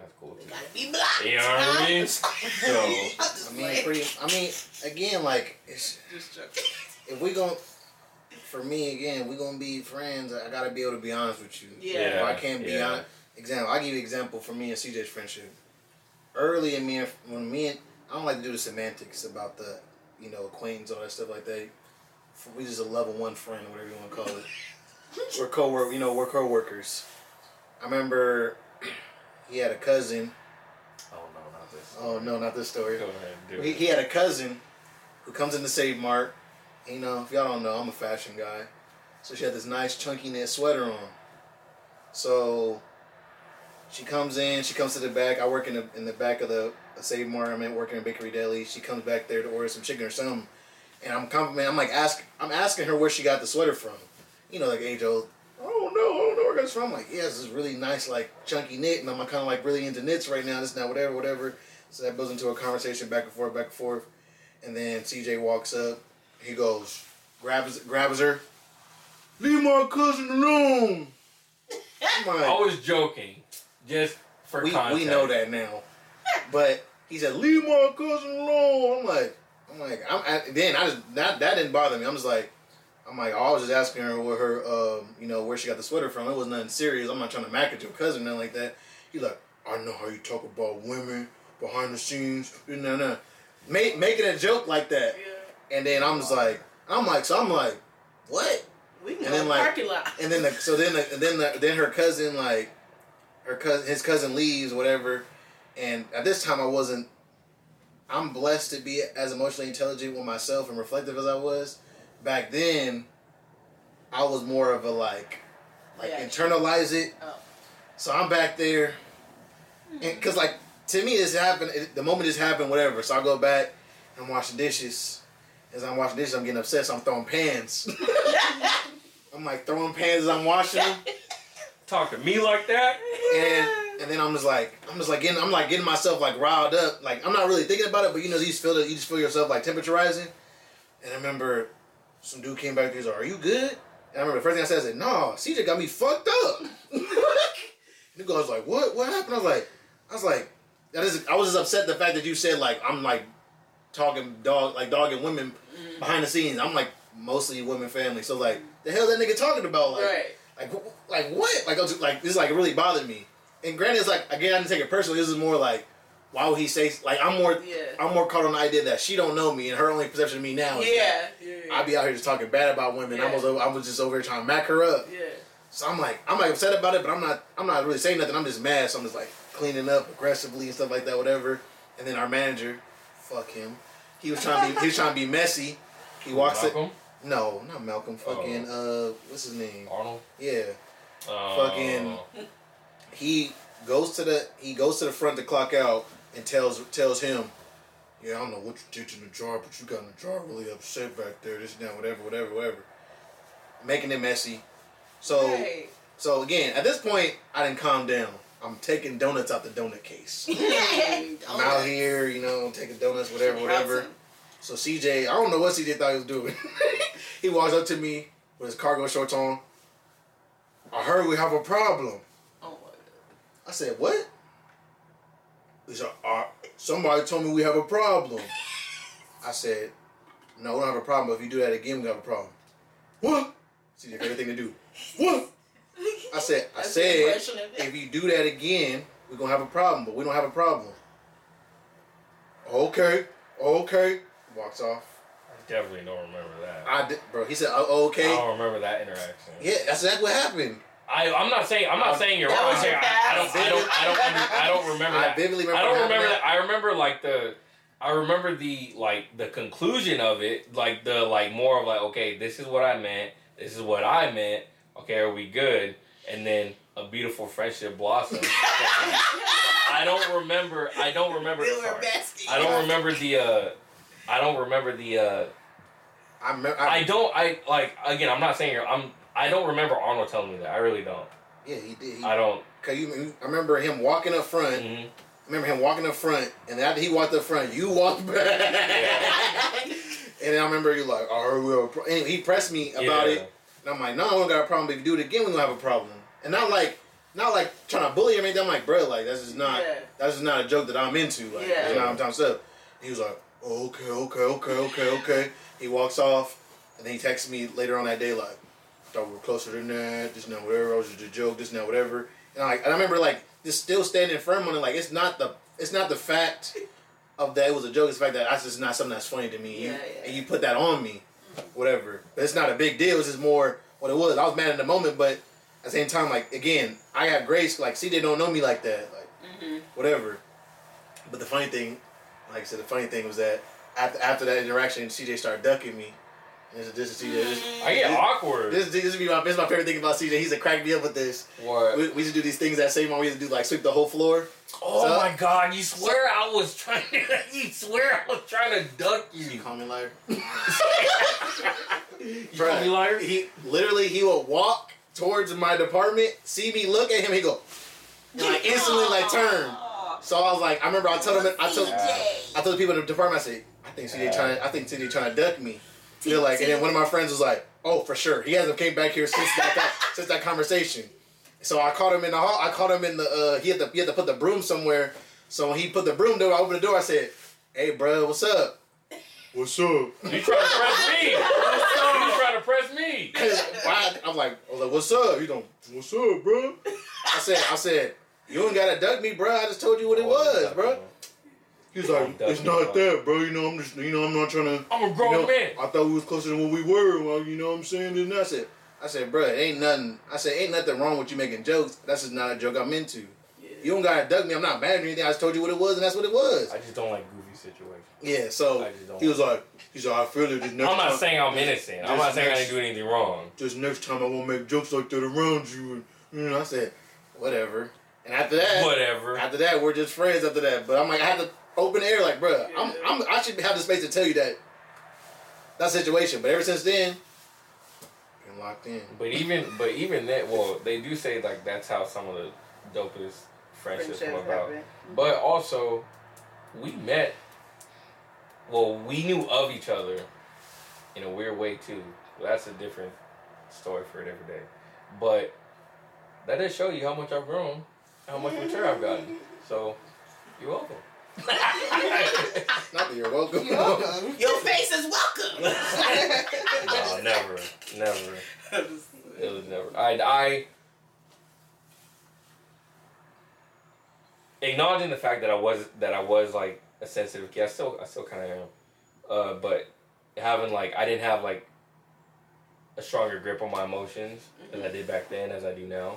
that's cool too. gotta be black. You know what I mean? So- I mean, pretty. I mean, again, like it's, just if we gon' for me again, we gonna be friends. I gotta be able to be honest with you. Yeah. If I can't be Yeah. honest. Example. I give you an example for me and CJ's friendship. Early in me, and when me and I don't like to do the semantics about the, you know, acquaintance, all that stuff like that. We just a level one friend, or whatever you want to call it. we're co-work, you know, we're co-workers. I remember he had a cousin. Oh no, not this. Oh no, not this story. Go ahead, do He, it. he had a cousin who comes in to Save Mart. You know, if y'all don't know, I'm a fashion guy. So she had this nice chunky knit sweater on. So she comes in, she comes to the back. I work in the in the back of the Save Mart. I'm at working in Bakery Deli. She comes back there to order some chicken or something. And I'm complimenting, I'm like ask I'm asking her where she got the sweater from. You know, like age old. I don't know, I don't know where it comes from. Like, yeah, this is really nice, like chunky knit, and I'm kind of like really into knits right now. This now, whatever, whatever. So that goes into a conversation back and forth, back and forth. And then CJ walks up. He goes, grabs grabs her. Leave my cousin alone. I'm I was joking, just for we, context. we know that now. But he said, leave my cousin alone. I'm like, I'm like, I'm I, then I just that that didn't bother me. I'm just like, I'm like, I was just asking her where her, um, you know, where she got the sweater from. It was nothing serious. I'm not trying to mack at your cousin, nothing like that. He like, I know how you talk about women behind the scenes, no, no, Make, making a joke like that. And then I'm just like, I'm like, so I'm like, what? We can And go then, like- parking lot. And then the, so then the, then the, then her cousin like her cousin his cousin leaves whatever, and at this time I wasn't. I'm blessed to be as emotionally intelligent with myself and reflective as I was. Back then, I was more of a like, like Yeah. internalize it. Oh. So I'm back there, hmm. and cause like to me this happened. It, the moment this happened, whatever. So I go back and I'm washing dishes. As I'm washing dishes, I'm getting upset. So I'm throwing pans. I'm like throwing pans as I'm washing them, Talk to me like that? and and then I'm just like I'm just like getting I'm like getting myself like riled up. Like I'm not really thinking about it, but you know you just feel it. You just feel yourself like temperature rising. And I remember some dude came back. And he's like, "Are you good?" And I remember the first thing I said, I said, "No, CJ got me fucked up." and the guy was like, "What? What happened?" I was like, "I was like, that is, I was just upset the fact that you said like I'm like talking dog like dogging women mm-hmm. behind the scenes. I'm like mostly women family, so like the hell that nigga talking about like." right. Like, like what? Like, I was like this like really bothered me. And granted, it's like again, I didn't take it personally. This is more like, why would he say? Like, I'm more, Yeah. I'm more caught on the idea that she don't know me, and her only perception of me now. is Yeah. that Yeah. I be out here just talking bad about women. I Yeah. was, over- I was just over here trying to mac her up. Yeah. So I'm like, I'm like upset about it, but I'm not, I'm not really saying nothing. I'm just mad. So I'm just like cleaning up aggressively and stuff like that, whatever. And then our manager, fuck him. He was trying to be, he was trying to be messy. He walks it. Malcolm? No, not Malcolm. Fucking, uh, what's his name? Arnold? Yeah. Oh. Fucking- he goes to the he goes to the front to clock out and tells tells him, yeah, I don't know what you did in the jar, but you got in the jar really upset back there. This and that, whatever, whatever, whatever. Making it messy. So Right. so again, at this point, I didn't calm down. I'm taking donuts out the donut case. I'm out here, you know, taking donuts, whatever, whatever. So CJ, I don't know what CJ thought he was doing. he walks up to me with his cargo shorts on. I heard we have a problem. Oh my god. I said, what? He said, uh, somebody told me we have a problem. I said, no, we don't have a problem, but if you do that again, we have a problem. What? CJ, favorite thing to do. What? I said, I said, impression of it. if you do that again, we're gonna have a problem, but we don't have a problem. Okay, okay. Walks off. I definitely don't remember that. I did, bro. He said, okay. I don't remember that interaction. Yeah, that's exactly what happened. I, I'm not saying I'm not Um, saying you're that wrong. was I'm saying I, I don't. I don't I don't under- I don't remember I that. vividly remember. I don't remember happened. that. I remember like the, I remember the like the conclusion of it, like the like more of like okay, this is what I meant, this is what I meant. Okay, are we good? And then a beautiful friendship blossomed. I don't remember. I don't remember. We were besties. I don't remember the. uh I don't remember the. uh I, remember, I don't. I like again. I'm not saying you're. I'm. I don't remember Arnold telling me that. I really don't. Yeah, he did. He, I don't. Cause you, I remember him walking up front. mhm. Remember him walking up front, and after he walked up front, you walked back. and then I remember you like, I heard we have a pro-. And he pressed me about Yeah. it, and I'm like, no, I don't got a problem. But if you do it again, we gonna have a problem. And not like, not like trying to bully him. or anything. I'm like, bro, like that's just not, Yeah. that's just not a joke that I'm into. Like, Yeah. that's not what I'm talking stuff. He was like, oh, okay, okay, okay, okay, okay. He walks off, and then he texts me later on that day like, thought we were closer than that. This now whatever. I was just a joke. This now whatever. And I, and I remember like just still standing firm on it. Like it's not the it's not the fact of that it was a joke. It's the fact that that's just not something that's funny to me. You- Yeah, yeah. And you put that on me, whatever. But it's not a big deal. It's just more what it was. I was mad in the moment, but at the same time, like again, I got grace. Like CJ don't know me like that. Like Mhm. whatever. But the funny thing, like I said, the funny thing was that after after that interaction, CJ started ducking me. This is this is CJ. This, I get this- awkward. this, this, is my, this is my favorite thing about CJ. He's a crack me up with this. what? We, we used to do these things that same one. We used to do like sweep the whole floor. Oh So- my god! You swear I was trying. To, you swear I was trying to duck You you. call me liar. You Bruh, call me liar? He literally he will walk towards my department, see me look at him, he go, and like instantly like turn. So I was like, I remember I told him, I told, CJ. I told the people in the department, I said, I think CJ Yeah. trying, I think CJ trying to duck me. They're like, and then one of my friends was like, oh for sure, he hasn't came back here since that since that conversation. So I caught him in the hall. I caught him in the. Uh, he had to he had to put the broom somewhere. So when he put the broom door, I opened the door. I said, "Hey, bro, what's up?" What's up? You trying to press me? What's up? you trying to press me? Why- I'm like, I was like, what's up? You don't, what's up, bro? I said, I said, you ain't gotta duck me, bro. I just told you what it was, bro. He was like, it's not bro. that, bro. You know, I'm just, you know, I'm not trying to. I'm a You grown know, man. I thought we was closer than what we were. Well, you know what I'm saying? And I said, I said, bro, it ain't nothing. I said, ain't nothing wrong with you making jokes. That's just not a joke I'm into. You don't gotta duck me. I'm not mad or anything. I just told you what it was, and that's what it was. I just don't like goofy situations. Yeah. So I just don't. he was like, he's like, I feel it. Just next I'm not time- saying I'm innocent. I'm not saying I next- didn't do anything wrong. just next time I won't make jokes like that around you. And you know, I said, whatever. And after that, Whatever. after that, we're just friends. After that, but I'm like, I have to open air, like, bruh, I'm, I'm, I should have the space to tell you that that situation. But ever since then, been locked in. But even but even that well, they do say like that's how some of the dopest friendships come about. But also, we met. Well, we knew of each other in a weird way too. That's a different story for a different day. But that does show you how much I've grown, how much mature I've gotten. So, you're welcome. Not that you're welcome. You're welcome. Your face is welcome. no, never, never. It was never. I, I acknowledging the fact that I was that I was like a sensitive kid. I still I still kind of am. Uh, but having like I didn't have like a stronger grip on my emotions as I did back then as I do now.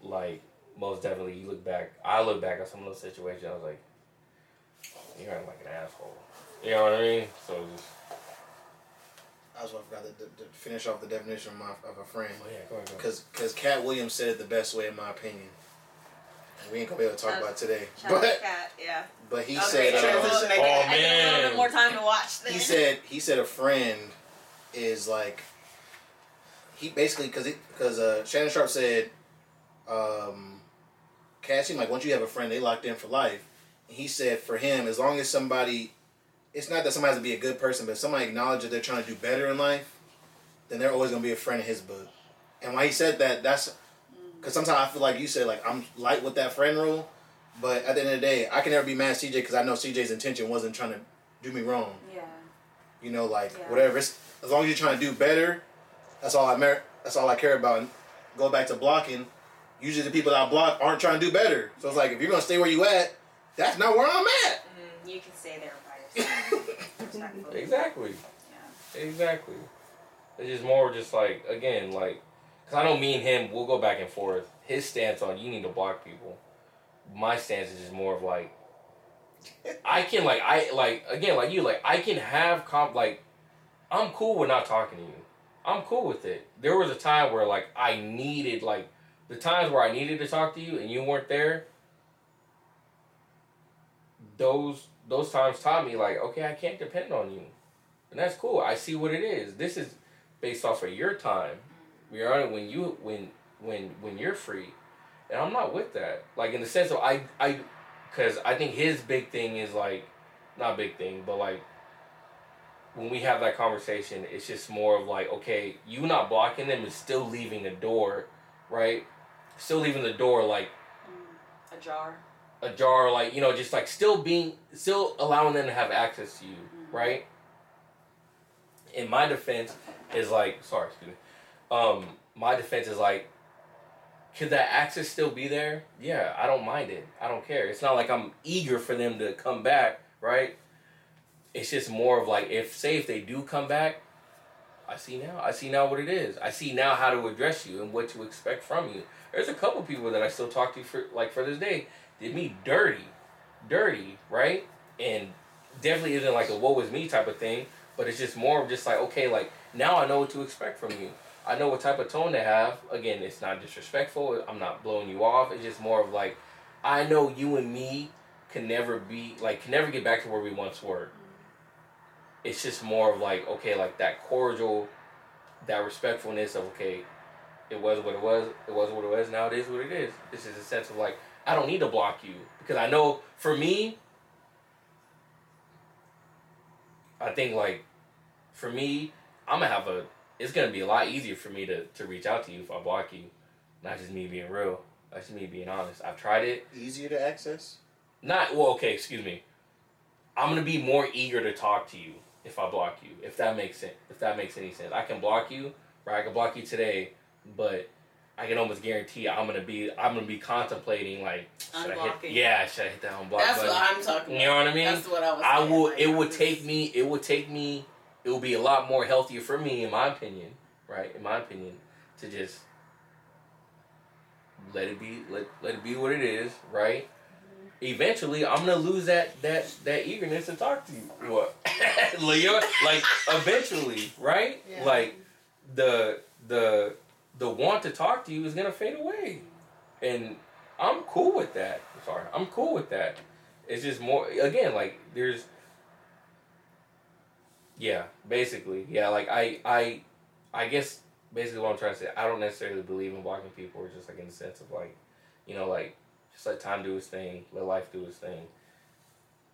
Like most definitely, you look back. I look back at some of those situations. I was like, you're acting like an asshole. You know what I mean? So just I also forgot to, to, to finish off the definition of, my, of a friend. oh yeah, go ahead. Because because Katt Williams said it the best way, in my opinion. And we ain't gonna be able to talk about it today. But to Katt, yeah. but he Okay, said uh, transition I. Oh, I need a little bit more time to watch this. he said he said a friend is like he basically because because uh, Shannon Sharpe said um, cats seem like once you have a friend, they locked in for life. He said for him, as long as somebody, it's not that somebody has to be a good person, but if somebody acknowledges that they're trying to do better in life, then they're always gonna be a friend in his book. And when he said that, that's because sometimes I feel like you said like I'm light with that friend rule, but at the end of the day, I can never be mad at CJ because I know CJ's intention wasn't trying to do me wrong. Yeah. You know, like Yeah. whatever. It's, as long as you're trying to do better, that's all I mer- That's all I care about. And go back to blocking. Usually, the people that I block aren't trying to do better. So it's like if you're gonna stay where you at, that's not where I'm at. Mm, you can stay there by yourself. Exactly. Yeah. Exactly. It's just more just like again like because I know me and him we'll go back and forth. His stance on you need to block people. My stance is just more of like I can like I like again like you like I can have comp like I'm cool with not talking to you. I'm cool with it. There was a time where like I needed like the times where I needed to talk to you and you weren't there. Those those times taught me like okay I can't depend on you. And that's cool. I see what it is. This is based off of your time. We are when you when when when you're free, and I'm not with that. Like in the sense of I I, because I think his big thing is like, not big thing, but like. When we have that conversation, it's just more of like, okay, you not blocking them is still leaving a door, right? Still leaving the door like Mm, ajar. ajar, like you know, just like still being, still allowing them to have access to you, right? In my defense, is like, sorry, excuse me. Um, my defense is like, could that access still be there? Yeah, I don't mind it. I don't care. It's not like I'm eager for them to come back, right? It's just more of like, if say if they do come back, I see now. I see now what it is. I see now how to address you and what to expect from you. There's a couple people that I still talk to for like for this day did me dirty, dirty, right? And definitely isn't like a woe is me type of thing, but it's just more of just like okay, like now I know what to expect from you. I know what type of tone to have. Again, it's not disrespectful. I'm not blowing you off. It's just more of like I know you and me can never be like can never get back to where we once were. It's just more of like okay, like that cordial, that respectfulness of okay, it was what it was. It was what it was. Now it is what it is. This is a sense of like I don't need to block you because I know for me, I think like for me, I'm gonna have a. It's gonna be a lot easier for me to to reach out to you if I block you. Not just me being real. That's just me being honest. I've tried it. Easier to access. Not well. Okay, excuse me. I'm gonna be more eager to talk to you if I block you. If that makes sense. If that makes any sense, I can block you. Right, I can block you today, but I can almost guarantee I'm gonna be. I'm gonna be contemplating like, should I hit? Yeah, should I hit that unblock That's button? what I'm talking about. You know what I mean? That's what I was I saying, will. like, It would I'm take me. It would take me. It will be a lot more healthier for me, in my opinion. Right, in my opinion, to just let it be. Let let it be what it is. Right. Eventually, I'm gonna lose that that that eagerness to talk to you. What, Leo? Like eventually, right? Yeah. Like the the the want to talk to you is gonna fade away, and I'm cool with that. Sorry, I'm cool with that. It's just more again like there's yeah, basically. Yeah, like I I I guess basically what I'm trying to say, I don't necessarily believe in blocking people or just like in the sense of like, you know, like just let time do its thing, let life do its thing.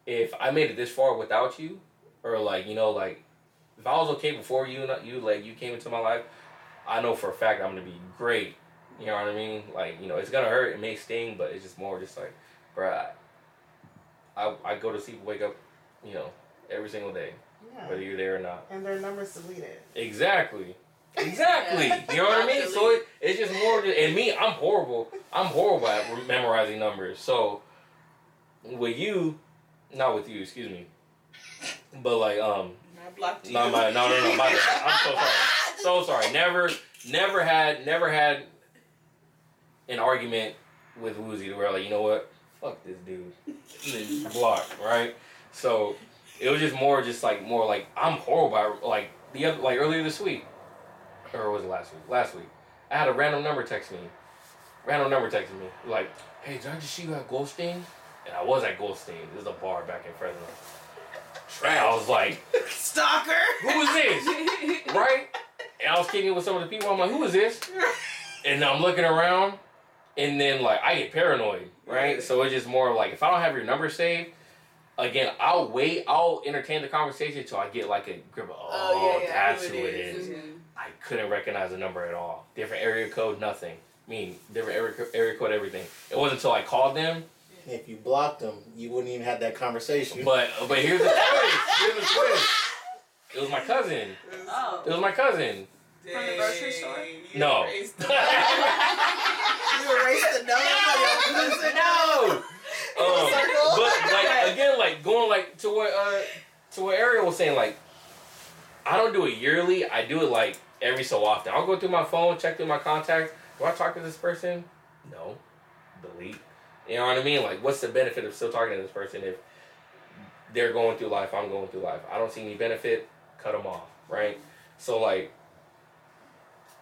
If I made it this far without you, or like, you know, like if I was okay before you and you like you came into my life, I know for a fact I'm gonna be great. You know what I mean? Like, you know, it's gonna hurt, it may sting, but it's just more just like, bruh, I, I, I go to sleep, wake up, you know, every single day, Yeah. whether you're there or not. And their numbers deleted. Exactly. Exactly. Yeah. You know what I mean? So it, it's just more. Just, and me, I'm horrible. I'm horrible at memorizing numbers. So with you, not with you, excuse me, but like um, I blocked you. no, my, no, no, no, my bad. I'm so sorry. So sorry. Never, never had, never had an argument with Wuzi to where like, you know what? Fuck this dude. Block, right? So it was just more, just like more like I'm horrible. At, like the other, like earlier this week, or was it last week? Last week, I had a random number text me. Random number texting me like, "Hey, did I just see you at Goldstein?" And I was at Goldstein. This is a bar back in Fresno. And I was like, Stalker. "Who is this?" right? And I was kicking with some of the people. I'm like, "Who is this?" And I'm looking around, and then like I get paranoid, right? Yeah. So it's just more like if I don't have your number saved, again, I'll wait, I'll entertain the conversation until I get like a grip of oh, that's who it is. Mhm. I couldn't recognize the number at all. Different area code, nothing. I mean, different area, area code, everything. It wasn't until I called them. If you blocked them, you wouldn't even have that conversation. But but here's the twist. Here's the twist. It was my cousin. Oh. It was my cousin. From the grocery store? You No. erased the- you erased the number from your cousin. No. Um, but like again, like going like to what uh to what Ariel was saying, like I don't do it yearly. I do it like every so often. I'll go through my phone, check through my contacts. Do I talk to this person? No. Delete. You know what I mean? Like, what's the benefit of still talking to this person if they're going through life, I'm going through life? I don't see any benefit. Cut them off, right? So like,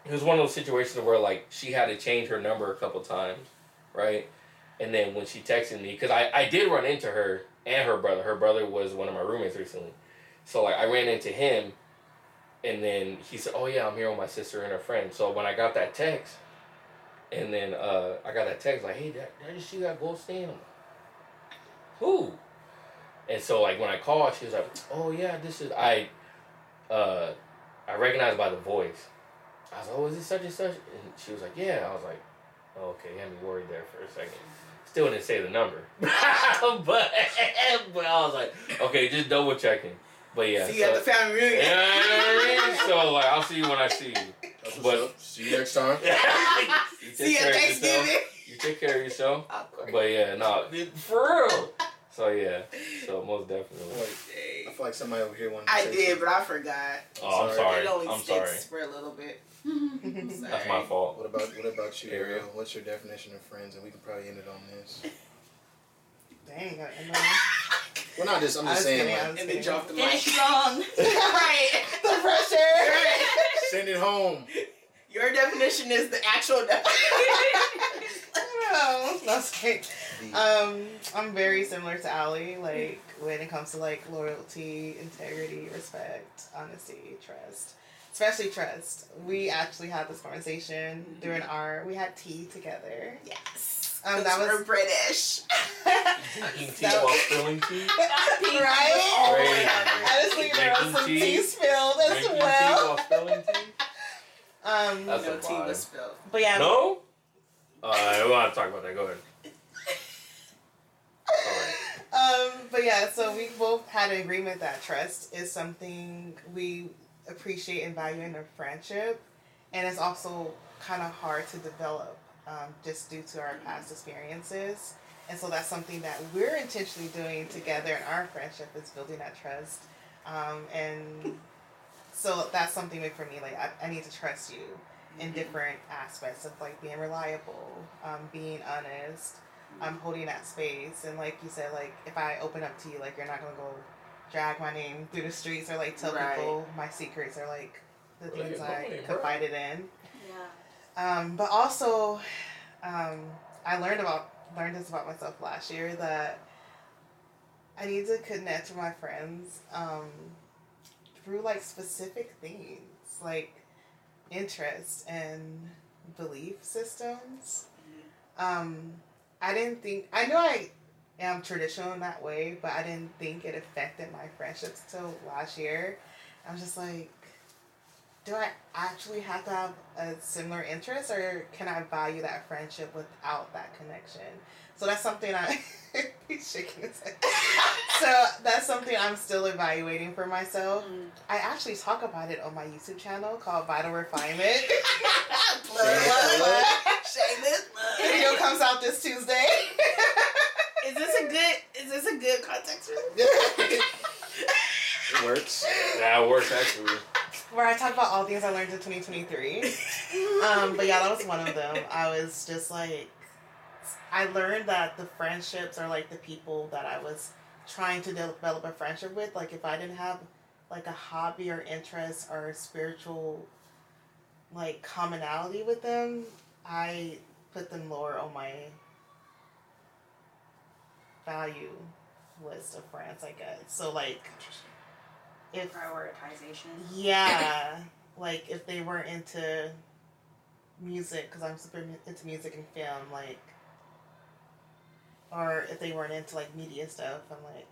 it was one of those situations where like she had to change her number a couple times, right? And then when she texted me, because I, I did run into her and her brother. Her brother was one of my roommates recently. So like I ran into him and then he said, Oh yeah, I'm here with my sister and her friend. So when I got that text and then uh, I got that text like, Hey dad, did you see that gold like, Who? And so like when I called, she was like, Oh yeah, this is I uh I recognized by the voice. I was like, Oh, is this such and such? And she was like, Yeah. I was like, oh, okay, you had me worried there for a second. Still didn't say the number. but but I was like, okay, just double checking. But yeah. See you so, at the family reunion. you I mean? So like I'll see you when I see you. But- See you next time. you take See you care at of yourself. Thanksgiving. You take care of yourself. Awkward. But yeah, no, for real. So yeah, so most definitely. Wait, I feel like somebody over here wanted to I say did, something. but I forgot. Oh, I'm Sorry. sorry. It only I'm sticks sorry. for a little bit. That's my fault. What about what about you, Ariel? Ariel? Uh, what's your definition of friends? And we can probably end it on this. Dang, I know. Well, not just. I'm just saying. kidding, Like, And then kidding. drop the Finish mic. strong. right. the pressure. send it home. Your definition is the actual definition. no, that's great. The- Um, I'm very similar to Ali. Like when it comes to like loyalty, integrity, respect, honesty, trust, especially trust. We actually had this conversation during our. We had tea together. yes. Um, that Because was- we're British. Drinking tea That- while spilling tea. right. Crazy. Honestly, there was Drinking some tea. tea spilled as Drinking tea well. while spilling tea. Um, That's no tea was spilled. but yeah, No. Uh, we want to talk about that. Go ahead. Um, but yeah, so we both had an agreement that trust is something we appreciate and value in a friendship, and it's also kind of hard to develop um, just due to our past experiences. And so that's something that we're intentionally doing together in our friendship is building that trust. Um, and so that's something that for me, like I, I need to trust you in different aspects of like being reliable, um, being honest, I'm holding that space. And like you said, like if I open up to you, like you're not gonna go drag my name through the streets or like tell Right. people my secrets or like the Right, things I way, bro. confided in. Yeah. Um, but also, um, I learned about learned this about myself last year that I need to connect with my friends um, through like specific things, like interests and belief systems. Um, I didn't think I know I am traditional in that way, but I didn't think it affected my friendships till last year. I was just like, do I actually have to have a similar interest, or can I value that friendship without that connection? So that's something I he's shaking his head. So that's something I'm still evaluating for myself. Mm. I actually talk about it on my YouTube channel called Vital Refinement. Plug, Shameless video comes out this Tuesday. Is this a good? Is this a good context? for Yeah. this? it works. That works actually. where I talk about all things I learned in 2023. Um, but yeah, that was one of them. I was just like, I learned that the friendships are like the people that I was trying to develop a friendship with. Like, if I didn't have like a hobby or interest or spiritual like commonality with them, I put them lower on my value list of friends, I guess. So, like, if Prioritization. yeah, like if they weren't into music because I'm super into music and film, like, or if they weren't into like media stuff, I'm like,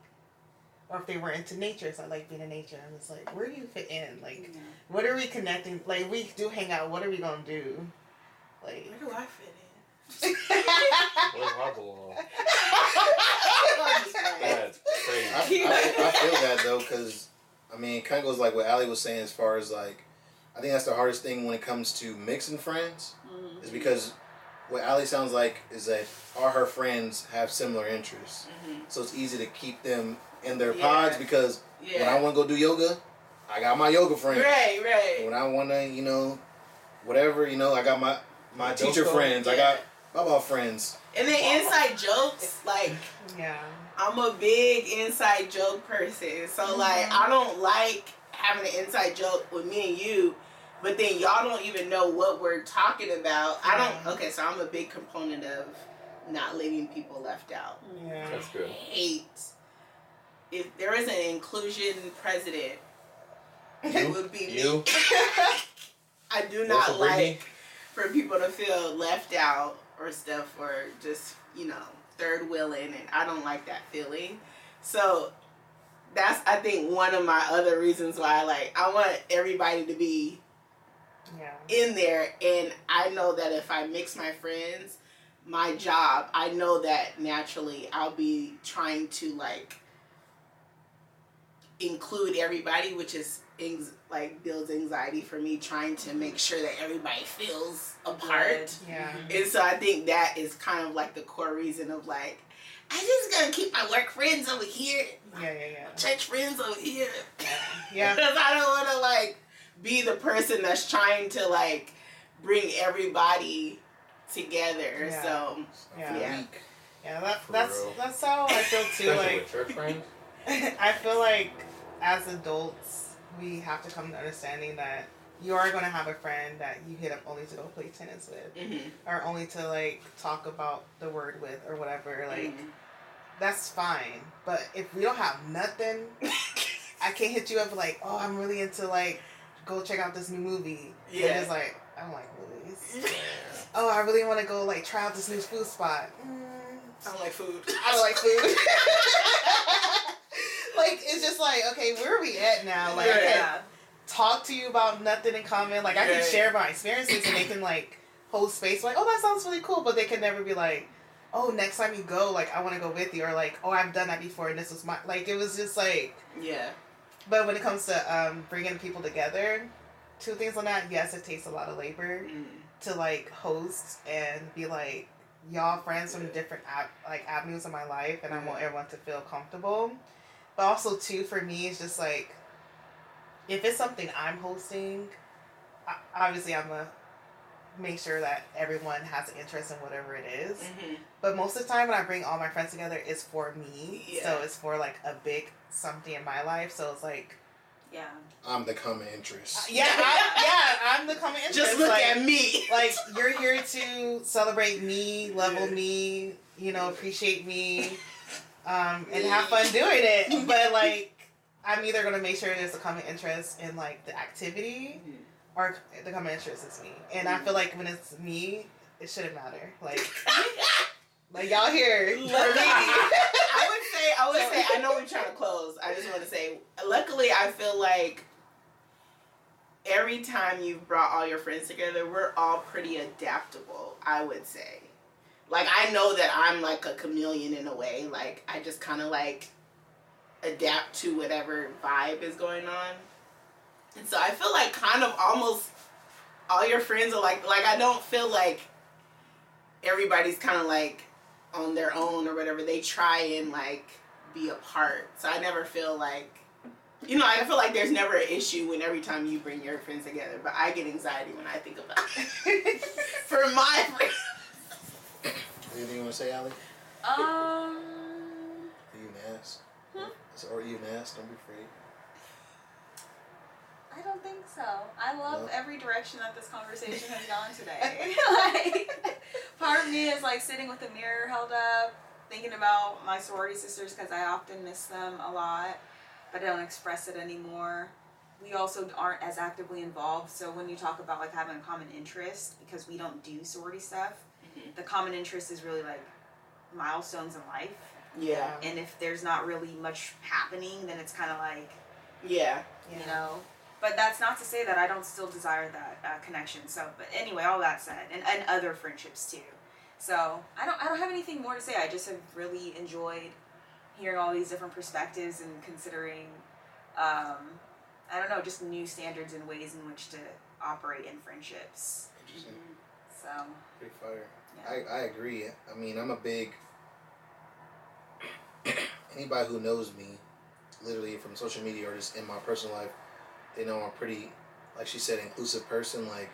or if they weren't into nature, so I like being in nature. I'm just like, where do you fit in? Like, what are we connecting? Like, we do hang out. What are we gonna do? Like, Where do I fit in? Where's my belong? I'm. That's crazy. I, I feel that though, because I mean, it kind of goes like what Ali was saying as far as like, I think that's the hardest thing when it comes to mixing friends, Mhm. is because what Ali sounds like is that all her friends have similar interests, Mhm. so it's easy to keep them in their Yeah. pods because when I want to go do yoga, I got my yoga friends. Right, right. When I want to, you know, whatever, you know, I got my my My teacher dojo? friends. I Yeah. got baba friends. And then inside jokes, like yeah, I'm a big inside joke person. So like I don't like having an inside joke with me and you, but then y'all don't even know what we're talking about. I don't okay, so I'm a big component of not leaving people left out. yeah. That's good. Hate if there is an inclusion president, it You? would be me. You? I do not for like for people to feel left out or stuff or just you know third wheeling and i don't like that feeling so that's i think one of my other reasons why like i want everybody to be yeah. in there and i know that if i mix my friends my job i know that naturally i'll be trying to like include everybody which is like builds anxiety for me trying to make sure that everybody feels a part Yeah. and so i think that is kind of like the core reason of like i just gonna keep my work friends over here Yeah, yeah, yeah. church friends over here Yeah. because I don't want to like be the person that's trying to like bring everybody together. Yeah. So Yeah. Yeah. Weak. Yeah, that, that's real. that's how I feel too. Like church. I feel like as adults, we have to come to understanding that you are going to have a friend that you hit up only to go play tennis with, mhm, or only to like talk about the word with, or whatever. Like mhm. that's fine. But if we don't have nothing, I can't hit you up like, oh, I'm really into like, go check out this new movie. Yeah. And it's like I don't like movies. Oh, I really want to go like try out this new food spot. Mm, I don't like food. I don't like food. like it's just like okay, where are we at now? Like I can't talk to you about nothing in common. Like I can Right. share my experiences and they can like hold space. Like oh, that sounds really cool, but they can never be like. Oh, next time you go, like I want to go with you, or like, oh, I've done that before, and this was my like. It was just like, Yeah. But when it comes to um, bringing people together, two things on that. Yes, it takes a lot of labor Mm. to like host and be like y'all friends from different like avenues of my life and I want everyone to feel comfortable. But also too for me it's just like if it's something I'm hosting, I, obviously I'm a make sure that everyone has an interest in whatever it is. Mhm. But most of the time when I bring all my friends together it's for me. Yeah. So it's for like a big something in my life. So it's like Yeah. I'm the common interest. yeah, I, yeah, I'm the common interest. Just look like, at me. like you're here to celebrate me, level Yeah. me, you know, appreciate me, um, and have fun doing it. But like, I'm either gonna make sure there's a common interest in like the activity, Mhm. Or the common interest is me. And I mm. feel like when it's me, it shouldn't matter. Like, like y'all here for me. I would say, I would say, I know we're trying to close. I just want to say, luckily, I feel like every time you've brought all your friends together, we're all pretty adaptable. I would say, like, I know that I'm like a chameleon in a way. Like, I just kind of like adapt to whatever vibe is going on, and so I feel like kind of almost all your friends are like, like I don't feel like everybody's kind of like on their own or whatever they try and like be a part so i never feel like you know i feel like there's never an issue when every time you bring your friends together but i get anxiety when i think about it for my friends Anything you want to say, Ali? Um. Are you an ass? Hmm? Or are you an ass? Don't be afraid. I don't think so. I love every direction that this conversation has gone today. like, part of me is like sitting with the mirror held up, thinking about my sorority sisters because I often miss them a lot, but I don't express it anymore. we also aren't as actively involved. So when you talk about like having a common interest, because we don't do sorority stuff, Mhm. the common interest is really like milestones in life. Yeah. And if there's not really much happening, then it's kind of like Yeah. you know. But that's not to say that I don't still desire that uh, connection. So, but anyway, all that said, and, and other friendships too. So I don't I don't have anything more to say. I just have really enjoyed hearing all these different perspectives and considering, um, I don't know, just new standards and ways in which to operate in friendships. Interesting. So Pretty fire. yeah. I, I agree. I mean, I'm a big. Anybody who knows me, literally from social media or just in my personal life, they know I'm a pretty, like she said, inclusive person. Like,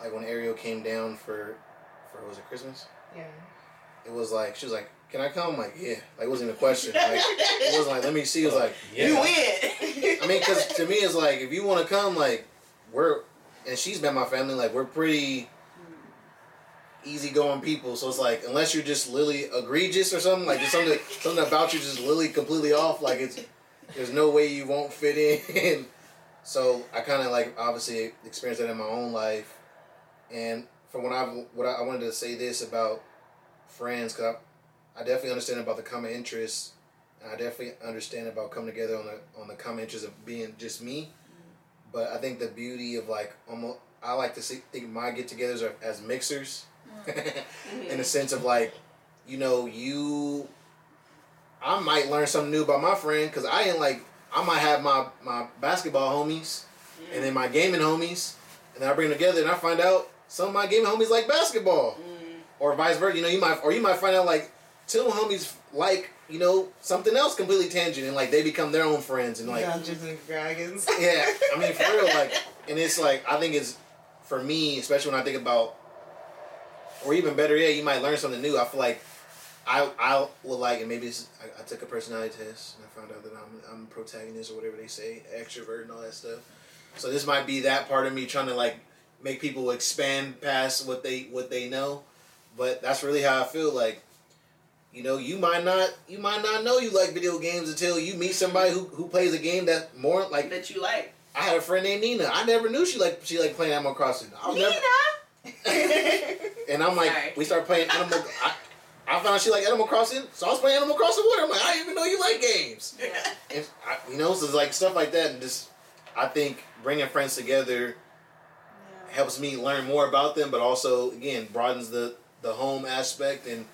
like when Ariel came down for, for was it Christmas? Yeah. It was like she was like, "Can I come?" I'm like, yeah. Like it wasn't even a question. Like it wasn't like, "Let me see." It was oh, like, Yeah. You win. I mean, because to me, it's like if you want to come, like we're, and she's met my family, like we're pretty easygoing people. So it's like unless you're just literally egregious or something, like there's something something about you just literally completely off. Like it's there's no way you won't fit in. so I kind of like obviously experienced that in my own life, and from what I what I, I wanted to say this about friends, cause I, I definitely understand about the common interests. And I definitely understand about coming together on the on the common interest of being just me. But I think the beauty of like almost I like to see, think my get-togethers are as mixers, mm. in the sense of like, you know, you. I might learn something new about my friend because I ain't like I might have my my basketball homies, and then my gaming homies, and then I bring them together and I find out some of my gaming homies like basketball, mm. or vice versa. You know, you might or you might find out like two homies like you know something else completely tangent, and like they become their own friends and like Dungeons and Dragons. yeah, I mean for real, like, and it's like I think it's for me, especially when I think about, or even better yet, you might learn something new. I feel like I I would like, and maybe it's, I, I took a personality test and I found out that I'm I'm a protagonist or whatever they say, extrovert and all that stuff. So this might be that part of me trying to like make people expand past what they what they know, but that's really how I feel like. You know, you might not you might not know you like video games until you meet somebody who, who plays a game that more like that you like. I had a friend named Nina. I never knew she like she like playing Animal Crossing. Was never, and I'm like, Sorry. we start playing Animal. I, I found out she like Animal Crossing, so I was playing Animal Crossing with her. I'm like, I didn't even know you like games. Yeah. And I, you know, so it's like stuff like that, and just I think bringing friends together Yeah. helps me learn more about them, but also again broadens the the home aspect. And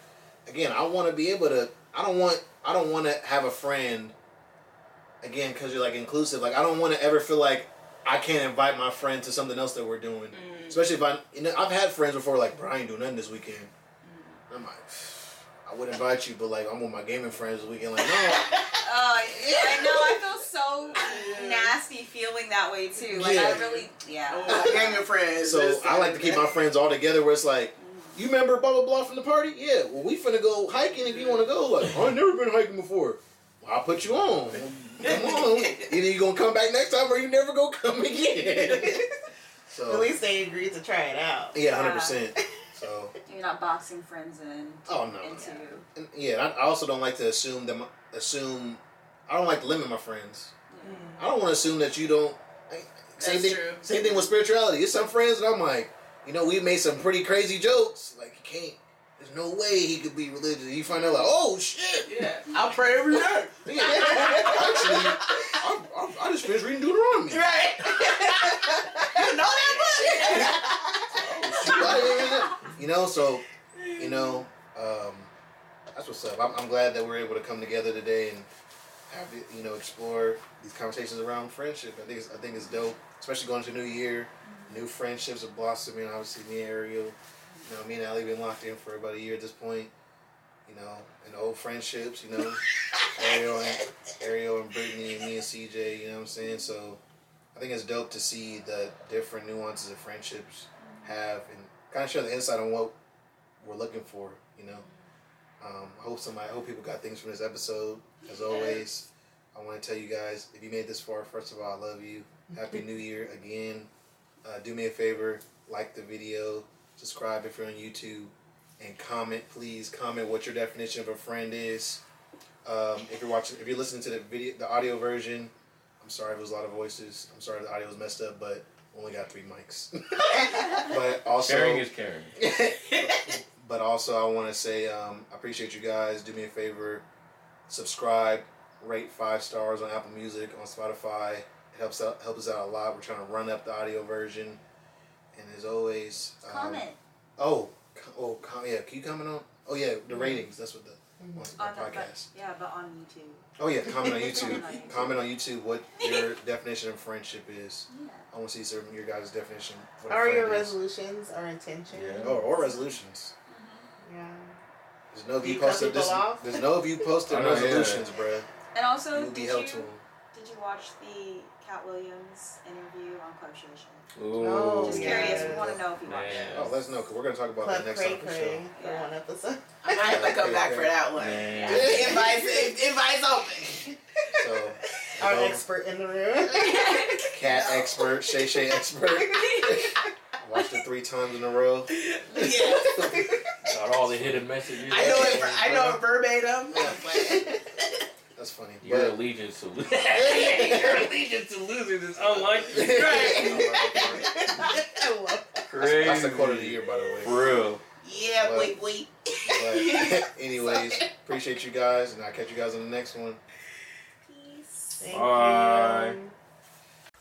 again, I want to be able to. I don't want. I don't want to have a friend. Again, because you're like inclusive. Like I don't want to ever feel like I can't invite my friend to something else that we're doing. Mm. Especially if I, you know, I've had friends before like, Brian doing nothing this weekend. Mm. I'm like, I would invite you, but like I'm with my gaming friends this weekend. Like, no, Oh, yeah, I know. I feel so nasty feeling that way too. Like I Yeah. really, yeah. Oh, gaming friends. So I like to keep my friends all together where it's like, you remember blah blah blah from the party? Yeah, well we finna go hiking if you wanna go. Like, I've never been hiking before. Well, I'll put you on. Come on. Either you gonna come back next time or you never gonna come again. At least they agreed to try it out. yeah, hundred percent. So You're not boxing friends in oh no. into. And, yeah, I I also don't like to assume that my, assume. I don't like to limit my friends. I don't want to assume that you don't. I- Same That's thing. true. Same thing with spirituality. It's some friends that I'm like, you know, we made some pretty crazy jokes. Like you can't. There's no way he could be religious. You find out like, oh shit. Yeah, I pray every day. Yeah, actually, I, I, I just finished reading Deuteronomy. Right. you know that Shoot, I didn't even know. You know, so you know, um, that's what's up. I'm, I'm glad that we're able to come together today and have it, you know explore these conversations around friendship. I think it's, I think it's dope, especially going to New Year. New friendships are blossoming. Obviously, me and Ariel, you know, me and Ali been locked in for about a year at this point. You know, and old friendships. You know, Ariel and Ariel and Brittany and me and CJ. You know what I'm saying? So, I think it's dope to see the different nuances of friendships have and kind of share the insight on what we're looking for. You know, um, I hope somebody, I hope people got things from this episode. As always, I want to tell you guys if you made this far, first of all, I love you. Happy New Year again. Uh, do me a favor, like the video, subscribe if you're on YouTube, and comment. Please comment what your definition of a friend is. Um, if you're watching, if you're listening to the video, the audio version, I'm sorry if it was a lot of voices. I'm sorry the audio was messed up, but only got three mics. but also, Sharing is caring. but also, I want to say um, I appreciate you guys. Do me a favor, subscribe, rate five stars on Apple Music, on Spotify. It helps out helps us out a lot. We're trying to run up the audio version, and as always, um, Comment. Oh, oh, com- yeah. Can you comment on? Oh yeah, the ratings. That's what the Mhm. what's the On the, but, podcast. yeah, but on YouTube. Oh yeah, comment on YouTube. Comment on YouTube. comment on YouTube what your definition of friendship is. Yeah. I want to see some of your guys' definition. What a Or your is. resolutions or intentions. Yeah. Oh, or resolutions. Yeah. There's no of Do you you posted. people There's, off? there's no of you posted I know, yeah. resolutions, bruh. And also, You'll be did held you, to 'em. did you watch the Katt Williams interview on Club Shay Shay? Ooh. Oh, Just yeah. curious. We want to know if you watched Man. it. Oh, let us know because we're gonna talk about Club that next Cray time for Cray for Yeah. one episode. I might have to come back for that one. Man. Invites, invites open. So, Our know, expert in the room. Katt expert, Shay Shay expert. Watched it three times in a row. yeah. Got all the hidden messages. I know it. I know it verbatim. But- That's funny. Your But- allegiance to losing your allegiance to losers is unlikely. I love Crazy. That's the quote of the year, by the way. For real. yeah, But- wait, wait. But anyways, appreciate you guys, and I'll catch you guys on the next one. Peace. Thank Bye.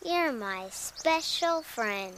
you. You're my special friend.